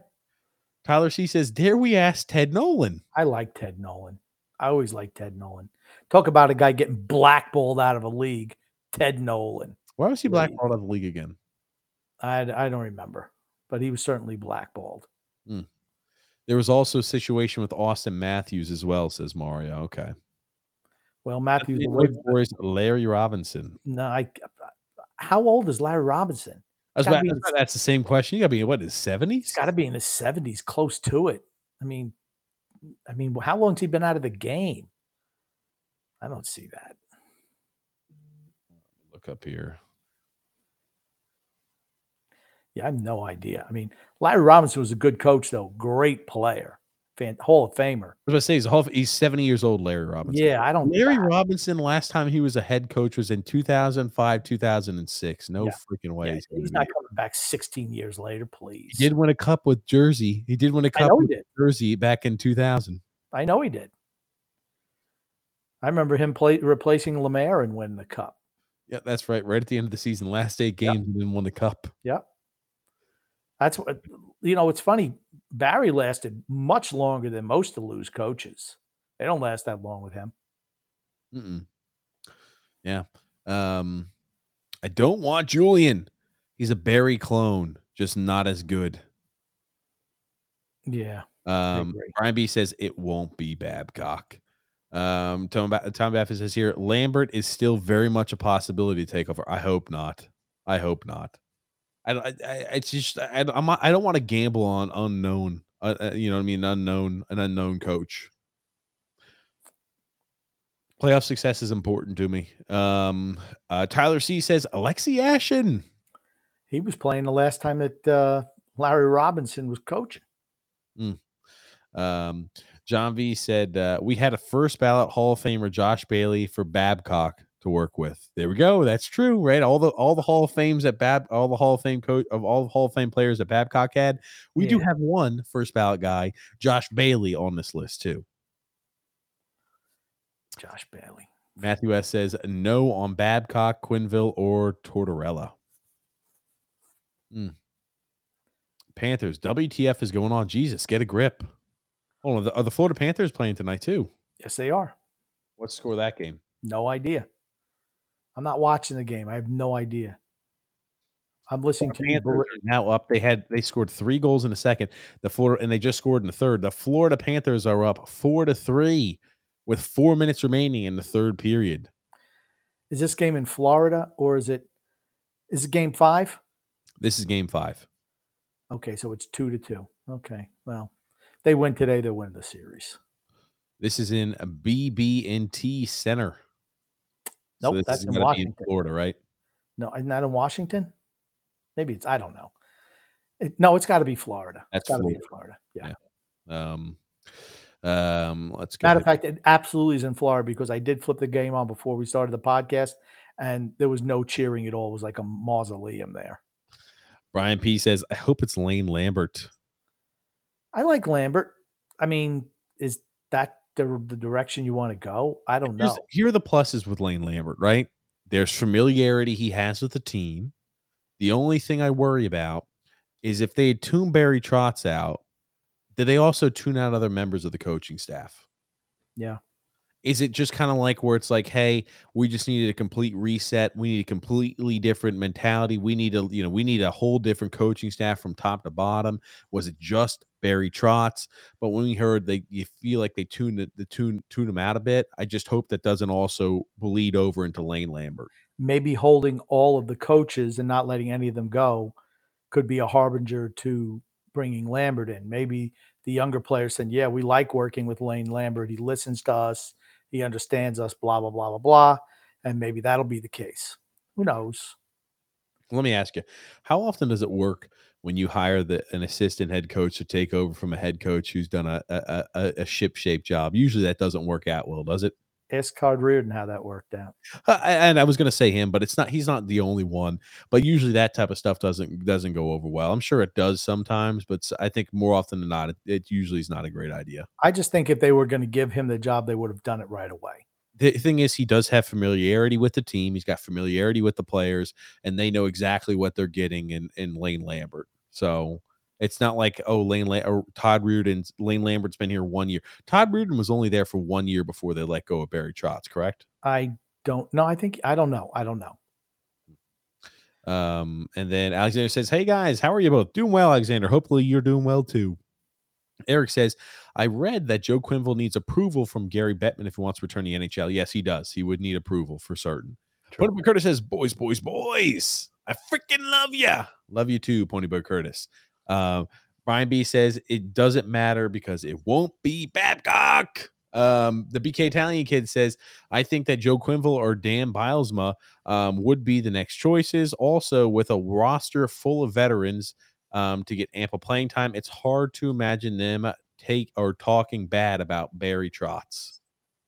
Tyler C says, "Dare we ask Ted Nolan?" I like Ted Nolan. I always like Ted Nolan. Talk about a guy getting blackballed out of a league. Ted Nolan. Why was he blackballed out of the league again? I, I don't remember, but he was certainly blackballed. Hmm. There was also a situation with Auston Matthews as well, says Mario. Okay. Well, Matthews, away- Larry Robinson. no, I, how old is Larry Robinson? I was about, be I in was about to ask the same question. You got to be in what his He's seventies? got to be in his seventies, close to it. I mean, I mean, how long's he been out of the game? I don't see that. Look up here. Yeah, I have no idea. I mean, Larry Robinson was a good coach, though. Great player, Fan, Hall of Famer. I was gonna say he's, a Hall he's seventy years old. Larry Robinson. Yeah, I don't. Larry Robinson. Last time he was a head coach was in two thousand five, two thousand and six. No Yeah. freaking way. Yeah, he's he's not coming back 16 years later, please. He did win a cup with Jersey. He did win a cup with did. Jersey back in 2000. I know he did. I remember him play, replacing Lemaire and winning the cup. Yeah, that's right. Right at the end of the season, last eight Yep. games, and then won the cup. Yep. That's what you know. It's funny. Barry lasted much longer than most of Lou's coaches. They don't last that long with him. Mm-mm. Yeah. Um, I don't want Julien. He's a Barry clone, just not as good. Yeah. Um. Brian B says it won't be Babcock. Um, Tom, ba- Tom Baffin says here Lambert is still very much a possibility to take over. I hope not. I hope not. I, I, I it's just I, I'm not- I don't want to gamble on unknown. Uh, uh, you know what I mean? Unknown, an unknown coach. Playoff success is important to me. Um, uh, Tyler C says Alexi Yashin. He was playing the last time that uh, Larry Robinson was coaching. Um, John V said uh, we had a first ballot Hall of Famer Josh Bailey for Babcock to work with. There we go. That's true, right? All the all the Hall of Fames that Bab all the Hall of Fame coach of all the Hall of Fame players that Babcock had. We do have one first ballot guy, Josh Bailey, on this list too. Josh Bailey. Matthew S says no on Babcock, Quenneville, or Tortorella. Hmm. Panthers, WTF is going on? Jesus, get a grip. Oh, the, are the Florida Panthers playing tonight too? Yes, they are. What's the score of that game? No idea. I'm not watching the game. I have no idea. I'm listening to. Panthers bel- are now up. They had they scored three goals in the second. The Florida and they just scored in the third. The Florida Panthers are up four to three with four minutes remaining in the third period. Is this game in Florida or is it is it game five? This is game five. Okay, so it's two to two. Okay. Well, they win today, they'll win the series. This is in a BB&T Center. Nope, this that's in Washington. Florida, right? No, isn't that in Washington? Maybe it's I don't know. It, no, it's got to be Florida. That's it's got to be Florida. Yeah. Yeah. Um, um, let's go. Matter of fact, it absolutely is in Florida because I did flip the game on before we started the podcast, and there was no cheering at all. It was like a mausoleum there. Brian P says, "I hope it's Lane Lambert." I like Lambert. I mean, is that the, the direction you want to go? I don't Here's- know. Here are the pluses with Lane Lambert, right? There's familiarity he has with the team. The only thing I worry about is if they had tuned Barry Trotz out, did they also tune out other members of the coaching staff? Yeah. Is it just kind of like where it's like, hey, we just needed a complete reset. We need a completely different mentality. We need a, you know, we need a whole different coaching staff from top to bottom. Was it just Barry Trotz? But when we heard they, you feel like they tuned the, the tune tune him out a bit. I just hope that doesn't also bleed over into Lane Lambert. Maybe holding all of the coaches and not letting any of them go could be a harbinger to bringing Lambert in. Maybe the younger players saying, "Yeah, we like working with Lane Lambert. He listens to us. He understands us." Blah blah blah blah blah. And maybe that'll be the case. Who knows? Let me ask you, how often does it work when you hire the an assistant head coach to take over from a head coach who's done a a, a, a ship shape job? Usually that doesn't work out well, does it? Ask Card Reardon how that worked out. Uh, and I was going to say him, but it's not. He's not the only one. But usually that type of stuff doesn't doesn't go over well. I'm sure it does sometimes, but I think more often than not, it, it usually is not a great idea. I just think if they were going to give him the job, they would have done it right away. The thing is, he does have familiarity with the team. He's got familiarity with the players, and they know exactly what they're getting in in Lane Lambert. So it's not like oh Lane La- or Todd Reardon, Lane Lambert's been here one year. Todd Reardon was only there for one year before they let go of Barry Trotz, correct? I don't know. I think I don't know. I don't know. Um, and then Alexander says, Hey guys, how are you both? Doing well, Alexander. Hopefully you're doing well too. Eric says, I read that Joe Quenneville needs approval from Gary Bettman if he wants to return to the NHL. Yes, he does. He would need approval for certain. Pony Boy Curtis says, Boys, boys, boys. I freaking love you. Love you too, Pony Boy Curtis. Um, Brian B says it doesn't matter because it won't be Babcock. Um, the BK Italian kid says, I think that Joe Quenneville or Dan Bylsma um, would be the next choices. Also, with a roster full of veterans um, to get ample playing time, it's hard to imagine them take or talking bad about Barry Trotz.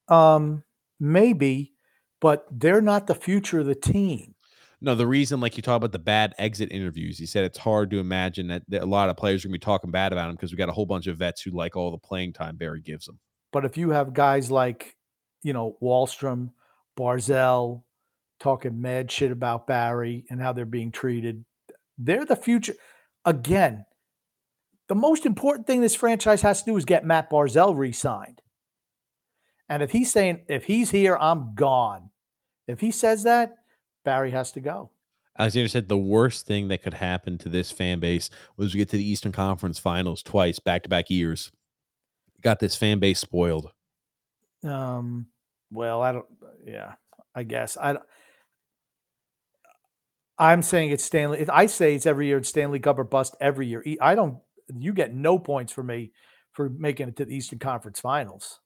Um, maybe, but they're not the future of the team. No, the reason, like you talk about the bad exit interviews, he said it's hard to imagine that, that a lot of players are going to be talking bad about him because we got a whole bunch of vets who like all the playing time Barry gives them. But if you have guys like, you know, Wahlstrom, Barzal talking mad shit about Barry and how they're being treated, they're the future. again, the most important thing this franchise has to do is get Matt Barzal re-signed. And if he's saying if he's here, I'm gone. If he says that, Barry has to go. Alexander said the worst thing that could happen to this fan base was we get to the Eastern Conference Finals twice, back to back years. Got this fan base spoiled. Um, well, I don't. Yeah, I guess I. I'm saying it's Stanley. I say it's every year. It's Stanley Cup or bust every year. I don't. You get no points for me for making it to the Eastern Conference Finals.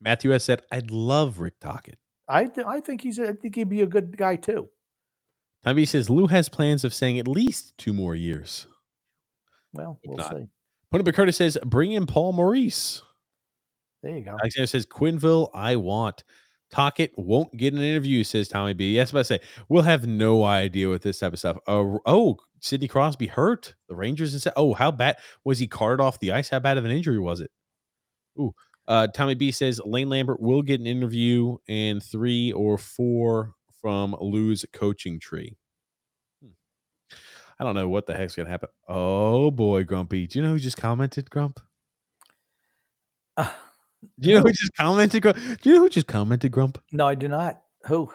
Matthew has said, I'd love Rick Tocchet. I th- I think he's. A, I think he'd be a good guy too. Tommy says Lou has plans of saying at least two more years. Well, we'll not. see. Punta Curtis says, bring in Paul Maurice. There you go. Alexander says, Quenneville, I want. Tocchet won't get an interview, says Tommy B. Yes, but I say, we'll have no idea with this type of stuff. Uh, oh, Sidney Crosby hurt. The Rangers and said, oh, how bad was he carted off the ice? How bad of an injury was it? Ooh. Uh, Tommy B says Lane Lambert will get an interview and three or four from Lou's coaching tree. Hmm. I don't know what the heck's gonna happen. Oh boy, Grumpy. Do you know who just commented, Grump? Uh, Do you know who just commented? Grump? Do you know who just commented, Grump? no, I do not. Who?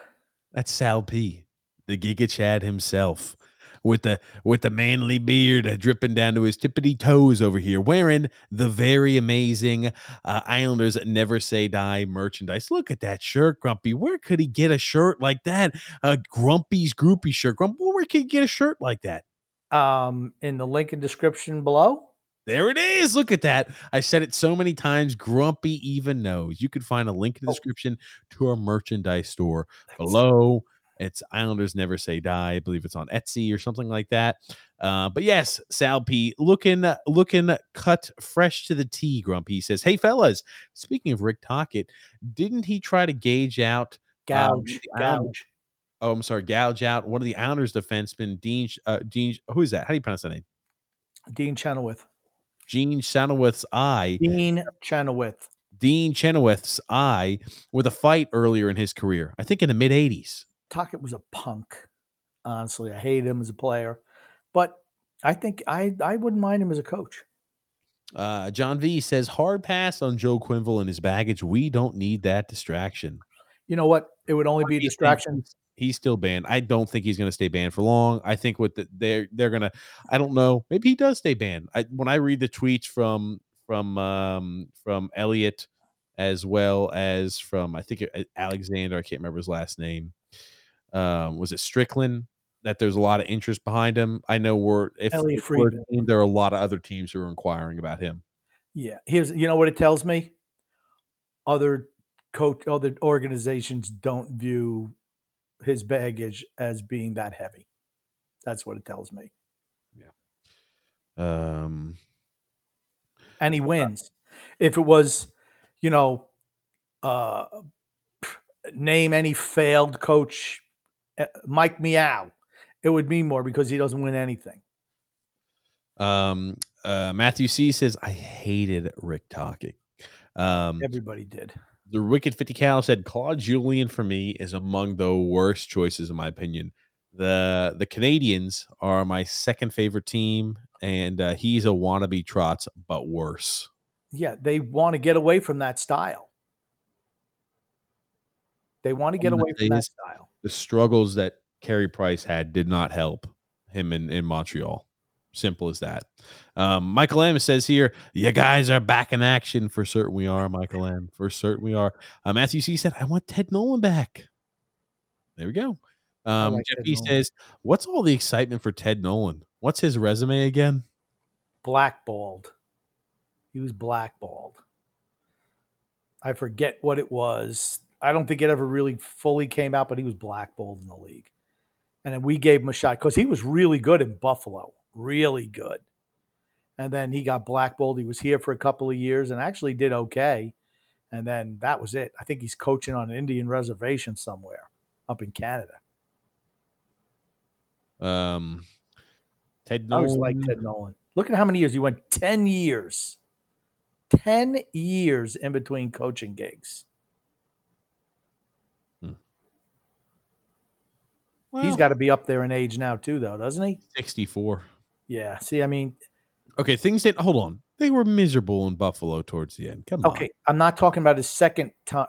That's Sal P, the Giga Chad himself, with the with the manly beard uh, dripping down to his tippity toes over here, wearing the very amazing uh, Islanders Never Say Die merchandise. Look at that shirt, Grumpy. Where could he get a shirt like that? A Grumpy's Groupie shirt. Grumpy, where could he get a shirt like that? Um, in the link in description below. There it is. Look at that. I said it so many times. Grumpy even knows. You can find a link in the Oh. description to our merchandise store below. It's Islanders Never Say Die. I believe it's on Etsy or something like that. Uh, but yes, Sal P looking looking cut fresh to the T. Grumpy He says, "Hey fellas, speaking of Rick Tocchet, didn't he try to gauge out? um, Gouge, Island- gouge. Oh, I'm sorry, gouge out one of the Islanders defensemen, Dean. Uh, Dean, who is that? How do you pronounce that name? Dean Chenoweth. Gene Sanowith's eye." Dean Chenoweth. Dean Chenoweth's eye with a fight earlier in his career. I think in the mid 80s. Tocchet was a punk. Honestly, I hated him as a player, but I think I I wouldn't mind him as a coach. Uh, John V says hard pass on Joe Quenneville and his baggage. We don't need that distraction. You know what? It would only be a do you think? distraction. He's- He's still banned. I don't think he's going to stay banned for long. I think what the, they're they're going to. I don't know. Maybe he does stay banned. I, when I read the tweets from from um from Elliotte as well as from I think Alexander. I can't remember his last name. Um, was it Strickland? That there's a lot of interest behind him. I know we're if, if we're there are a lot of other teams who are inquiring about him. Yeah. Here's you know what it tells me? Other coach other organizations don't view his baggage as being that heavy. That's what it tells me. Yeah. Um, And he wins. If it was, you know, uh name any failed coach uh, Mike Meow, it would mean more because he doesn't win anything. um, uh, Matthew C says I hated Rick Tocchet. Um, Everybody did. the Wicked 50 Cal said Claude Julien for me is among the worst choices in my opinion. The the Canadiens are my second favorite team, and uh, he's a wannabe Trotz, but worse. Yeah, they want to get away from that style. They want to get One of the away from that style. The struggles that Carey Price had did not help him in, in Montreal. Simple as that. Um, Michael M says here, you guys are back in action. For certain we are, Michael M. For certain we are. Uh, Matthew C said, I want Ted Nolan back. There we go. Um, like Jeff E says, What's all the excitement for Ted Nolan? What's his resume again? Blackballed. He was blackballed. I forget what it was. I don't think it ever really fully came out, but he was blackballed in the league. And then we gave him a shot because he was really good in Buffalo, really good. And then he got blackballed. He was here for a couple of years and actually did okay. And then that was it. I think he's coaching on an Indian reservation somewhere up in Canada. Um, Ted Nolan. I always like Ted Nolan. Look at how many years he went 10 years. 10 years in between coaching gigs. He's Well, got to be up there in age now, too, though, doesn't he? 64. Yeah. See, I mean, Okay, things didn't hold on. They were miserable in Buffalo towards the end. Come on. okay, I'm not talking about his second time,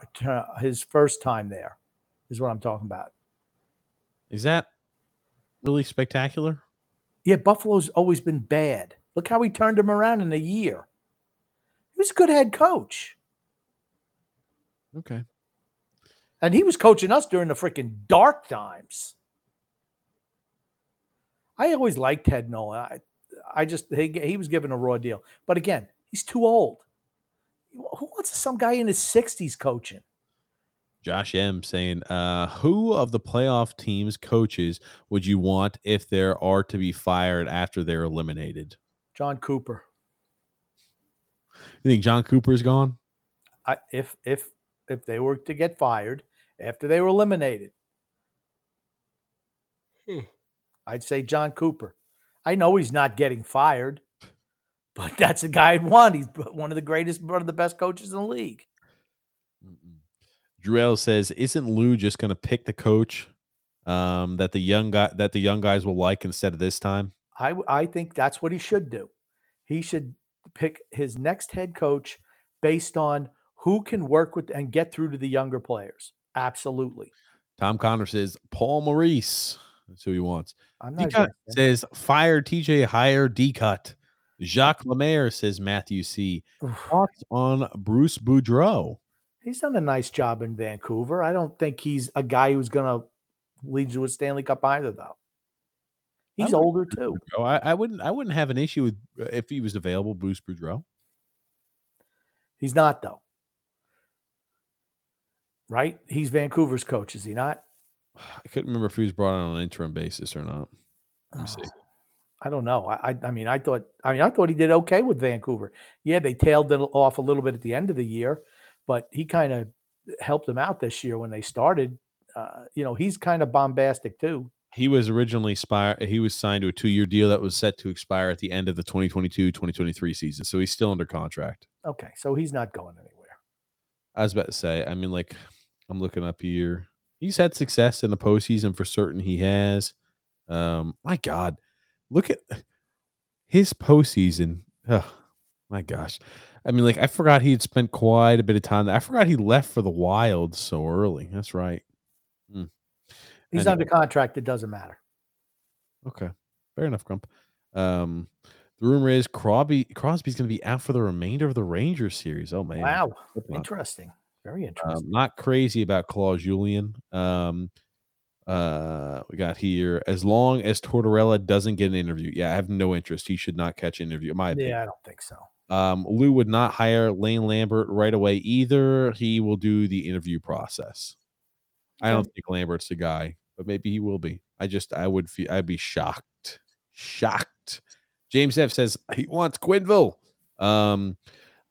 his first time there, is what I'm talking about. Is that really spectacular? Yeah, Buffalo's always been bad. Look how he turned him around in a year. He was a good head coach. Okay. And he was coaching us during the freaking dark times. I always liked Ted Nolan. I, I just he, he was given a raw deal. But again, he's too old. Who wants some guy in his 60s coaching? Josh M saying, uh, who of the playoff teams coaches would you want if there are to be fired after they're eliminated? Jon Cooper. You think Jon Cooper is gone? I, if if if they were to get fired after they were eliminated, I'd say Jon Cooper. I know he's not getting fired, but that's a guy I'd want. He's one of the greatest, one of the best coaches in the league. Druel says, "Isn't Lou just going to pick the coach um, that the young guy that the young guys will like instead of this time?" I I think that's what he should do. He should pick his next head coach based on who can work with and get through to the younger players. Absolutely. Tom Connor says Paul Maurice. That's who he wants. I'm not says fire TJ hire D cut. Jacques Lemaire says Matthew C. Thoughts on Bruce Boudreau. He's done a nice job in Vancouver. I don't think he's a guy who's going to lead you to a Stanley Cup either, though. He's older too. Oh, I, I wouldn't. I wouldn't have an issue with uh, if he was available. Bruce Boudreau. He's not though. Right? He's Vancouver's coach, is he not? I couldn't remember if he was brought on an interim basis or not. Let me see. I don't know. I, I mean, I thought I mean I thought he did okay with Vancouver. Yeah, they tailed it off a little bit at the end of the year, but he kind of helped them out this year when they started. Uh, you know, he's kind of bombastic too. He was originally spire, he was signed to a two-year deal that was set to expire at the end of the 2022-2023 season. So he's still under contract. Okay, so he's not going anywhere. I was about to say, I mean, like, I'm looking up here. He's had success in the postseason for certain. He has. Um, my God, look at his postseason. Oh, my gosh. I mean, like, I forgot he had spent quite a bit of time. I forgot he left for the Wild so early. That's right. Hmm. He's under contract. It doesn't matter. Okay, fair enough, Grump. Um, the rumor is Crosby Crosby's going to be out for the remainder of the Rangers series. Oh man, Wow, Hope interesting. Very Um, interesting. not crazy about Claude Julien. Um, uh, we got here as long as Tortorella doesn't get an interview. Yeah, I have no interest. He should not catch an interview. in My opinion. yeah, I don't think so. Um, Lou would not hire Lane Lambert right away either. He will do the interview process. I don't think Lambert's the guy, but maybe he will be. I just I would feel I'd be shocked. Shocked. James F says he wants Quenneville. Um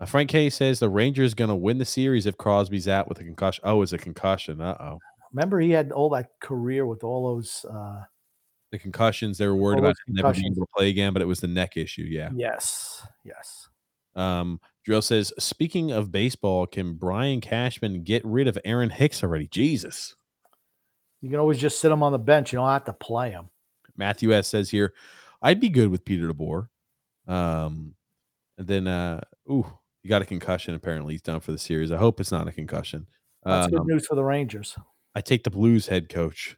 uh, Frank K says the Rangers gonna win the series if Crosby's out with a concussion. Oh, it's a concussion. Uh oh. Remember, he had all that career with all those. Uh, The concussions, they were worried about never being able to play again, but it was the neck issue. Yeah. yes, yes. Um, Drill says, speaking of baseball, can Brian Cashman get rid of Aaron Hicks already? Jesus. You can always just sit him on the bench. You don't have to play him. Matthew S says here, I'd be good with Peter DeBoer. Um, and then, uh, ooh, he got a concussion. Apparently, he's done for the series. I hope it's not a concussion. That's Um, good news for the Rangers. I take the Blues head coach.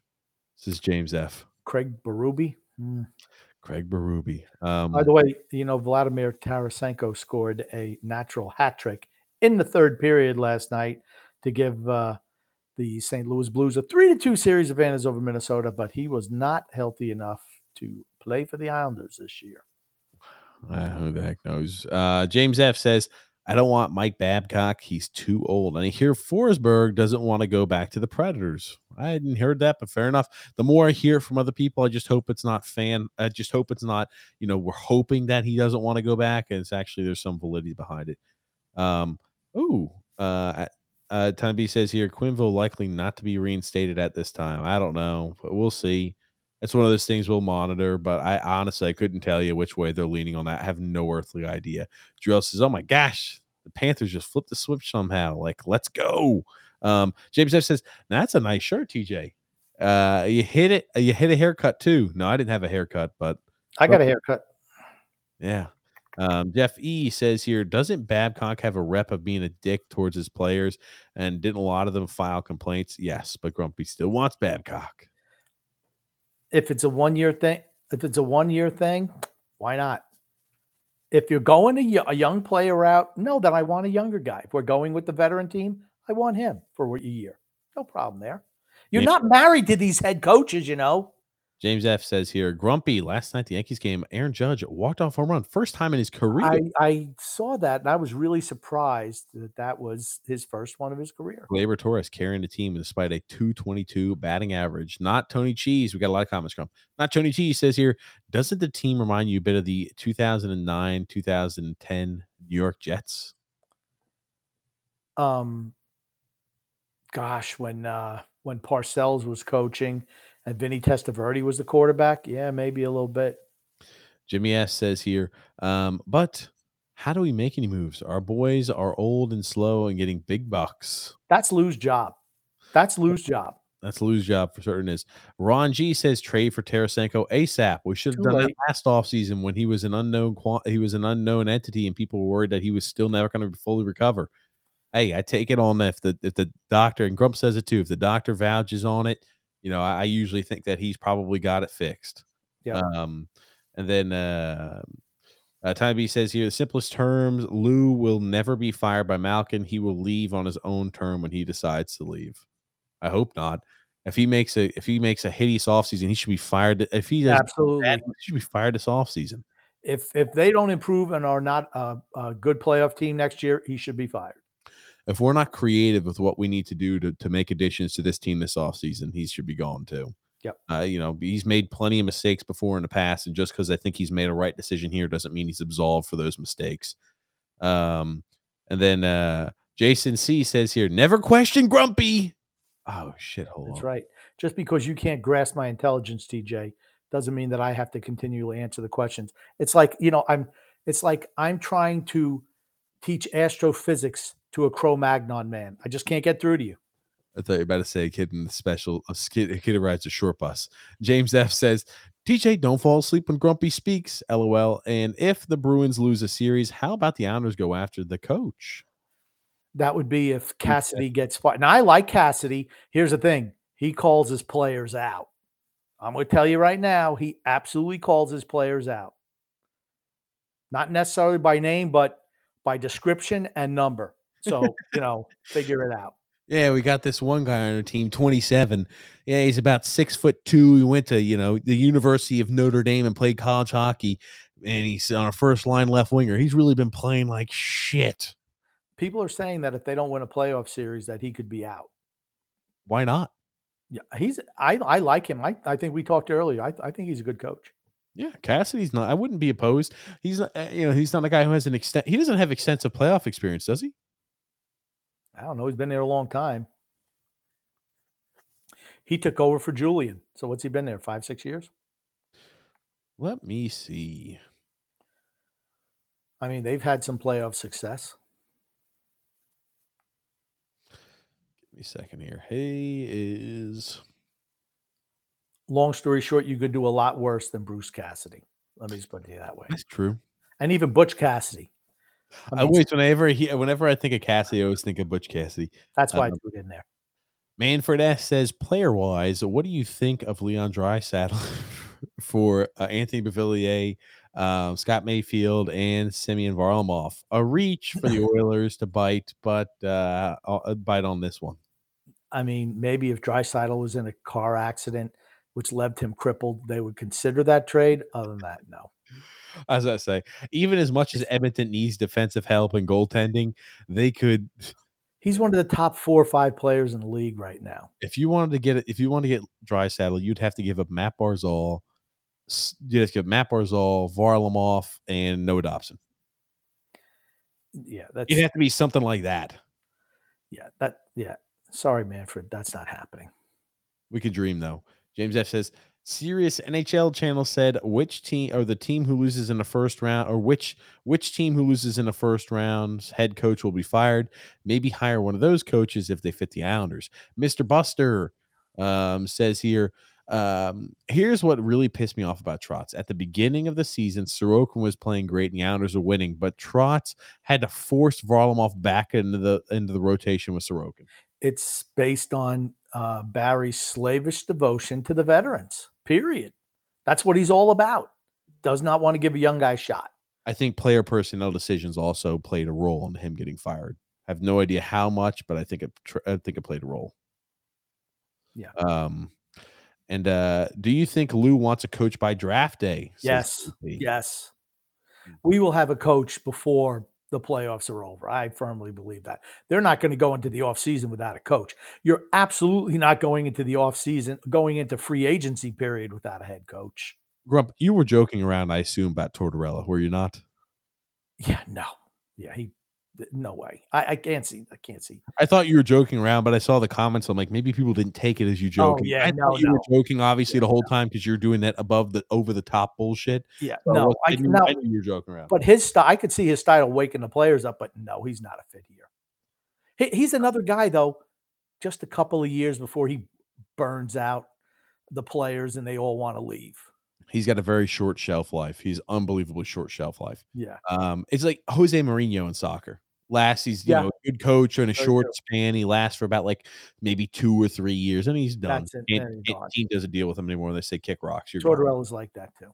This is James F. Craig Berube. Hmm. Craig Berube. Um, By the way, you know Vladimir Tarasenko scored a natural hat trick in the third period last night to give uh, the St. Louis Blues a three to two series advantage over Minnesota, but he was not healthy enough to play for the Islanders this year. Uh, who the heck knows? Uh, James F says, I don't want Mike Babcock. He's too old. And I hear Forsberg doesn't want to go back to the Predators. I hadn't heard that, but fair enough. The more I hear from other people, I just hope it's not fan. I just hope it's not, you know, we're hoping that he doesn't want to go back. And it's actually, there's some validity behind it. Um, ooh, uh, uh, Time B says here, Quenneville likely not to be reinstated at this time. I don't know, but we'll see. It's one of those things we'll monitor, but I honestly I couldn't tell you which way they're leaning on that. I have no earthly idea. Drill says, "Oh my gosh, the Panthers just flipped the switch somehow. Like, let's go." Um, James F says, "That's a nice shirt, TJ. Uh, you hit it. You hit a haircut too. No, I didn't have a haircut, but I got a haircut. Yeah. Um, Jeff E says here, doesn't Babcock have a rep of being a dick towards his players? And didn't a lot of them file complaints? Yes, but Grumpy still wants Babcock. If it's a one year thing, if it's a one year thing, why not? If you're going a, a young player out, no, then I want a younger guy. If we're going with the veteran team, I want him for a year. No problem there. You're Yeah. not married to these head coaches, you know. James F says here, Grumpy, last night the Yankees game, Aaron Judge walked off home run, first time in his career. I, I saw that and I was really surprised that that was his first one of his career. Gleyber Torres carrying the team despite a 222 batting average. Not Tony Cheese. We got a lot of comments from. Not Tony Cheese says here, doesn't the team remind you a bit of the 2009 2010 New York Jets? Um, gosh, when uh, when Parcells was coaching and Vinny Testaverde was the quarterback, yeah, maybe a little bit. Jimmy S says here, um, but how do we make any moves? Our boys are old and slow and getting big bucks. That's Lou's job. That's Lou's job. That's Lou's job for certain. Is Ron G says trade for Tarasenko ASAP. We should have done that last offseason when he was an unknown he was an unknown entity and people were worried that he was still never going to fully recover. Hey, I take it on if the if the doctor and Grump says it too. If the doctor vouches on it, you know, I, I usually think that he's probably got it fixed. Yeah. Um, and then uh, uh, Time B says here the simplest terms: Lou will never be fired by Malkin. He will leave on his own term when he decides to leave. I hope not. If he makes a if he makes a hideous offseason, he should be fired. If he does Absolutely. bad, he should be fired this offseason. If if they don't improve and are not a, a good playoff team next year, he should be fired. If we're not creative with what we need to do to, to make additions to this team this offseason, he should be gone too. Yep. Uh, you know, he's made plenty of mistakes before in the past, and just because I think he's made a right decision here doesn't mean he's absolved for those mistakes. Um, and then uh Jason C says here, never question Grumpy. Oh shit, hold That's on. right. Just because you can't grasp my intelligence, TJ, doesn't mean that I have to continually answer the questions. It's like, you know, I'm it's like I'm trying to teach astrophysics to a Cro-Magnon man. I just can't get through to you. I thought you were about to say a kid in the special a kid, a kid who rides a short bus. James F says, TJ, don't fall asleep when Grumpy speaks. LOL. And if the Bruins lose a series, how about the Islanders go after the coach? That would be if Cassidy gets fired. Now I like Cassidy. Here's the thing: he calls his players out. I'm going to tell you right now, he absolutely calls his players out. Not necessarily by name, but by description and number. So you know, figure it out. Yeah, we got this one guy on our team, 27. Yeah, he's about six foot two. He went to, you know, the University of Notre Dame and played college hockey. And he's on a first line left winger. He's really been playing like shit. People are saying that if they don't win a playoff series, that he could be out. Why not? Yeah, he's. I I like him. I I think we talked earlier. I I think he's a good coach. Yeah, Cassidy's not. I wouldn't be opposed. He's not, uh, you know, he's not a guy who has an extent. He doesn't have extensive playoff experience, does he? I don't know. He's been there a long time. He took over for Julien. So what's he been there? Five, six years? Let me see. I mean, they've had some playoff success. Give me a second here. He is. Long story short, you could do a lot worse than Bruce Cassidy. Let me just put it that way. That's true. And even Butch Cassidy. I I always, whenever he, whenever I think of Cassidy, I always think of Butch Cassidy. that's why I um, put it in there. Manfred S says, player wise, what do you think of Leon Draisaitl for uh, Anthony Beauvillier, um, Scott Mayfield, and Semyon Varlamov? A reach for the Oilers to bite, but uh, I'll bite on this one. I mean, maybe if Draisaitl was in a car accident, which left him crippled, they would consider that trade. Other than that, no. As I say, even as much as Edmonton needs defensive help and goaltending, they could. He's one of the top four or five players in the league right now. If you wanted to get it, if you want to get Draisaitl, you'd have to give up Matt Barzal. have to give Matt Barzal, Varlamov, and Noah Dobson. Yeah, that's It'd have to be something like that. yeah, that yeah. Sorry, Manfred, that's not happening. We could dream though. James F says, Serious NHL channel said which team or the team who loses in the first round or which which team who loses in the first round's head coach will be fired. Maybe hire one of those coaches if they fit the Islanders. Mr. Buster um, says here, Um, here's what really pissed me off about Trotz. At the beginning of the season, Sorokin was playing great and the Islanders were winning, but Trotz had to force Varlamov back into the into the rotation with Sorokin. It's based on uh, Barry's slavish devotion to the veterans. Period. That's what he's all about. Does not want to give a young guy a shot. I think player personnel decisions also played a role in him getting fired. I have no idea how much, but I think it I think it played a role. Yeah. Um, and uh, do you think Lou wants a coach by draft day? Yes. Yes. Hmm. We will have a coach before the playoffs are over. I firmly believe that. They're not going to go into the offseason without a coach. You're absolutely not going into the offseason, going into free agency period without a head coach. Grump, you were joking around, I assume, about Tortorella, were you not? Yeah, no. Yeah, he no way. I, I can't see. I can't see. I thought you were joking around, but I saw the comments. I'm like, maybe people didn't take it as you oh, joking. Oh, yeah, I no, you no. were joking, obviously, the whole time because you're doing that above the over the top bullshit. Yeah, So no. I, knew, no I knew you were joking around. but his style, I could see his style waking the players up, but no, he's not a fit here. He, he's another guy though. Just a couple of years before he burns out the players and they all want to leave. He's got a very short shelf life. He's unbelievably short shelf life. Yeah, Um, it's like Jose Mourinho in soccer. Last, he's you Yeah. know a good coach in a Very short span. He lasts for about like maybe two or three years, and he's done. That's it. Can't- There he's can't- gone. team doesn't deal with him anymore. They say kick rocks. You're gone. Like that too.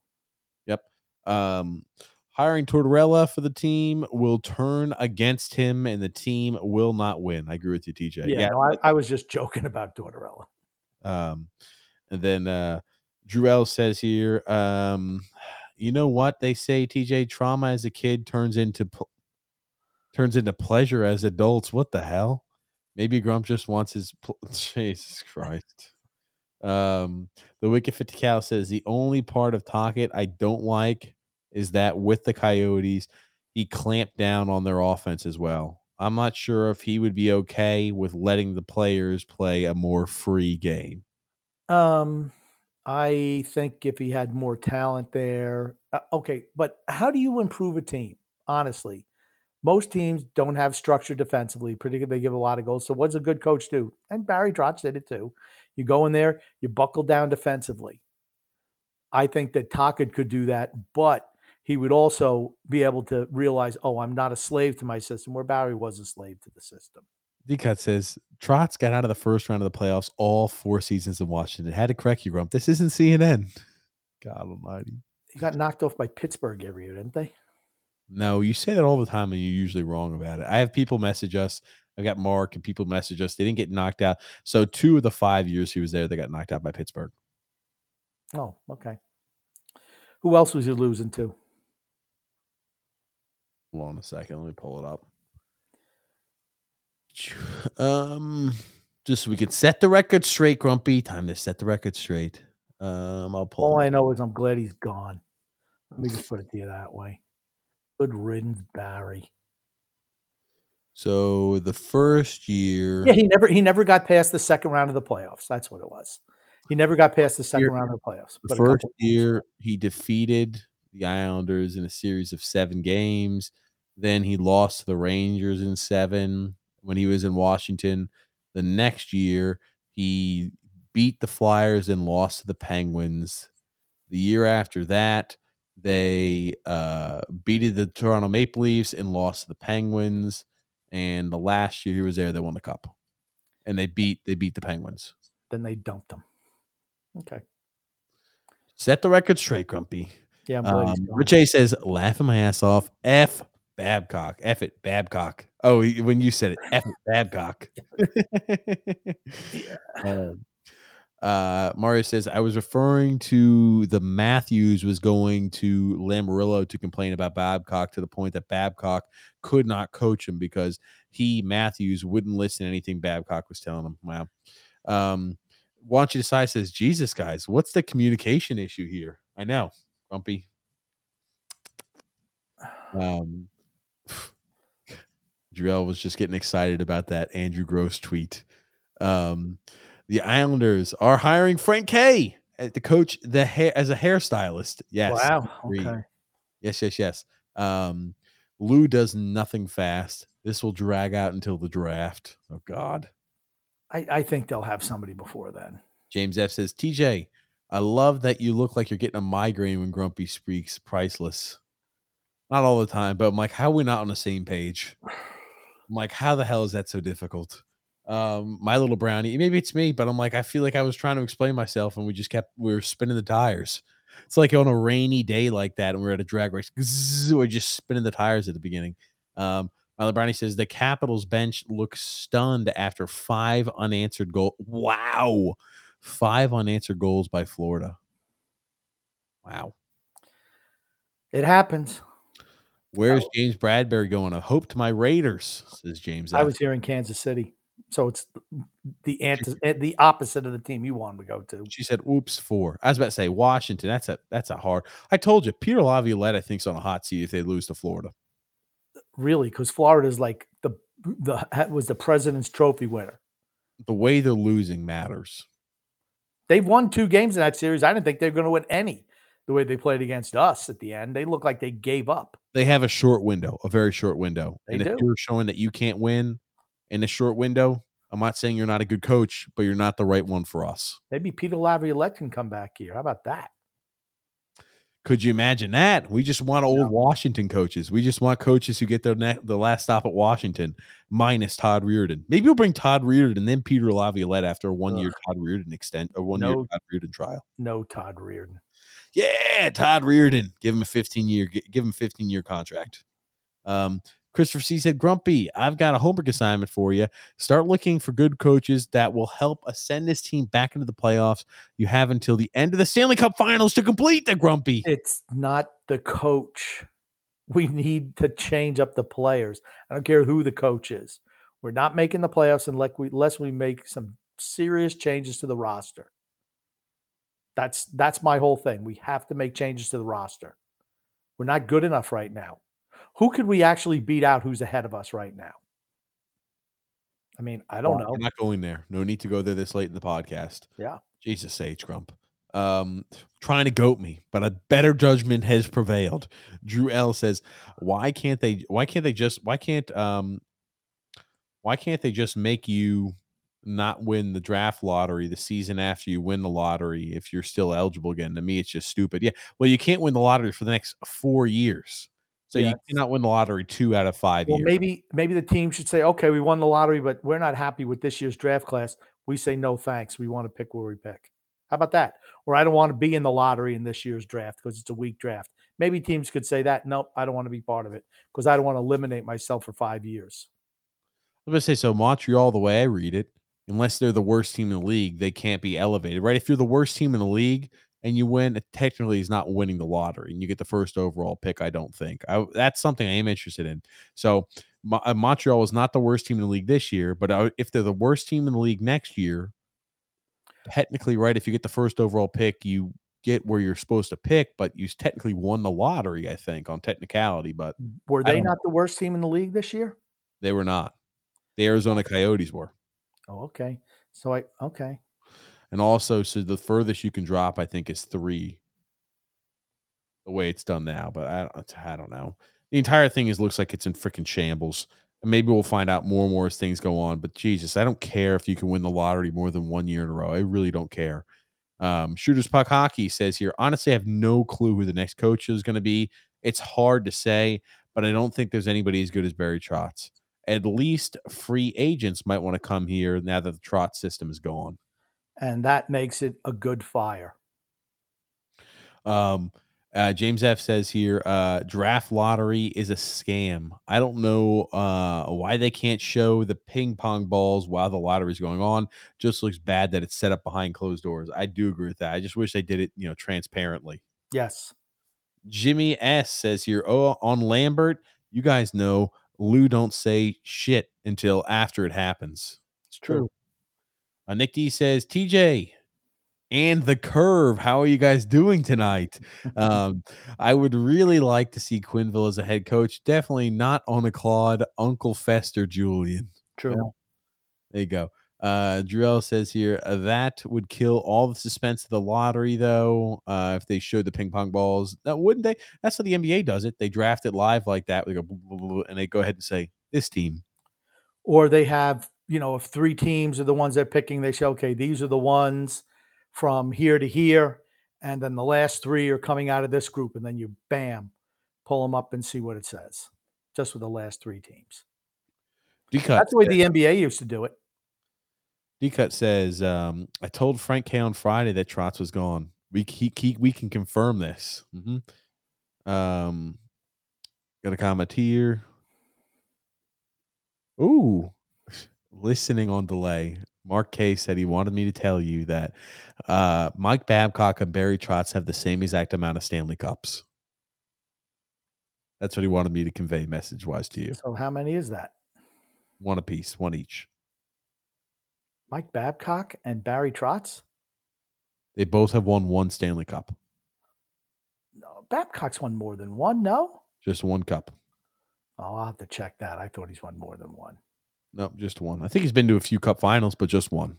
Yep. Um, hiring Tortorella for the team will turn against him, and the team will not win. I agree with you, TJ. Yeah, no, I, I was just joking about Tortorella. Um, and then uh, Druel says here, um, you know what they say, TJ? Trauma as a kid turns into pl- turns into pleasure as adults. What the hell? Maybe Grump just wants his. Pl- Jesus Christ. Um, the Wicked 50 Cal says the only part of Tocchet I don't like is that with the Coyotes, he clamped down on their offense as well. I'm not sure if he would be okay with letting the players play a more free game. Um, I think if he had more talent there, uh, okay. But how do you improve a team? Honestly, most teams don't have structure defensively. Particularly, they give a lot of goals. So, what's a good coach do? And Barry Trotz did it too. You go in there, you buckle down defensively. I think that Tocchet could do that, but he would also be able to realize, oh, I'm not a slave to my system, where Barry was a slave to the system. Decut says Trotz got out of the first round of the playoffs all four seasons in Washington. Had to correct you, Grump. This isn't CNN. God almighty. He got knocked off by Pittsburgh every year, didn't they? No, you say that all the time and you're usually wrong about it. I have people message us. I got Mark and people message us. They didn't get knocked out. So two of the five years he was there, they got knocked out by Pittsburgh. Oh, okay. Who else was he losing to? Hold on a second. Let me pull it up. Um, just so we could set the record straight, Grumpy. Time to set the record straight. Um, I'll pull. All I know is I'm glad he's gone. Let me just put it to you that way. Good riddance, Barry. So the first year, Yeah, he never he never got past the second round of the playoffs. That's what it was. He never got past the second Year- round of the playoffs. the first year he defeated the Islanders in a series of seven games. Then he lost to the Rangers in seven when he was in Washington. The next year he beat the Flyers and lost to the Penguins. The year after that, they uh, beat the Toronto Maple Leafs and lost to the Penguins. And the last year he was there, they won the cup, and they beat they beat the Penguins. then they dumped them. Okay. Set the record straight, Grumpy. Yeah, Um. Rich A says, laughing my ass off. F Babcock. F it, Babcock. Oh, when you said it, F it, Babcock. Um, uh, Mario says, I was referring to the Matthews was going to Lamoriello to complain about Babcock to the point that Babcock could not coach him because he, Matthews, wouldn't listen to anything Babcock was telling him. Wow. Um, Want you decide says, Jesus, guys, what's the communication issue here? I know, Grumpy. Um, Jarrell was just getting excited about that Andrew Gross tweet. Um, the Islanders are hiring Frank K at the coach the hair as a hairstylist. Yes. wow. Okay. Yes, yes, yes. Um, Lou does nothing fast. This will drag out until the draft. Oh God. I, I think they'll have somebody before then. James F says, TJ, I love that you look like you're getting a migraine when Grumpy speaks. Priceless. Not all the time, but I'm like, how are we not on the same page? I'm like, how the hell is that so difficult? Um, my little brownie. Maybe it's me, but I'm like, I feel like I was trying to explain myself, and we just kept we were spinning the tires. It's like on a rainy day like that, and we're at a drag race. We're just spinning the tires at the beginning. Um, Milo Brownie says the Capitals bench looks stunned after five unanswered goals. Wow, five unanswered goals by Florida. Wow. It happens. Where's James Bradbury going? I hope to my Raiders, says James. I was here in Kansas City, so it's the anti- eh, the opposite of the team you wanted to go to. She said, "Oops, four. I was about to say Washington. That's a that's a hard. I told you, Peter Laviolette. I think's on a hot seat if they lose to Florida. Really, because Florida is like the the was the President's Trophy winner. The way they're losing matters. They've won two games in that series. I didn't think they were going to win any. The way they played against us at the end, they look like they gave up. They have a short window, a very short window. They and do. if you're showing that you can't win in a short window, I'm not saying you're not a good coach, but you're not the right one for us. Maybe Peter Laviolette can come back here. How about that? Could you imagine that? We just want old Washington coaches. We just want coaches who get their ne- the last stop at Washington, minus Todd Reirden. Maybe we'll bring Todd Reirden and then Peter Laviolette after a one year Todd Reirden extent, a one year No. Todd Reirden trial. No, Todd Reirden. Yeah, Todd Reirden. Give him a 15 year, give him a 15 year contract. Um, Christopher C said, Grumpy, I've got a homework assignment for you. Start looking for good coaches that will help ascend this team back into the playoffs. You have until the end of the Stanley Cup finals to complete the Grumpy. It's not the coach. We need to change up the players. I don't care who the coach is. We're not making the playoffs unless we unless we make some serious changes to the roster. That's that's my whole thing. We have to make changes to the roster. We're not good enough right now. Who could we actually beat out who's ahead of us right now? I mean, I don't know. We're not going there. No need to go there this late in the podcast. Yeah. Jesus H. Grump. Um, trying to goat me, but a better judgment has prevailed. Drew L says, Why can't they why can't they just why can't um why can't they just make you not win the draft lottery the season after you win the lottery if you're still eligible again? To me, it's just stupid. Yeah. Well, you can't win the lottery for the next four years. So Yeah. you cannot win the lottery two out of five Well, years. maybe maybe the team should say, okay, we won the lottery, but we're not happy with this year's draft class. We say no thanks. We want to pick where we pick. How about that? Or I don't want to be in the lottery in this year's draft because it's a weak draft. Maybe teams could say that. Nope, I don't want to be part of it because I don't want to eliminate myself for five years. I'm gonna say so. Montreal, the way I read it, unless they're the worst team in the league, they can't be elevated, right? If you're the worst team in the league and you win, it technically is not winning the lottery, and you get the first overall pick. I don't think I, that's something I am interested in. So uh, Montreal is not the worst team in the league this year, but I, if they're the worst team in the league next year, technically, right? If you get the first overall pick, you get where you're supposed to pick, but you technically won the lottery. I think on technicality, but Were they not the worst team in the league this year? they were not. The Arizona Coyotes were. Oh, okay. So I okay. And also, so the furthest you can drop, I think, is three. The way it's done now, but I, don't- I don't know. The entire thing is looks like it's in freaking shambles. And maybe we'll find out more and more as things go on. But Jesus, I don't care if you can win the lottery more than one year in a row. I really don't care. Um, Shooters Puck Hockey says here, honestly, I have no clue who the next coach is going to be. It's hard to say, but I don't think there's anybody as good as Barry Trotz. At least free agents might want to come here now that the trot system is gone. And that makes it a good fire. Um, uh, James F says here, uh, draft lottery is a scam. I don't know uh, why they can't show the ping pong balls while the lottery is going on. Just looks bad that it's set up behind closed doors. I do agree with that. I just wish they did it, you know, transparently. Yes. Jimmy S says here, oh, on Lambert, you guys know Lou don't say shit until after it happens. It's true. Uh, Nick D says, TJ and the curve. How are you guys doing tonight? Um, I would really like to see Quenneville as a head coach. Definitely not on a Claude, Uncle Fester, Julien. True. There you go. Uh, Drell says here uh, that would kill all the suspense of the lottery, though. Uh, if they showed the ping pong balls, now wouldn't they? That's how the NBA does it. They draft it live like that. They go, and they go ahead and say this team. or they have you know if three teams are the ones they're picking they say okay these are the ones from here to here, and then the last three are coming out of this group, and then you bam, pull them up and see what it says, just with the last three teams. D-Cut That's the way the NBA used to do it. D-Cut says, um, I told Frank K on Friday that Trotz was gone. We he, he, we can confirm this. Mhm. Um, got a comment here. Ooh, listening on delay. Mark K said he wanted me to tell you that uh, Mike Babcock and Barry Trotz have the same exact amount of Stanley Cups. That's what he wanted me to convey message wise to you. So how many is that? One apiece, one each. Mike Babcock and Barry Trotz? They both have won one Stanley Cup, No, Babcock's won more than one. No, just one cup. oh, I'll have to check that. I thought he's won more than one. No, just one. I think he's been to a few cup finals, but just one.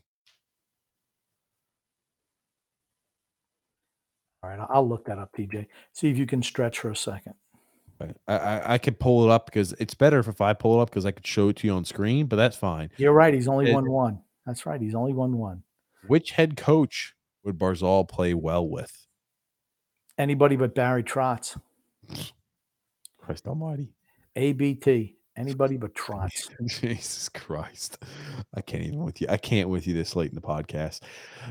All right, I'll look that up, TJ. See if you can stretch for a second. Right. I, I I could pull it up because it's better if I pull it up because I could show it to you on screen, but that's fine. You're right. He's only It- won one. That's right. He's only won one. Which head coach would Barzal play well with? Anybody but Barry Trotz. Christ Almighty! ABT. Anybody but Trotz. Jesus Christ! I can't even with you. I can't with you this late in the podcast.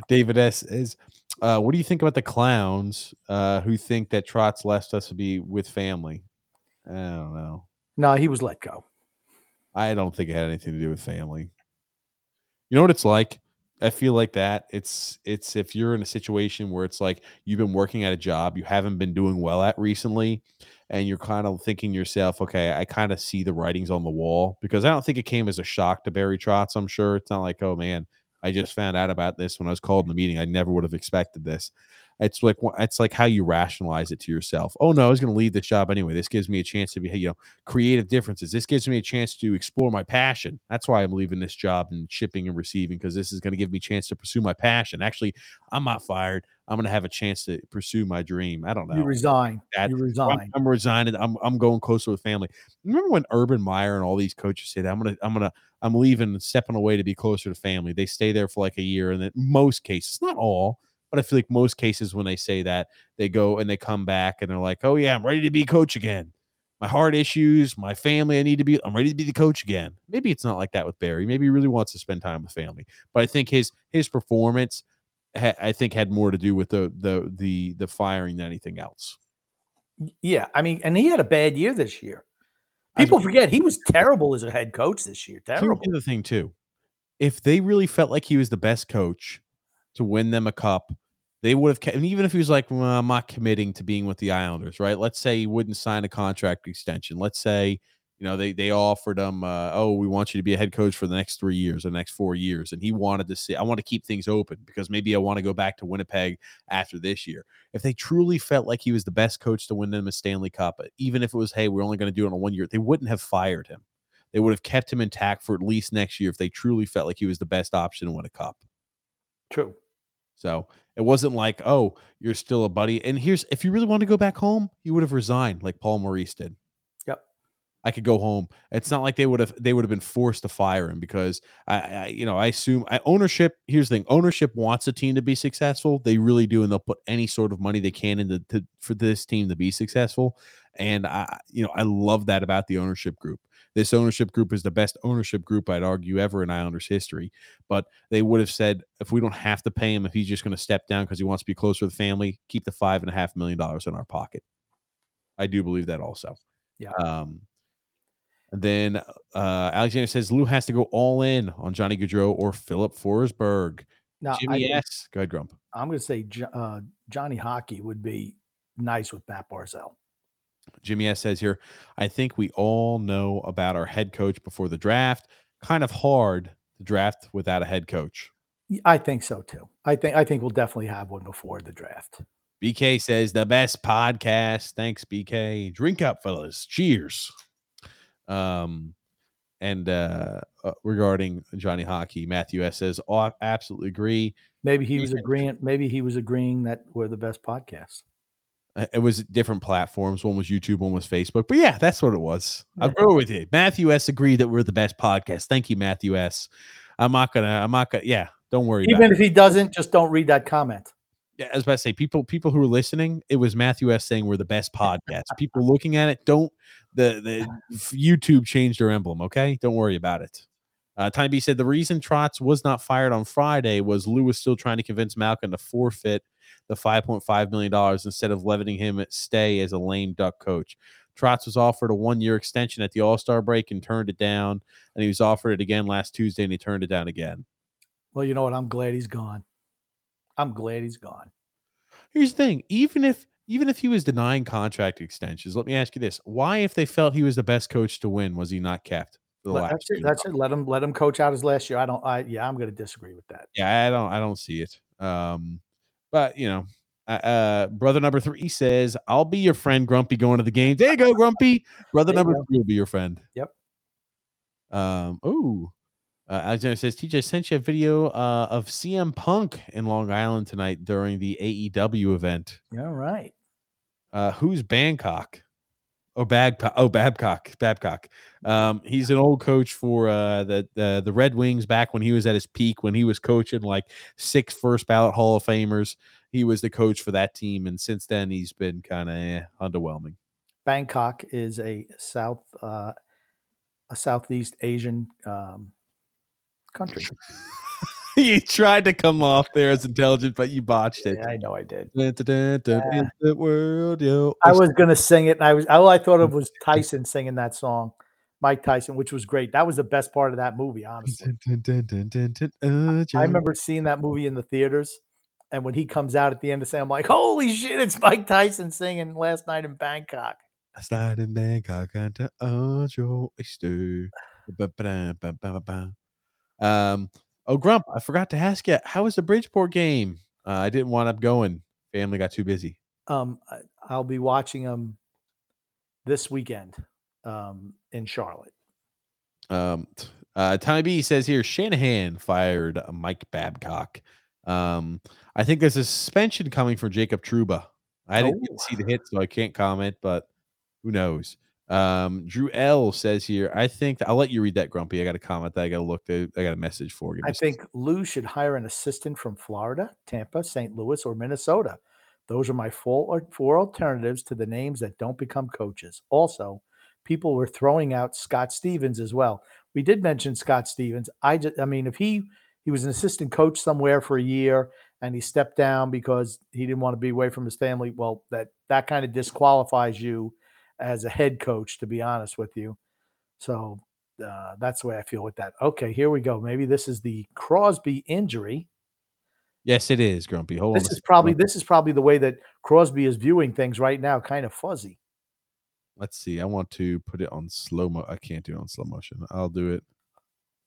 David S is. Uh, what do you think about the clowns uh, who think that Trotz left us to be with family? I don't know. No, he was let go. I don't think it had anything to do with family. You know what it's like? I feel like that. It's it's if you're in a situation where it's like you've been working at a job you haven't been doing well at recently, and you're kind of thinking yourself, okay, I kind of see the writings on the wall because I don't think it came as a shock to Barry Trotz. I'm sure it's not like, oh man, I just found out about this when I was called in the meeting. I never would have expected this. It's like it's like how you rationalize it to yourself. Oh no, I was going to leave this job anyway. This gives me a chance to be, you know, creative differences. This gives me a chance to explore my passion. That's why I'm leaving this job and shipping and receiving because this is going to give me a chance to pursue my passion. Actually, I'm not fired. I'm going to have a chance to pursue my dream. I don't know. You resign. That- You I'm, resign. I'm resigning. I'm I'm going closer with family. Remember when Urban Meyer and all these coaches said, "I'm gonna I'm gonna I'm leaving and stepping away to be closer to family." They stay there for like a year, and in most cases, not all, but I feel like most cases when they say that, they go and they come back and they're like, "Oh yeah, I'm ready to be coach again." My heart issues, my family. I need to be. I'm ready to be the coach again. Maybe it's not like that with Barry. Maybe he really wants to spend time with family. But I think his his performance, ha- I think, had more to do with the the the the firing than anything else. Yeah. I mean, and he had a bad year this year. People forget he was terrible as a head coach this year. Here's Terrible. the thing too. If they really felt like he was the best coach to win them a cup, they would have. And even if he was like, well, "I'm not committing to being with the Islanders," right? Let's say he wouldn't sign a contract extension. Let's say, you know, they they offered him, uh, "Oh, we want you to be a head coach for the next three years, or next four years," and he wanted to say, "I want to keep things open because maybe I want to go back to Winnipeg after this year." If they truly felt like he was the best coach to win them a Stanley Cup, even if it was, "Hey, we're only going to do it in one year," they wouldn't have fired him they would have kept him intact for at least next year if they truly felt like he was the best option to win a cup. True. So it wasn't like, oh, you're still a buddy. And here's if you really want to go back home, you would have resigned like Paul Maurice did. Yep. I could go home. It's not like they would have they would have been forced to fire him because I, I you know I assume I, ownership. Here's the thing: ownership wants a team to be successful. They really do, and they'll put any sort of money they can into to, for this team to be successful. And I, you know, I love that about the ownership group. This ownership group is the best ownership group I'd argue ever in Islanders history. But they would have said if we don't have to pay him, if he's just going to step down because he wants to be closer to the family, keep the five and a half million dollars in our pocket. I do believe that also. Yeah. Um, and then uh, Alexander says Lou has to go all in on Johnny Gaudreau or Filip Forsberg. Now, I Jimmy think- S. Go ahead, Grump. I'm going to say uh, Johnny Hockey would be nice with Matt Barzal. Jimmy S says here, I think we all know about our head coach before the draft. Kind of hard to draft without a head coach. I think so too. I think I think we'll definitely have one before the draft. BK says the best podcast. Thanks, BK. Drink up, fellas. Cheers. Um, and uh, uh regarding Johnny Hockey, Matthew S says, "Oh, I absolutely agree." Maybe he was agreeing. Maybe he was agreeing that we're the best podcast. Uh, It was different platforms. One was YouTube, one was Facebook. But yeah, that's what it was. I agree with it. Matthew S agreed that we're the best podcast. Thank you, Matthew S. I'm not gonna. I'm not gonna. Yeah, Don't worry. Even if he doesn't, just don't read that comment. Yeah, as I about to say, people people who are listening, it was Matthew S saying we're the best podcast. people looking at it, don't the the YouTube changed their emblem. Okay, don't worry about it. Uh, Time B said the reason Trotz was not fired on Friday was Lou was still trying to convince Malkin to forfeit the five point five million dollars instead of letting him at stay as a lame duck coach. Trotz was offered a one year extension at the All Star break and turned it down, and he was offered it again last Tuesday and he turned it down again. Well, you know what? I'm glad he's gone. I'm glad he's gone. Here's the thing: even if even if he was denying contract extensions, let me ask you this: Why, if they felt he was the best coach to win, was he not kept? The Let- last that's it. That's it. Let him let him coach out his last year. I don't. I yeah. I'm going to disagree with that. Yeah, I don't I don't see it. Um, but you know, uh, uh brother number three says, I'll be your friend, Grumpy, going to the game. There you go, Grumpy. Brother number go. three will be your friend. Yep. Um, oh. Uh, Alexander says, TJ sent you a video uh, of CM Punk in Long Island tonight during the AEW event. All right. Uh, who's Bangkok? Oh, Babcock. Oh, Babcock. Babcock. Um, he's an old coach for uh, the, the the Red Wings back when he was at his peak, when he was coaching like six first ballot Hall of Famers. He was the coach for that team, and since then he's been kind of eh, underwhelming. Bangkok is a south uh, a southeast Asian um, country. you tried to come off there as intelligent, but you botched it. Yeah, I know I did. World, yo. I was going to sing it, and I was all I thought of was Tyson singing that song, Mike Tyson, which was great. That was the best part of that movie, honestly. Dun, uh, I remember seeing that movie in the theaters, and when he comes out at the end of saying, I'm like, holy shit, it's Mike Tyson singing last night in Bangkok. Last night in Bangkok, I got a Joe Easter. Um, oh, Grump, I forgot to ask you, how was the Bridgeport game? Uh, I didn't wind up going. Family got too busy. Um, I'll be watching them this weekend um, in Charlotte. Um, uh, Tommy B says here Shanahan fired Mike Babcock. Um, I think there's a suspension coming for Jacob Trouba. I didn't see the hit, so I can't comment, but who knows? Um, Drew L says here, I think I'll let you read that, Grumpy. I got a comment that I got to look. To, I got a message for you. I think Lou should hire an assistant from Florida, Tampa, St. Louis, or Minnesota. Those are my four, four alternatives to the names that don't become coaches. Also, people were throwing out Scott Stevens as well. We did mention Scott Stevens. I just, I mean, if he he was an assistant coach somewhere for a year and he stepped down because he didn't want to be away from his family, well, that that kind of disqualifies you as a head coach, to be honest with you. So uh, that's the way I feel with that. Okay, here we go. Maybe this is the Crosby injury. yes, it is, Grumpy. Hold on. This is probably this is probably the way that Crosby is viewing things right now, kind of fuzzy. Let's see. I want to put it on slow mo. I can't do it on slow motion. I'll do it.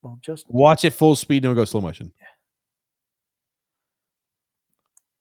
Well, just Watch it full speed, and we'll go slow motion.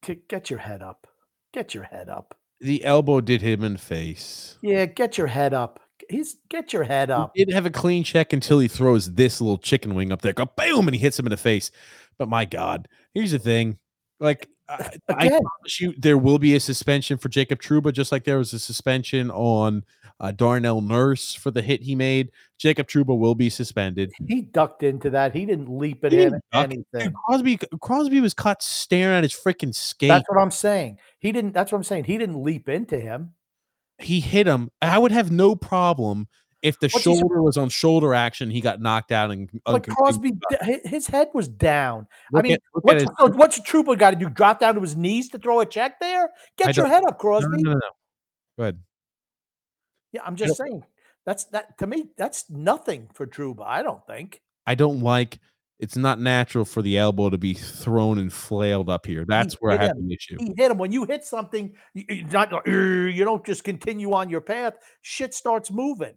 get, get your head up. Get your head up. The elbow did him in the face. Yeah, get your head up. He's get your head up. He did have a clean check until he throws this little chicken wing up there. Go boom, and he hits him in the face. But my God, here's the thing: like I, I promise you, there will be a suspension for Jacob Trouba, just like there was a suspension on uh, Darnell Nurse for the hit he made. Jacob Trouba will be suspended. He ducked into that. He didn't leap it He in anything. Dude, Crosby, Crosby was caught staring at his freaking skate. That's what I'm saying. He didn't. That's what I'm saying. He didn't leap into him. he hit him. I would have no problem if the What's shoulder was on shoulder action. He got knocked out and But uncon- Crosby, his head was down. I mean, at- what's, his- what's a trooper got to do? Drop down to his knees to throw a check there? I Get your head up, No, Crosby. no, no, no. Go ahead. Yeah, I'm just saying. That's that to me. That's nothing for Trouba. I don't think. I don't like. It's not natural for the elbow to be thrown and flailed up here. That's where I have him. an issue. He hit him. When you hit something, you, you not you don't just continue on your path. Shit starts moving.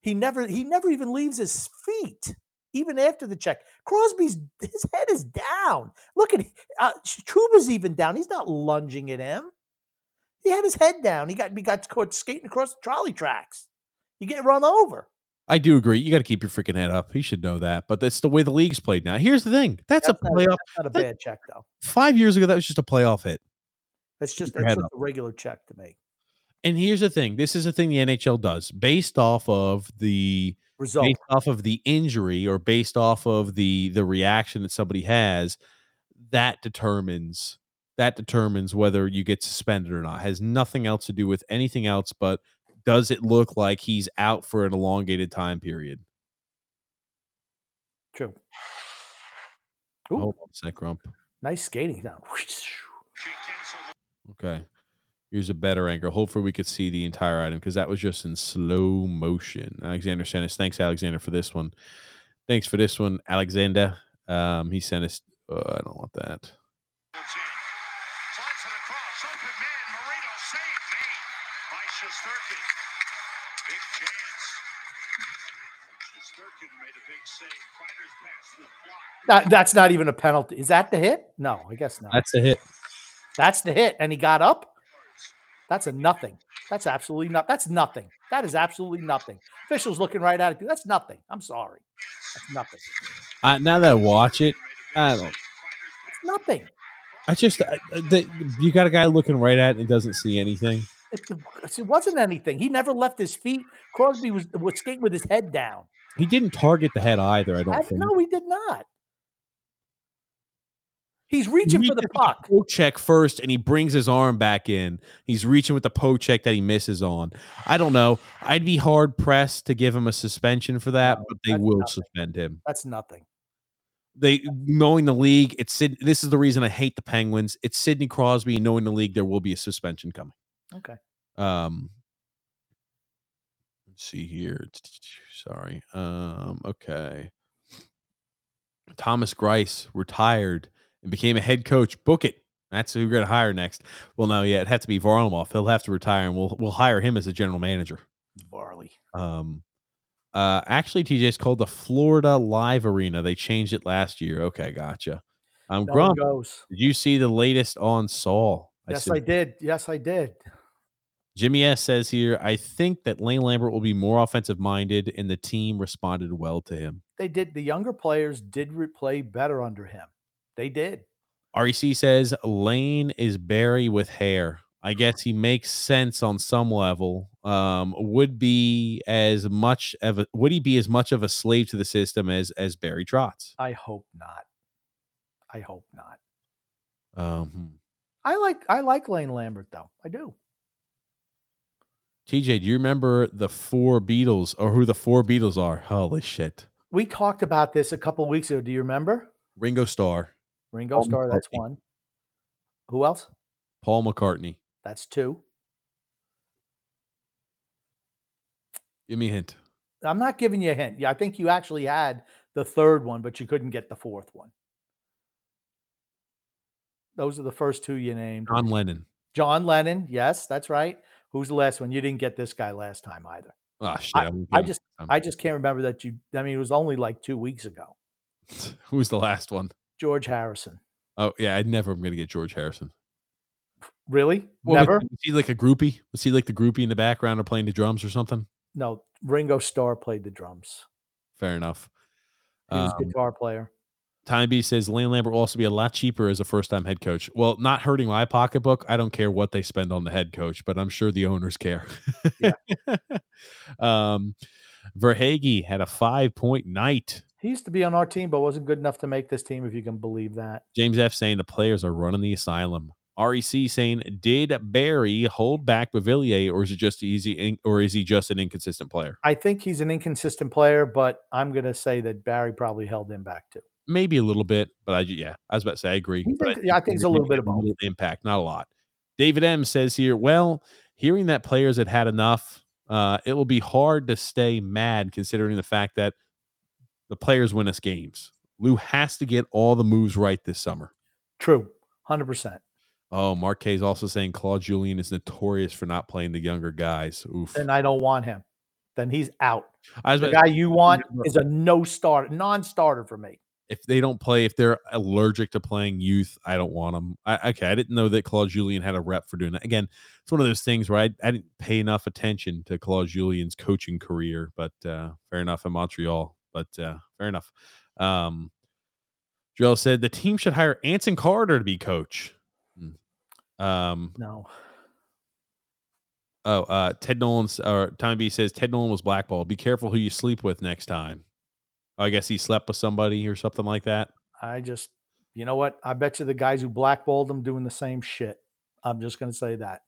He never he never even leaves his feet. Even after the check, Crosby's his head is down. Look at uh, Trouba's even down. He's not lunging at him. He had his head down. He got he got caught skating across the trolley tracks. You get run over. I do agree. You got to keep your freaking head up. He should know that. But that's the way the league's played now. Here's the thing. That's, That's a not, playoff. that's not a that- bad check though. Five years ago, that was just a playoff hit. That's just that's just a regular check to me. And here's the thing. This is the thing the NHL does based off of the Result. based off of the injury or based off of the the reaction that somebody has, that determines that determines whether you get suspended or not. Has nothing else to do with anything else but does it look like he's out for an elongated time period? True. Ooh, Hold on a sec, Rump. nice skating now. Okay. Here's a better angle. Hopefully, we could see the entire item because that was just in slow motion. Alexander sent us. Thanks, Alexander, for this one. Thanks for this one, Alexander. Um, he sent us. Oh, I don't want that. Slides it across. Open man. Marino saved made by Shesterkin. Big chance. Shesterkin made a big save. Kreider's pass to the block. That, that's not even a penalty. Is that the hit? No, I guess not. That's a hit. That's the hit, and he got up. That's a nothing. That's absolutely not. That's nothing. That is absolutely nothing. Officials looking right at it. That's nothing. I'm sorry. That's nothing. Uh, now that I watch it, I don't. It's nothing. I just I, the, you got a guy looking right at it and doesn't see anything. It, it wasn't anything. He never left his feet. Crosby was was skating with his head down. He didn't target the head either. I don't I- think. no, he did not. He's reaching for the puck. Poke check first, and he brings his arm back in. He's reaching with the poke check that he misses on. I don't know. I'd be hard pressed to give him a suspension for that, No, but they will nothing. suspend him. That's nothing. They knowing the league, it's Sid, this is the reason I hate the Penguins. It's Sidney Crosby, knowing the league, there will be a suspension coming. Okay. Um, let's see here. Sorry. Um, okay. Thomas Greiss retired and became a head coach. Book it. That's who we're gonna hire next. Well, no, yeah, it had to be Varlamov. He'll have to retire, and we'll we'll hire him as a general manager. Varley. Um, uh, actually, TJ, it's called the Florida Live Arena. They changed it last year. Okay, gotcha. Um, No Grump, goes. did you see the latest on Saul? Yes, I did. Yes, I did. Jimmy S says here, I think that Lane Lambert will be more offensive minded, and the team responded well to him. They did. The younger players did play better under him. They did. REC says Lane is Barry with hair. I guess he makes sense on some level. Um, would be as much of a would he be as much of a slave to the system as as Barry Trotz? I hope not. I hope not. Um, hmm. I like I like Lane Lambert though. I do. TJ, do you remember the four Beatles or who the four Beatles are? Holy shit! We talked about this a couple weeks ago. Do you remember? Ringo Starr, Ringo Paul Starr, that's one. Who else? Paul McCartney. That's two. Give me a hint. I'm not giving you a hint. Yeah, I think you actually had the third one, but you couldn't get the fourth one. Those are the first two you named. John Lennon. John Lennon. Yes, that's right. Who's the last one? You didn't get this guy last time either. Oh shit! I- won't I get him. just I just can't remember that you I mean it was only like 2 weeks ago. Who's the last one? George Harrison. Oh yeah, I never am gonna get George Harrison. Really? Never? Was he like a groupie? Was he like the groupie in the background or playing the drums or something? No, Ringo Starr played the drums. Fair enough. He was a Um, guitar player. Time B says Lane Lambert will also be a lot cheaper as a first time head coach. Well, not hurting my pocketbook. I don't care what they spend on the head coach, but I'm sure the owners care. Yeah. um, Verhaeghe had a five point night. He used to be on our team, but wasn't good enough to make this team, if you can believe that. James F saying the players are running the asylum. REC saying, did Barry hold back Beauvillier, or is it just easy, or is he just an inconsistent player? I think he's an inconsistent player, but I'm going to say that Barry probably held him back too. Maybe a little bit, but I yeah, I was about to say I agree. But yeah, I think it's a little bit of both. impact, not a lot. David M says here, well, hearing that players had had enough, uh, it will be hard to stay mad considering the fact that the players win us games. Lou has to get all the moves right this summer. True, hundred percent. Oh, is also saying Claude Julien is notorious for not playing the younger guys. Oof. Then I don't want him. Then he's out. I was The about- guy you want is a no starter, non-starter for me. if they don't play, if they're allergic to playing youth, I don't want them. I, okay, I didn't know that Claude Julien had a rep for doing that. Again, it's one of those things where I, I didn't pay enough attention to Claude Julien's coaching career, but uh, fair enough in Montreal. But uh, fair enough. Um, Joel said the team should hire Anson Carter to be coach. Hmm. Um, No, Oh, uh, Ted Nolan's or Tommy B says Ted Nolan was blackballed. Be careful who you sleep with next time. I guess he slept with somebody or something like that. I just, you know what? I bet you the guys who blackballed him doing the same shit. I'm just going to say that.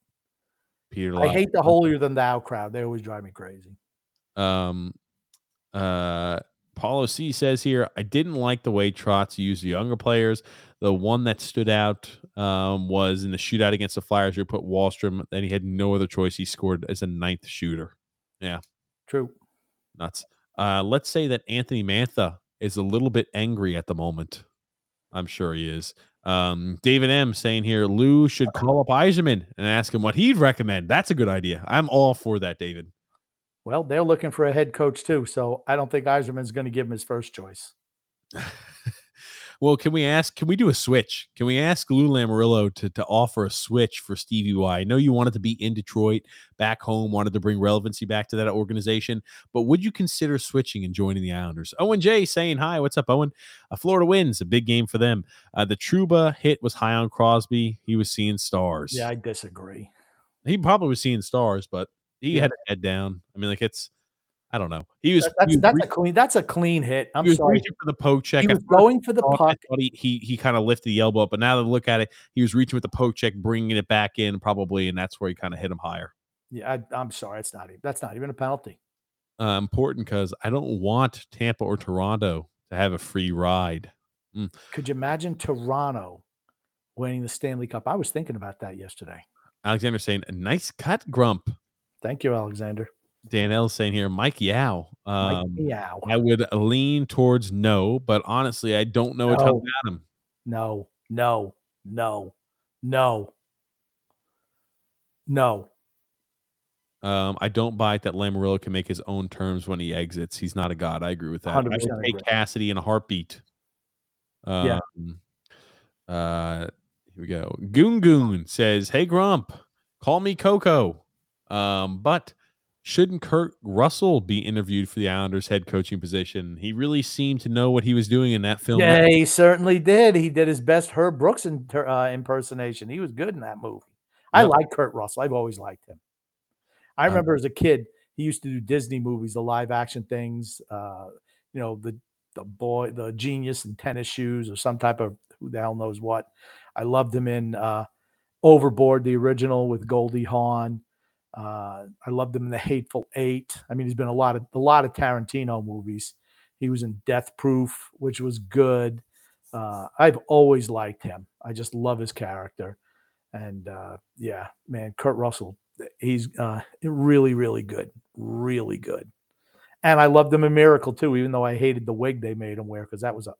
Peter, I hate the holier than thou crowd. They always drive me crazy. Um, uh, Paulo C says here, I didn't like the way Trotz used the younger players. The one that stood out um, was in the shootout against the Flyers. He put Wahlstrom, and he had no other choice. He scored as a ninth shooter. Yeah, True. nuts. Uh, let's say that Anthony Mantha is a little bit angry at the moment. I'm sure he is. Um, David M saying here, Lou should call up Yzerman and ask him what he'd recommend. That's a good idea. I'm all for that, David. Well, they're looking for a head coach too, so I don't think Yzerman's going to give him his first choice. well, can we ask? Can we do a switch? Can we ask Lou Lamoriello to to offer a switch for Stevie Y? I know you wanted to be in Detroit, back home, wanted to bring relevancy back to that organization, but would you consider switching and joining the Islanders? Owen J saying hi. What's up, Owen? Uh, Florida wins a big game for them. Uh, the Trouba hit was high on Crosby. He was seeing stars. Yeah, I disagree. he probably was seeing stars, but he Yeah. had a head down. I mean, like it's. I don't know. He was that's, he was that's re- a clean that's a clean hit. I'm he was sorry. reaching for the poke check. He was going for the puck. he he, he kind of lifted the elbow up, but now that I look at it, he was reaching with the poke check, bringing it back in probably, and that's where he kind of hit him higher. Yeah, I, I'm sorry. It's not even that's not even a penalty. Uh, important because I don't want Tampa or Toronto to have a free ride. Could you imagine Toronto winning the Stanley Cup? I was thinking about that yesterday. Alexander saying, "A nice cut, Grump." Thank you, Alexander. Danelle saying here, Mike Yeo. Mike Um, Meow. I would lean towards no, but honestly, I don't know a ton No. about him. No, no, no, no, no. Um, I don't buy it that Lamoriello can make his own terms when he exits. He's not a god. I agree with that. I 100% would take agree. Cassidy in a heartbeat. Um, Yeah. Uh, here we go. Goon Goon says, "Hey Grump, call me Coco." Um, but shouldn't Kurt Russell be interviewed for the Islanders head coaching position? He really seemed to know what he was doing in that film. Yeah, he certainly did. He did his best Herb Brooks inter, uh, impersonation. He was good in that movie. I like Kurt Russell. I've always liked him. I Um, remember as a kid, he used to do Disney movies, the live action things. Uh, you know, the the boy, the genius in tennis shoes, or some type of who the hell knows what. I loved him in uh, Overboard, the original with Goldie Hawn. Uh, I loved him in The Hateful Eight. I mean, he's been a lot of a lot of Tarantino movies. He was in Death Proof, which was good. Uh, I've always liked him. I just love his character. And uh, yeah, man, Kurt Russell, he's uh, really, really good, really good. And I loved him in Miracle too, even though I hated the wig they made him wear because that was a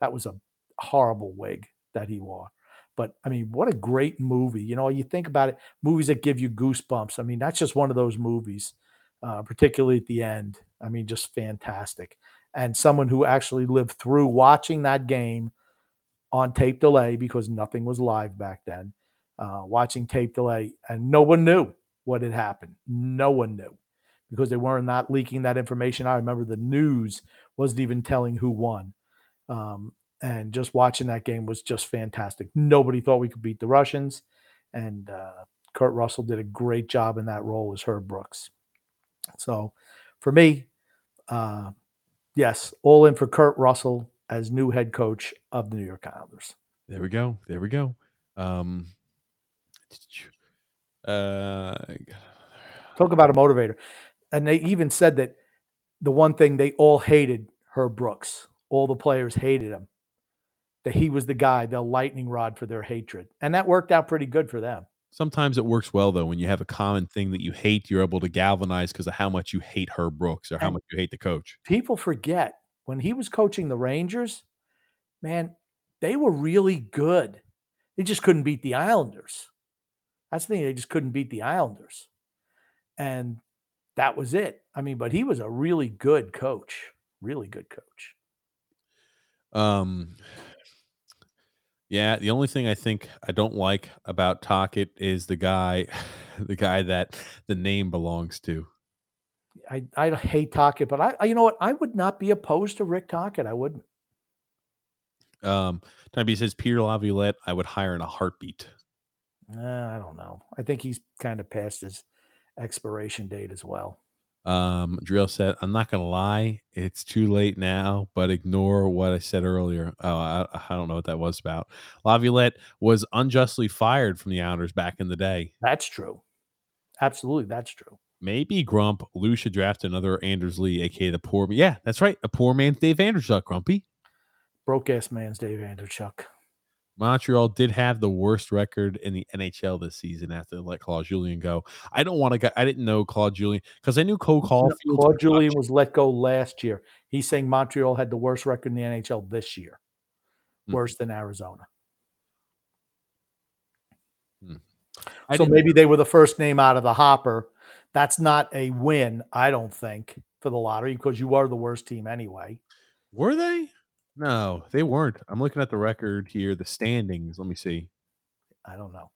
that was a horrible wig that he wore. But I mean, what a great movie! You know, you think about it, movies that give you goosebumps. I mean, that's just one of those movies, uh, particularly at the end. I mean, just fantastic. And someone who actually lived through watching that game on tape delay because nothing was live back then. Uh, watching tape delay, and no one knew what had happened. No one knew because they weren't not leaking that information. I remember the news wasn't even telling who won. Um, and just watching that game was just fantastic. Nobody thought we could beat the Russians, and uh, Kurt Russell did a great job in that role as Herb Brooks. So, for me, uh, yes, all in for Kurt Russell as new head coach of the New York Islanders. There we go. There we go. Um, uh, Talk about a motivator. And they even said that the one thing they all hated Herb Brooks, all the players hated him, that he was the guy, the lightning rod for their hatred. And that worked out pretty good for them. sometimes it works well though when you have a common thing that you hate. You're able to galvanize because of how much you hate Herb Brooks or how And- much you hate the coach. People forget when he was coaching the Rangers, man, they were really good. They just couldn't beat the Islanders. That's the thing. They just couldn't beat the Islanders. And that was it. I mean, but he was a really good coach, really good coach. Um, yeah, the only thing I think I don't like about Tocchet is the guy, the guy that the name belongs to. I, I hate Tocchet, but I, I you know what? I would not be opposed to Rick Tocchet. I wouldn't. Um, B says Peter Laviolette, I would hire in a heartbeat. Uh, I don't know. I think he's kind of past his expiration date as well. Um, Drill said, "I'm not gonna lie, it's too late now, but ignore what I said earlier." Oh, I, I don't know what that was about. Laviolette was unjustly fired from the Islanders back in the day. That's true. Absolutely, that's true. Maybe Grump, Lou should draft another Anders Lee, aka the poor. Yeah, that's right, a poor man's Dave Andreychuk. Grumpy. Broke ass man's Dave Andreychuk. Montreal did have the worst record in the NHL this season after they let Claude Julien go. I don't want to go. I didn't know Claude Julien because I knew Cole Caufield. Claude Julien was let go last year. He's saying Montreal had the worst record in the NHL this year, Hmm. worse than Arizona. I so maybe they were the first name out of the hopper. That's not a win, I don't think, for the lottery because you are the worst team anyway. Were they? No, they weren't. I'm looking at the record here, the standings. Let me see. I don't know.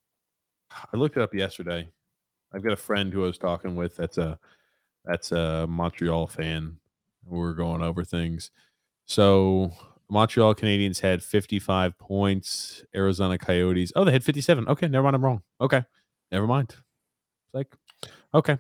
I looked it up yesterday. I've got a friend who I was talking with. That's a that's a Montreal fan. We're going over things. So Montreal Canadiens had 55 points. Arizona Coyotes. Oh, they had 57. Okay, never mind. I'm wrong. Okay, never mind. It's like, okay.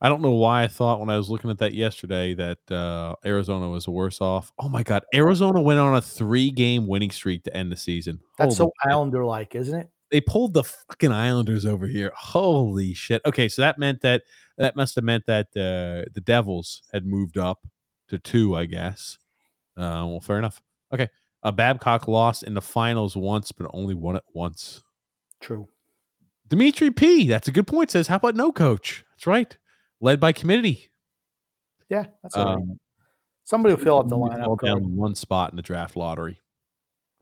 I don't know why I thought when I was looking at that yesterday that uh, Arizona was worse off. Oh my God, Arizona went on a three-game winning streak to end the season. That's Holy so shit Islander like, isn't it? they pulled the fucking Islanders over here. Holy shit. Okay, so that meant that that must have meant that uh, the Devils had moved up to two, I guess. Uh, well, fair enough. Okay, uh, Babcock lost in the finals once, but only won it once. True. Dimitri P. That's a good point. Says, how about no coach? That's right. Led by committee. Yeah, that's all right. Um, Somebody will fill up the lineup. down one spot in the draft lottery.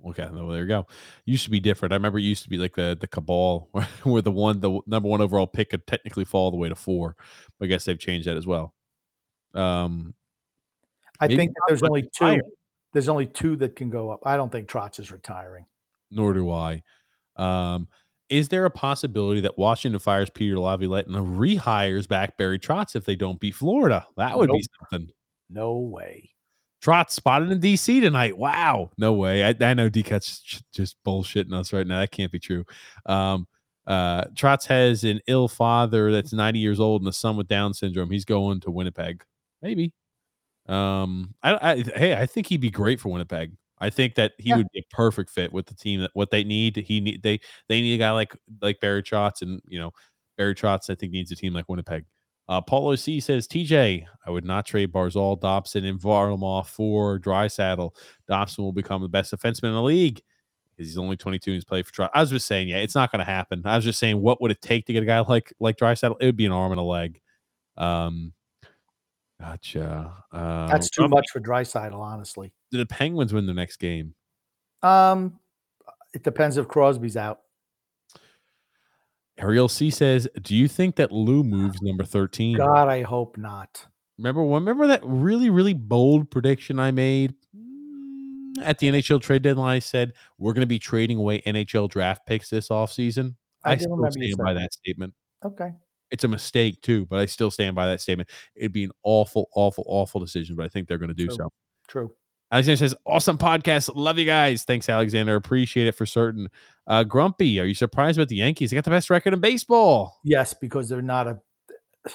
Okay, well, there you go. Used to be different. I remember it used to be like the the cabal, where the one the number one overall pick could technically fall all the way to four. But I guess they've changed that as well. Um, I think that there's only two. higher. There's only two that can go up. I don't think Trotz is retiring. nor do I. Um, is there a possibility that Washington fires Peter Laviolette and rehires back Barry Trotz if they don't beat Florida? That would be something. No way. Trotz spotted in DC tonight. Wow. No way. I, I know D-Cut's just bullshitting us right now. That can't be true. Um, uh, Trotz has an ill father that's 90 years old and a son with Down syndrome. He's going to Winnipeg. Maybe. Um, I, I hey, I think he'd be great for Winnipeg. I think that he Yeah. would be a perfect fit with the team that what they need. He need they they need a guy like like Barry Trotz and you know Barry Trotz I think needs a team like Winnipeg. Uh, Paulo C says, TJ, I would not trade Barzal, Dobson, and Varlamov for Draisaitl. Dobson will become the best defenseman in the league because he's only 22 and he's played for Trotz. I was just saying, yeah, it's not going to happen. I was just saying, what would it take to get a guy like like Draisaitl? It would be an arm and a leg. Um, gotcha. Uh, That's too much for Draisaitl, honestly. Do the Penguins win the next game? Um, it depends if Crosby's out. Ariel C says, Do you think that Lou moves number 13? God, I hope not. Remember, remember that really, really bold prediction I made at the NHL trade deadline? I said we're going to be trading away NHL draft picks this offseason. I I, still stand by that. that statement. Okay. It's a mistake too, but I still stand by that statement. It'd be an awful, awful, awful decision, but I think they're going to do True. so. True. Alexander says, "Awesome podcast, love you guys. Thanks, Alexander. Appreciate it for certain." Uh, Grumpy, are you surprised about the Yankees? They got the best record in baseball. Yes, because they're not a.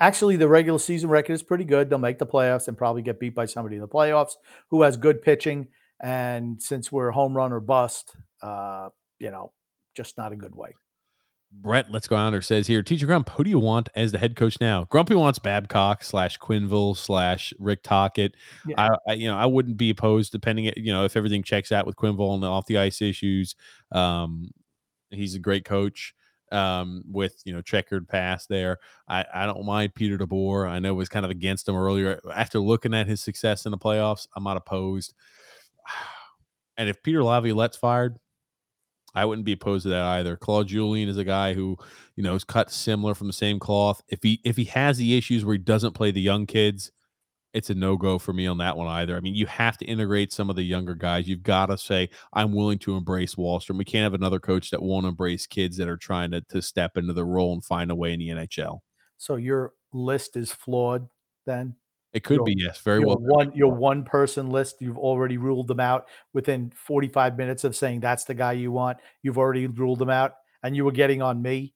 Actually, the regular season record is pretty good. They'll make the playoffs and probably get beat by somebody in the playoffs who has good pitching. And since we're home run or bust, uh, you know, just not a good way. Brett, let's go on. under says here, Teacher Grump, who do you want as the head coach now? Grumpy wants Babcock slash Quenneville slash Rick Tocchet. Yeah. I, I, you know, I wouldn't be opposed, depending, you know, if everything checks out with Quenneville and the off the ice issues. Um, he's a great coach um, with you know checkered past there. I, I don't mind Peter DeBoer. I know it was kind of against him earlier. After looking at his success in the playoffs, I'm not opposed. And if Peter Laviolette's fired, I wouldn't be opposed to that either. Claude Julien is a guy who, you know, is cut similar from the same cloth. If he if he has the issues where he doesn't play the young kids, it's a no go for me on that one either. I mean, you have to integrate some of the younger guys. You've got to say, I'm willing to embrace Wahlstrom. We can't have another coach that won't embrace kids that are trying to, to step into the role and find a way in the NHL. So your list is flawed then? It could Your- be, yes, very well. one your one person list you've already ruled them out within 45 minutes of saying that's the guy you want you've already ruled them out and you were getting on me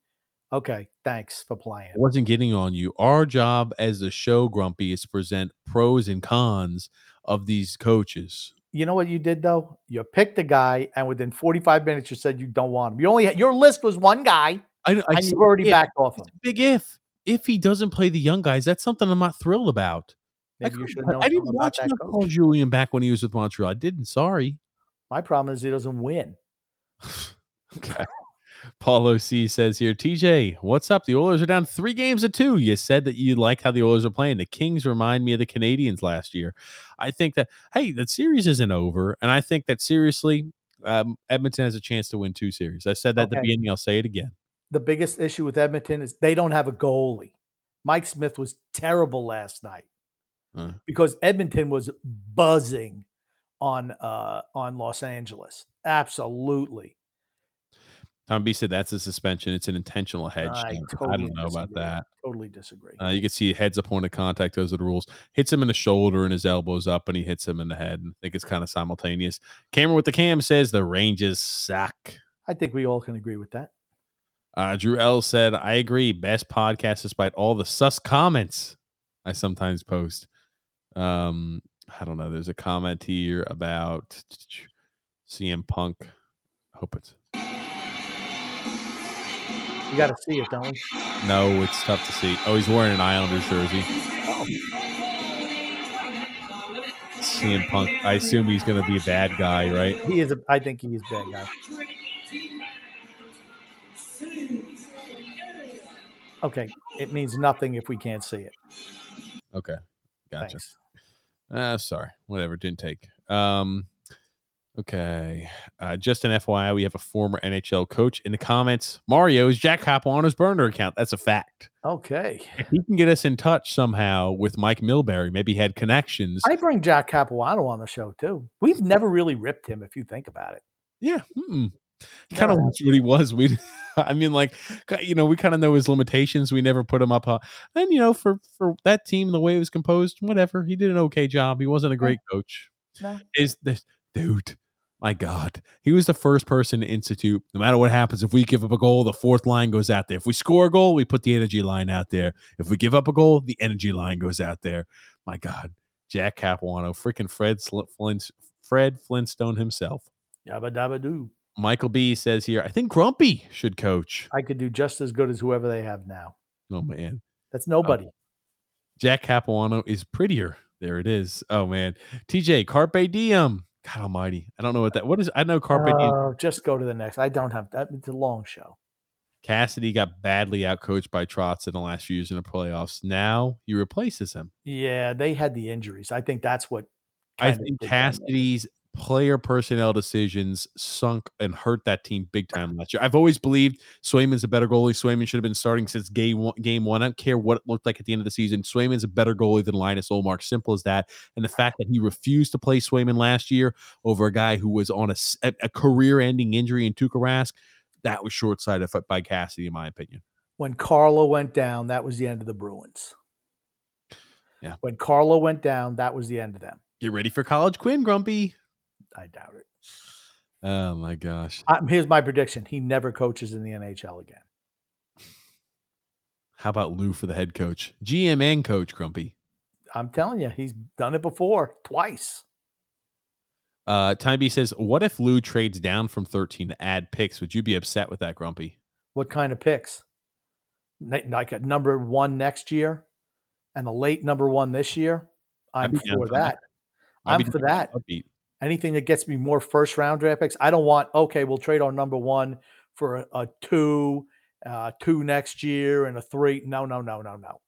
Okay, thanks for playing. I wasn't getting on you. Our job as the show, Grumpy, is to present pros and cons of these coaches. You know what you did though? You picked a guy, and within 45 minutes, you said you don't want him. You only had, your list was one guy, I, I and you've already if. backed off him. Big if. If he doesn't play the young guys, that's something I'm not thrilled about. I, Maybe you should know I didn't watch enough coach. Paul Julien back when he was with Montreal. I didn't. Sorry. My problem is he doesn't win. Okay. Paulo C says here, TJ, what's up? The Oilers are down three games to two. You said that you like how the Oilers are playing. The Kings remind me of the Canadiens last year. I think that, hey, that series isn't over. And I think that seriously, um, Edmonton has a chance to win two series. I said that at the beginning. I'll say it again. The biggest issue with Edmonton is they don't have a goalie. Mike Smith was terrible last night Because Edmonton was buzzing on uh on Los Angeles. Absolutely. Tom B said that's a suspension. It's an intentional hedge. I, I, I don't know about that. Totally disagree. Uh, you can see heads up point of contact. Those are the rules. Hits him in the shoulder and his elbows up, and he hits him in the head. And I think it's kind of simultaneous. Cameron with the cam says the Rangers suck. I think we all can agree with that. Uh, Drew L said, I agree. Best podcast despite all the sus comments I sometimes post. Um, I don't know. There's a comment here about CM Punk. Hope it's You got to see it, don't we? no, it's tough to see. Oh, he's wearing an Islanders jersey. CM Punk. I assume he's going to be a bad guy, right? He is. A, I think he is a bad guy. Okay, it means nothing if we can't see it. Okay, gotcha. Thanks. Uh, sorry, whatever. Didn't take. Um, okay. Uh, just an FYI, we have a former NHL coach in the comments. Mario is Jack Capuano's burner account. That's a fact. Okay, If he can get us in touch somehow with Mike Milbury, maybe he had connections. I bring Jack Capuano on the show too. We've never really ripped him, if you think about it. yeah, kind Never of have. what he was. We, I mean, like, you know, we kind of know his limitations. We never put him up. Uh, and you know, for for that team, the way it was composed, whatever, he did an okay job. He wasn't a great coach. No. is this dude? My God, he was the first person to institute. No matter what happens, if we give up a goal, the fourth line goes out there. If we score a goal, we put the energy line out there. If we give up a goal, the energy line goes out there. My God, Jack Capuano, freaking Fred Flint, Fred Flintstone himself. Yabba dabba doo. Michael B says here, I think Grumpy should coach. I could do just as good as whoever they have now. Oh man, That's oh. nobody. Jack Capuano is prettier. There it is. Oh man, TJ Carpe Diem. God Almighty, I don't know what that. What is? I know Carpe Diem. Oh, just go to the next. I don't have that. It's a long show. Cassidy got badly outcoached by Trotz in the last few years in the playoffs. Now he replaces him. Yeah, they had the injuries. I think that's what. I think did them in. Cassidy's player personnel decisions sunk and hurt that team big time last year. I've always believed Swayman's a better goalie. Swayman should have been starting since game one. Game one. I don't care what it looked like at the end of the season. Swayman's a better goalie than Linus Ullmark. Simple as that. And the fact that he refused to play Swayman last year over a guy who was on a, a career-ending injury in Tuukka Rask, that was short-sighted by Cassidy, in my opinion. When Carlo went down, that was the end of the Bruins. Yeah. When Carlo went down, that was the end of them. Get ready for college Quinn, Grumpy. I doubt it. Oh my gosh. Um, here's my prediction: he never coaches in the NHL again. How about Lou for the head coach? GM and coach, Grumpy. I'm telling you, he's done it before twice. Uh, Time B says, "What if Lou trades down from 13 to add picks? Would you be upset with that, Grumpy?" What kind of picks? Like a number one next year, and a late number one this year. I'm for that. that. I'm for that. heartbeat. Anything that gets me more first round draft picks. I don't want. Okay, we'll trade our number one for a, a two, uh, two next year, and a three. No, no, no, no, no.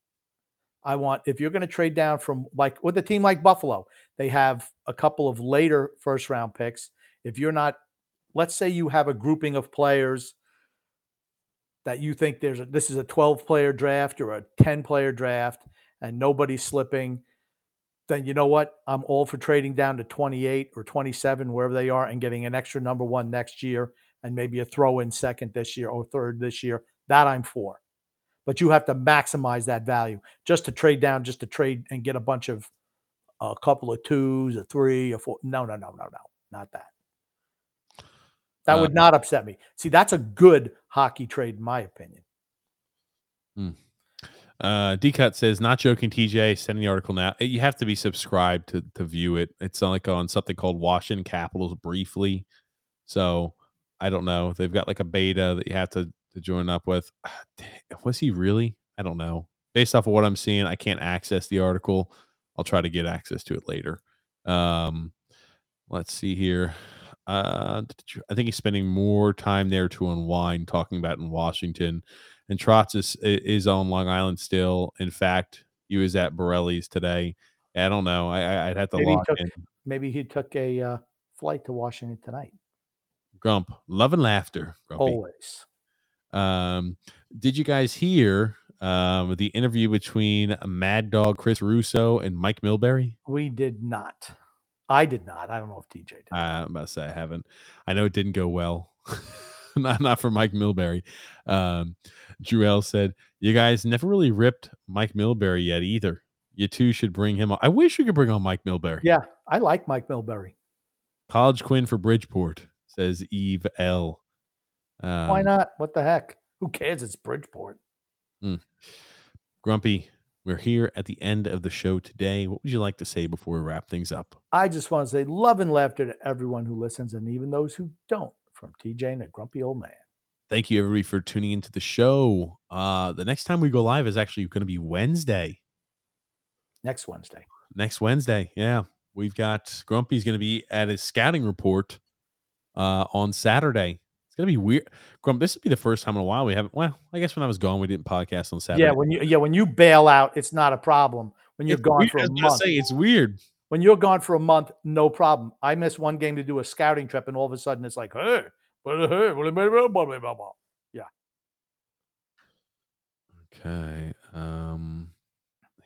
I want if you're going to trade down from like with a team like Buffalo, they have a couple of later first round picks. If you're not, let's say you have a grouping of players that you think there's a, this is a 12 player draft or a 10 player draft and nobody's slipping, then you know what? I'm all for trading down to 28 or 27, wherever they are, and getting an extra number one next year and maybe a throw in second this year or third this year. That I'm for. But you have to maximize that value just to trade down, just to trade and get a bunch of a couple of twos, a three, a four. No, no, no, no, no, not that. That would Uh, not upset me. See, that's a good hockey trade, in my opinion. Uh, D Cut says, not joking, TJ, sending the article now. You have to be subscribed to, to view it. It's like on something called Washington Capitals briefly. So I don't know. They've got like a beta that you have to, to join up with. Was he really? I don't know. Based off of what I'm seeing, I can't access the article. I'll try to get access to it later. Um, let's see here. Uh, I think he's spending more time there to unwind, talking about in Washington. And Trotz is, is on Long Island still. In fact, he was at Borelli's today. I don't know. I, I'd have to Maybe took- in. Maybe he took a uh, flight to Washington tonight. Grump, love and laughter. Grumpy. Always. Um, did you guys hear um, the interview between Mad Dog Chris Russo and Mike Milbury? We did not. I did not. I don't know if DJ did. I'm about to say I haven't. I know it didn't go well. not not for Mike Milbury. Um, Jewel said, "You guys never really ripped Mike Milbury yet either. You two should bring him on. I wish we could bring on Mike Milbury. yeah, I like Mike Milbury. College Quinn for Bridgeport." Says Eve L. Um, Why not? What the heck? Who cares? It's Bridgeport. Grumpy, we're here at the end of the show today. What would you like to say before we wrap things up? I just want to say love and laughter to everyone who listens and even those who don't from TJ and a grumpy old man. Thank you everybody for tuning into the show. Uh, the next time we go live is actually going to be Wednesday. Next Wednesday. Next Wednesday, yeah, we've got Grumpy's going to be at his scouting report uh, on Saturday. It's going to be weird. Grump, this would be the first time in a while we haven't. Well, I guess when I was gone, we didn't podcast on Saturday. Yeah, when you yeah, when you bail out, it's not a problem. When you're It's gone weird. for a month. Say, it's weird. when you're gone for a month, no problem. I missed one game to do a scouting trip, and all of a sudden it's like, hey, yeah. Okay. Um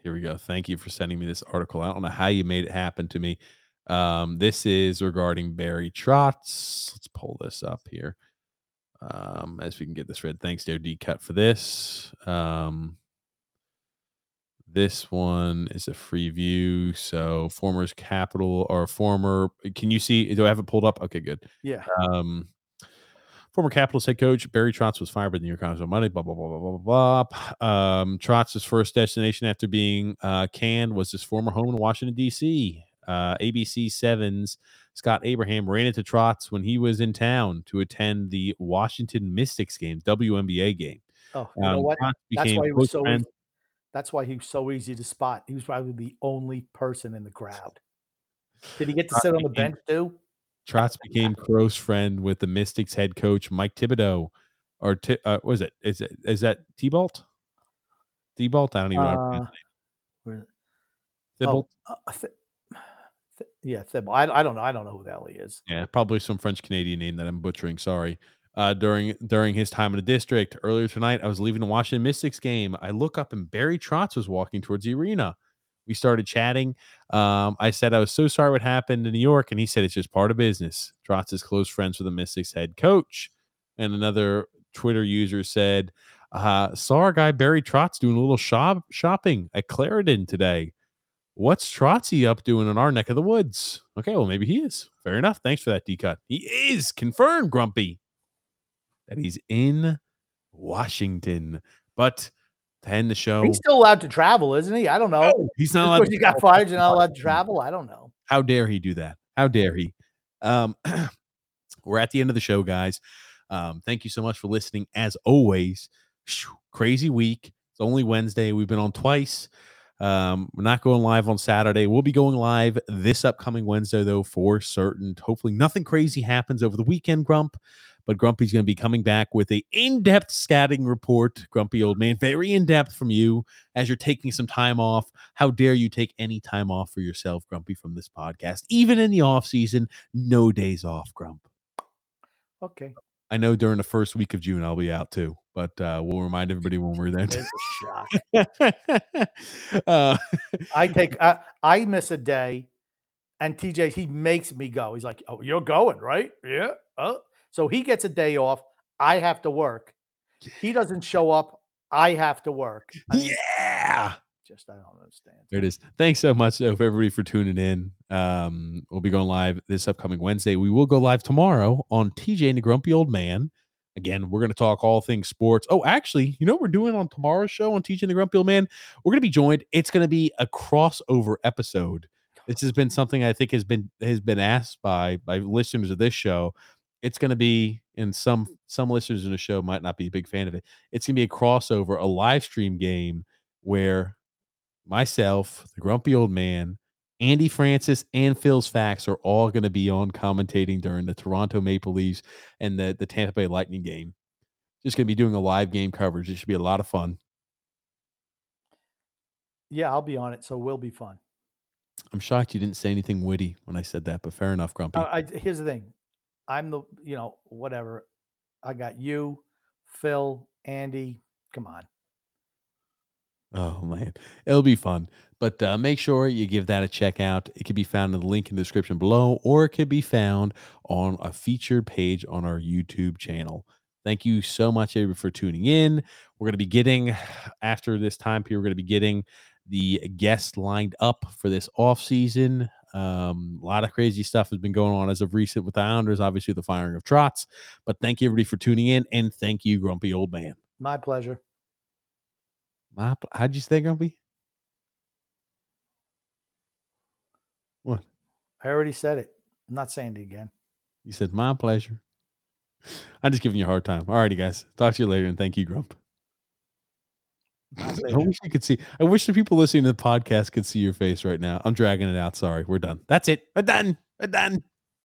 here we go. Thank you for sending me this article. I don't know how you made it happen to me. Um, this is regarding Barry Trotz. Let's pull this up here. Um, as we can get this read. Thanks, Dare D Cut, for this. Um, this one is a free view. So former's capital or former. Can you see? Do I have it pulled up? Okay, good. Yeah. Um, former Capitals head coach Barry Trotz was fired by the New York Times on Monday. Blah blah blah blah blah blah. Um, Trotz's first destination after being uh, canned was his former home in Washington D.C. Uh, ABC Sevens Scott Abraham ran into Trotz when he was in town to attend the Washington Mystics game, WNBA game. Oh, you know Um, what? Trotz That's why he was so. Easy. That's why he was so easy to spot. He was probably the only person in the crowd. Did he get to Trotz sit on the became- bench too? Trotz became close friend with the Mystics head coach Mike Thibodeau, or Ti- uh, was it? Is it is that T-Bolt? T-Bolt? I don't even know. how to pronounce Uh, name. where- Thibault? Uh, Th- Th- yeah, Thibault. I, I don't know. I don't know who the hell he is. Yeah, probably some French Canadian name that I'm butchering. Sorry. Uh, during during his time in the district earlier tonight, I was leaving the Washington Mystics game. I look up and Barry Trotz was walking towards the arena. We started chatting. Um, I said I was so sorry what happened in New York, and he said it's just part of business. Trotz is close friends with the Mystics head coach. And another Twitter user said, uh, "Saw our guy Barry Trotz doing a little shop shopping at Clarendon today. What's Trotzy up doing in our neck of the woods? Okay, well, maybe he is. Fair enough. Thanks for that D cut. He is confirmed, Grumpy, that he's in Washington. But to end the show, He's still allowed to travel, isn't he? I don't know. Oh, he's not allowed. to you got travel. fired, you're not allowed to travel. I don't know. How dare he do that? How dare he? Um, we're at the end of the show, guys. Um, thank you so much for listening. As always, Phew, crazy week. It's only Wednesday. We've been on twice. Um, we're not going live on Saturday. We'll be going live this upcoming Wednesday, though, for certain. Hopefully, nothing crazy happens over the weekend, Grump. But Grumpy's going to be coming back with a in-depth scouting report. Grumpy old man, very in-depth from you as you're taking some time off. How dare you take any time off for yourself, Grumpy, from this podcast? Even in the off season, no days off, Grump. Okay. I know during the first week of June I'll be out too, but uh, we'll remind everybody when we're there. There's a shock. uh, I take I, I miss a day, and TJ he makes me go. He's like, "Oh, you're going right? Yeah. Oh." So he gets a day off. I have to work. He doesn't show up. I have to work. I mean, yeah. Just I don't understand. There it is. Thanks so much, though, everybody for tuning in. Um, we'll be going live this upcoming Wednesday. We will go live tomorrow on TJ and the Grumpy Old Man Again, we're going to talk all things sports. Oh, actually, you know what we're doing on tomorrow's show on TJ and the Grumpy Old Man? We're going to be joined. It's going to be a crossover episode. This has been something I think has been has been asked by by listeners of this show. It's going to be, and some some listeners in the show might not be a big fan of it. It's going to be a crossover, a live stream game where myself, the grumpy old man, Andy Francis, and Phil's Facts are all going to be on commentating during the Toronto Maple Leafs and the, the Tampa Bay Lightning game. Just going to be doing a live game coverage. It should be a lot of fun. Yeah, I'll be on it, so it will be fun. I'm shocked you didn't say anything witty when I said that, but fair enough, Grumpy. Uh, I, here's the thing I'm the, you know, whatever. I got you, Phil, Andy. Come on. Oh man, it'll be fun. But uh, make sure you give that a check out. It can be found in the link in the description below, or it could be found on a featured page on our YouTube channel. Thank you so much, everybody, for tuning in. We're going to be getting after this time period. We're going to be getting the guests lined up for this off season. Um, a lot of crazy stuff has been going on as of recent with the Islanders, obviously the firing of Trotz. But thank you everybody for tuning in, and thank you, Grumpy Old Man. My pleasure. My, how'd you say, Grumpy? What? I already said it. I'm not saying it again. You said my pleasure. I'm just giving you a hard time. All righty, guys. Talk to you later, and thank you, Grump. I wish you could see. I wish the people listening to the podcast could see your face right now. I'm dragging it out. Sorry, we're done. That's it. We're done. We're done.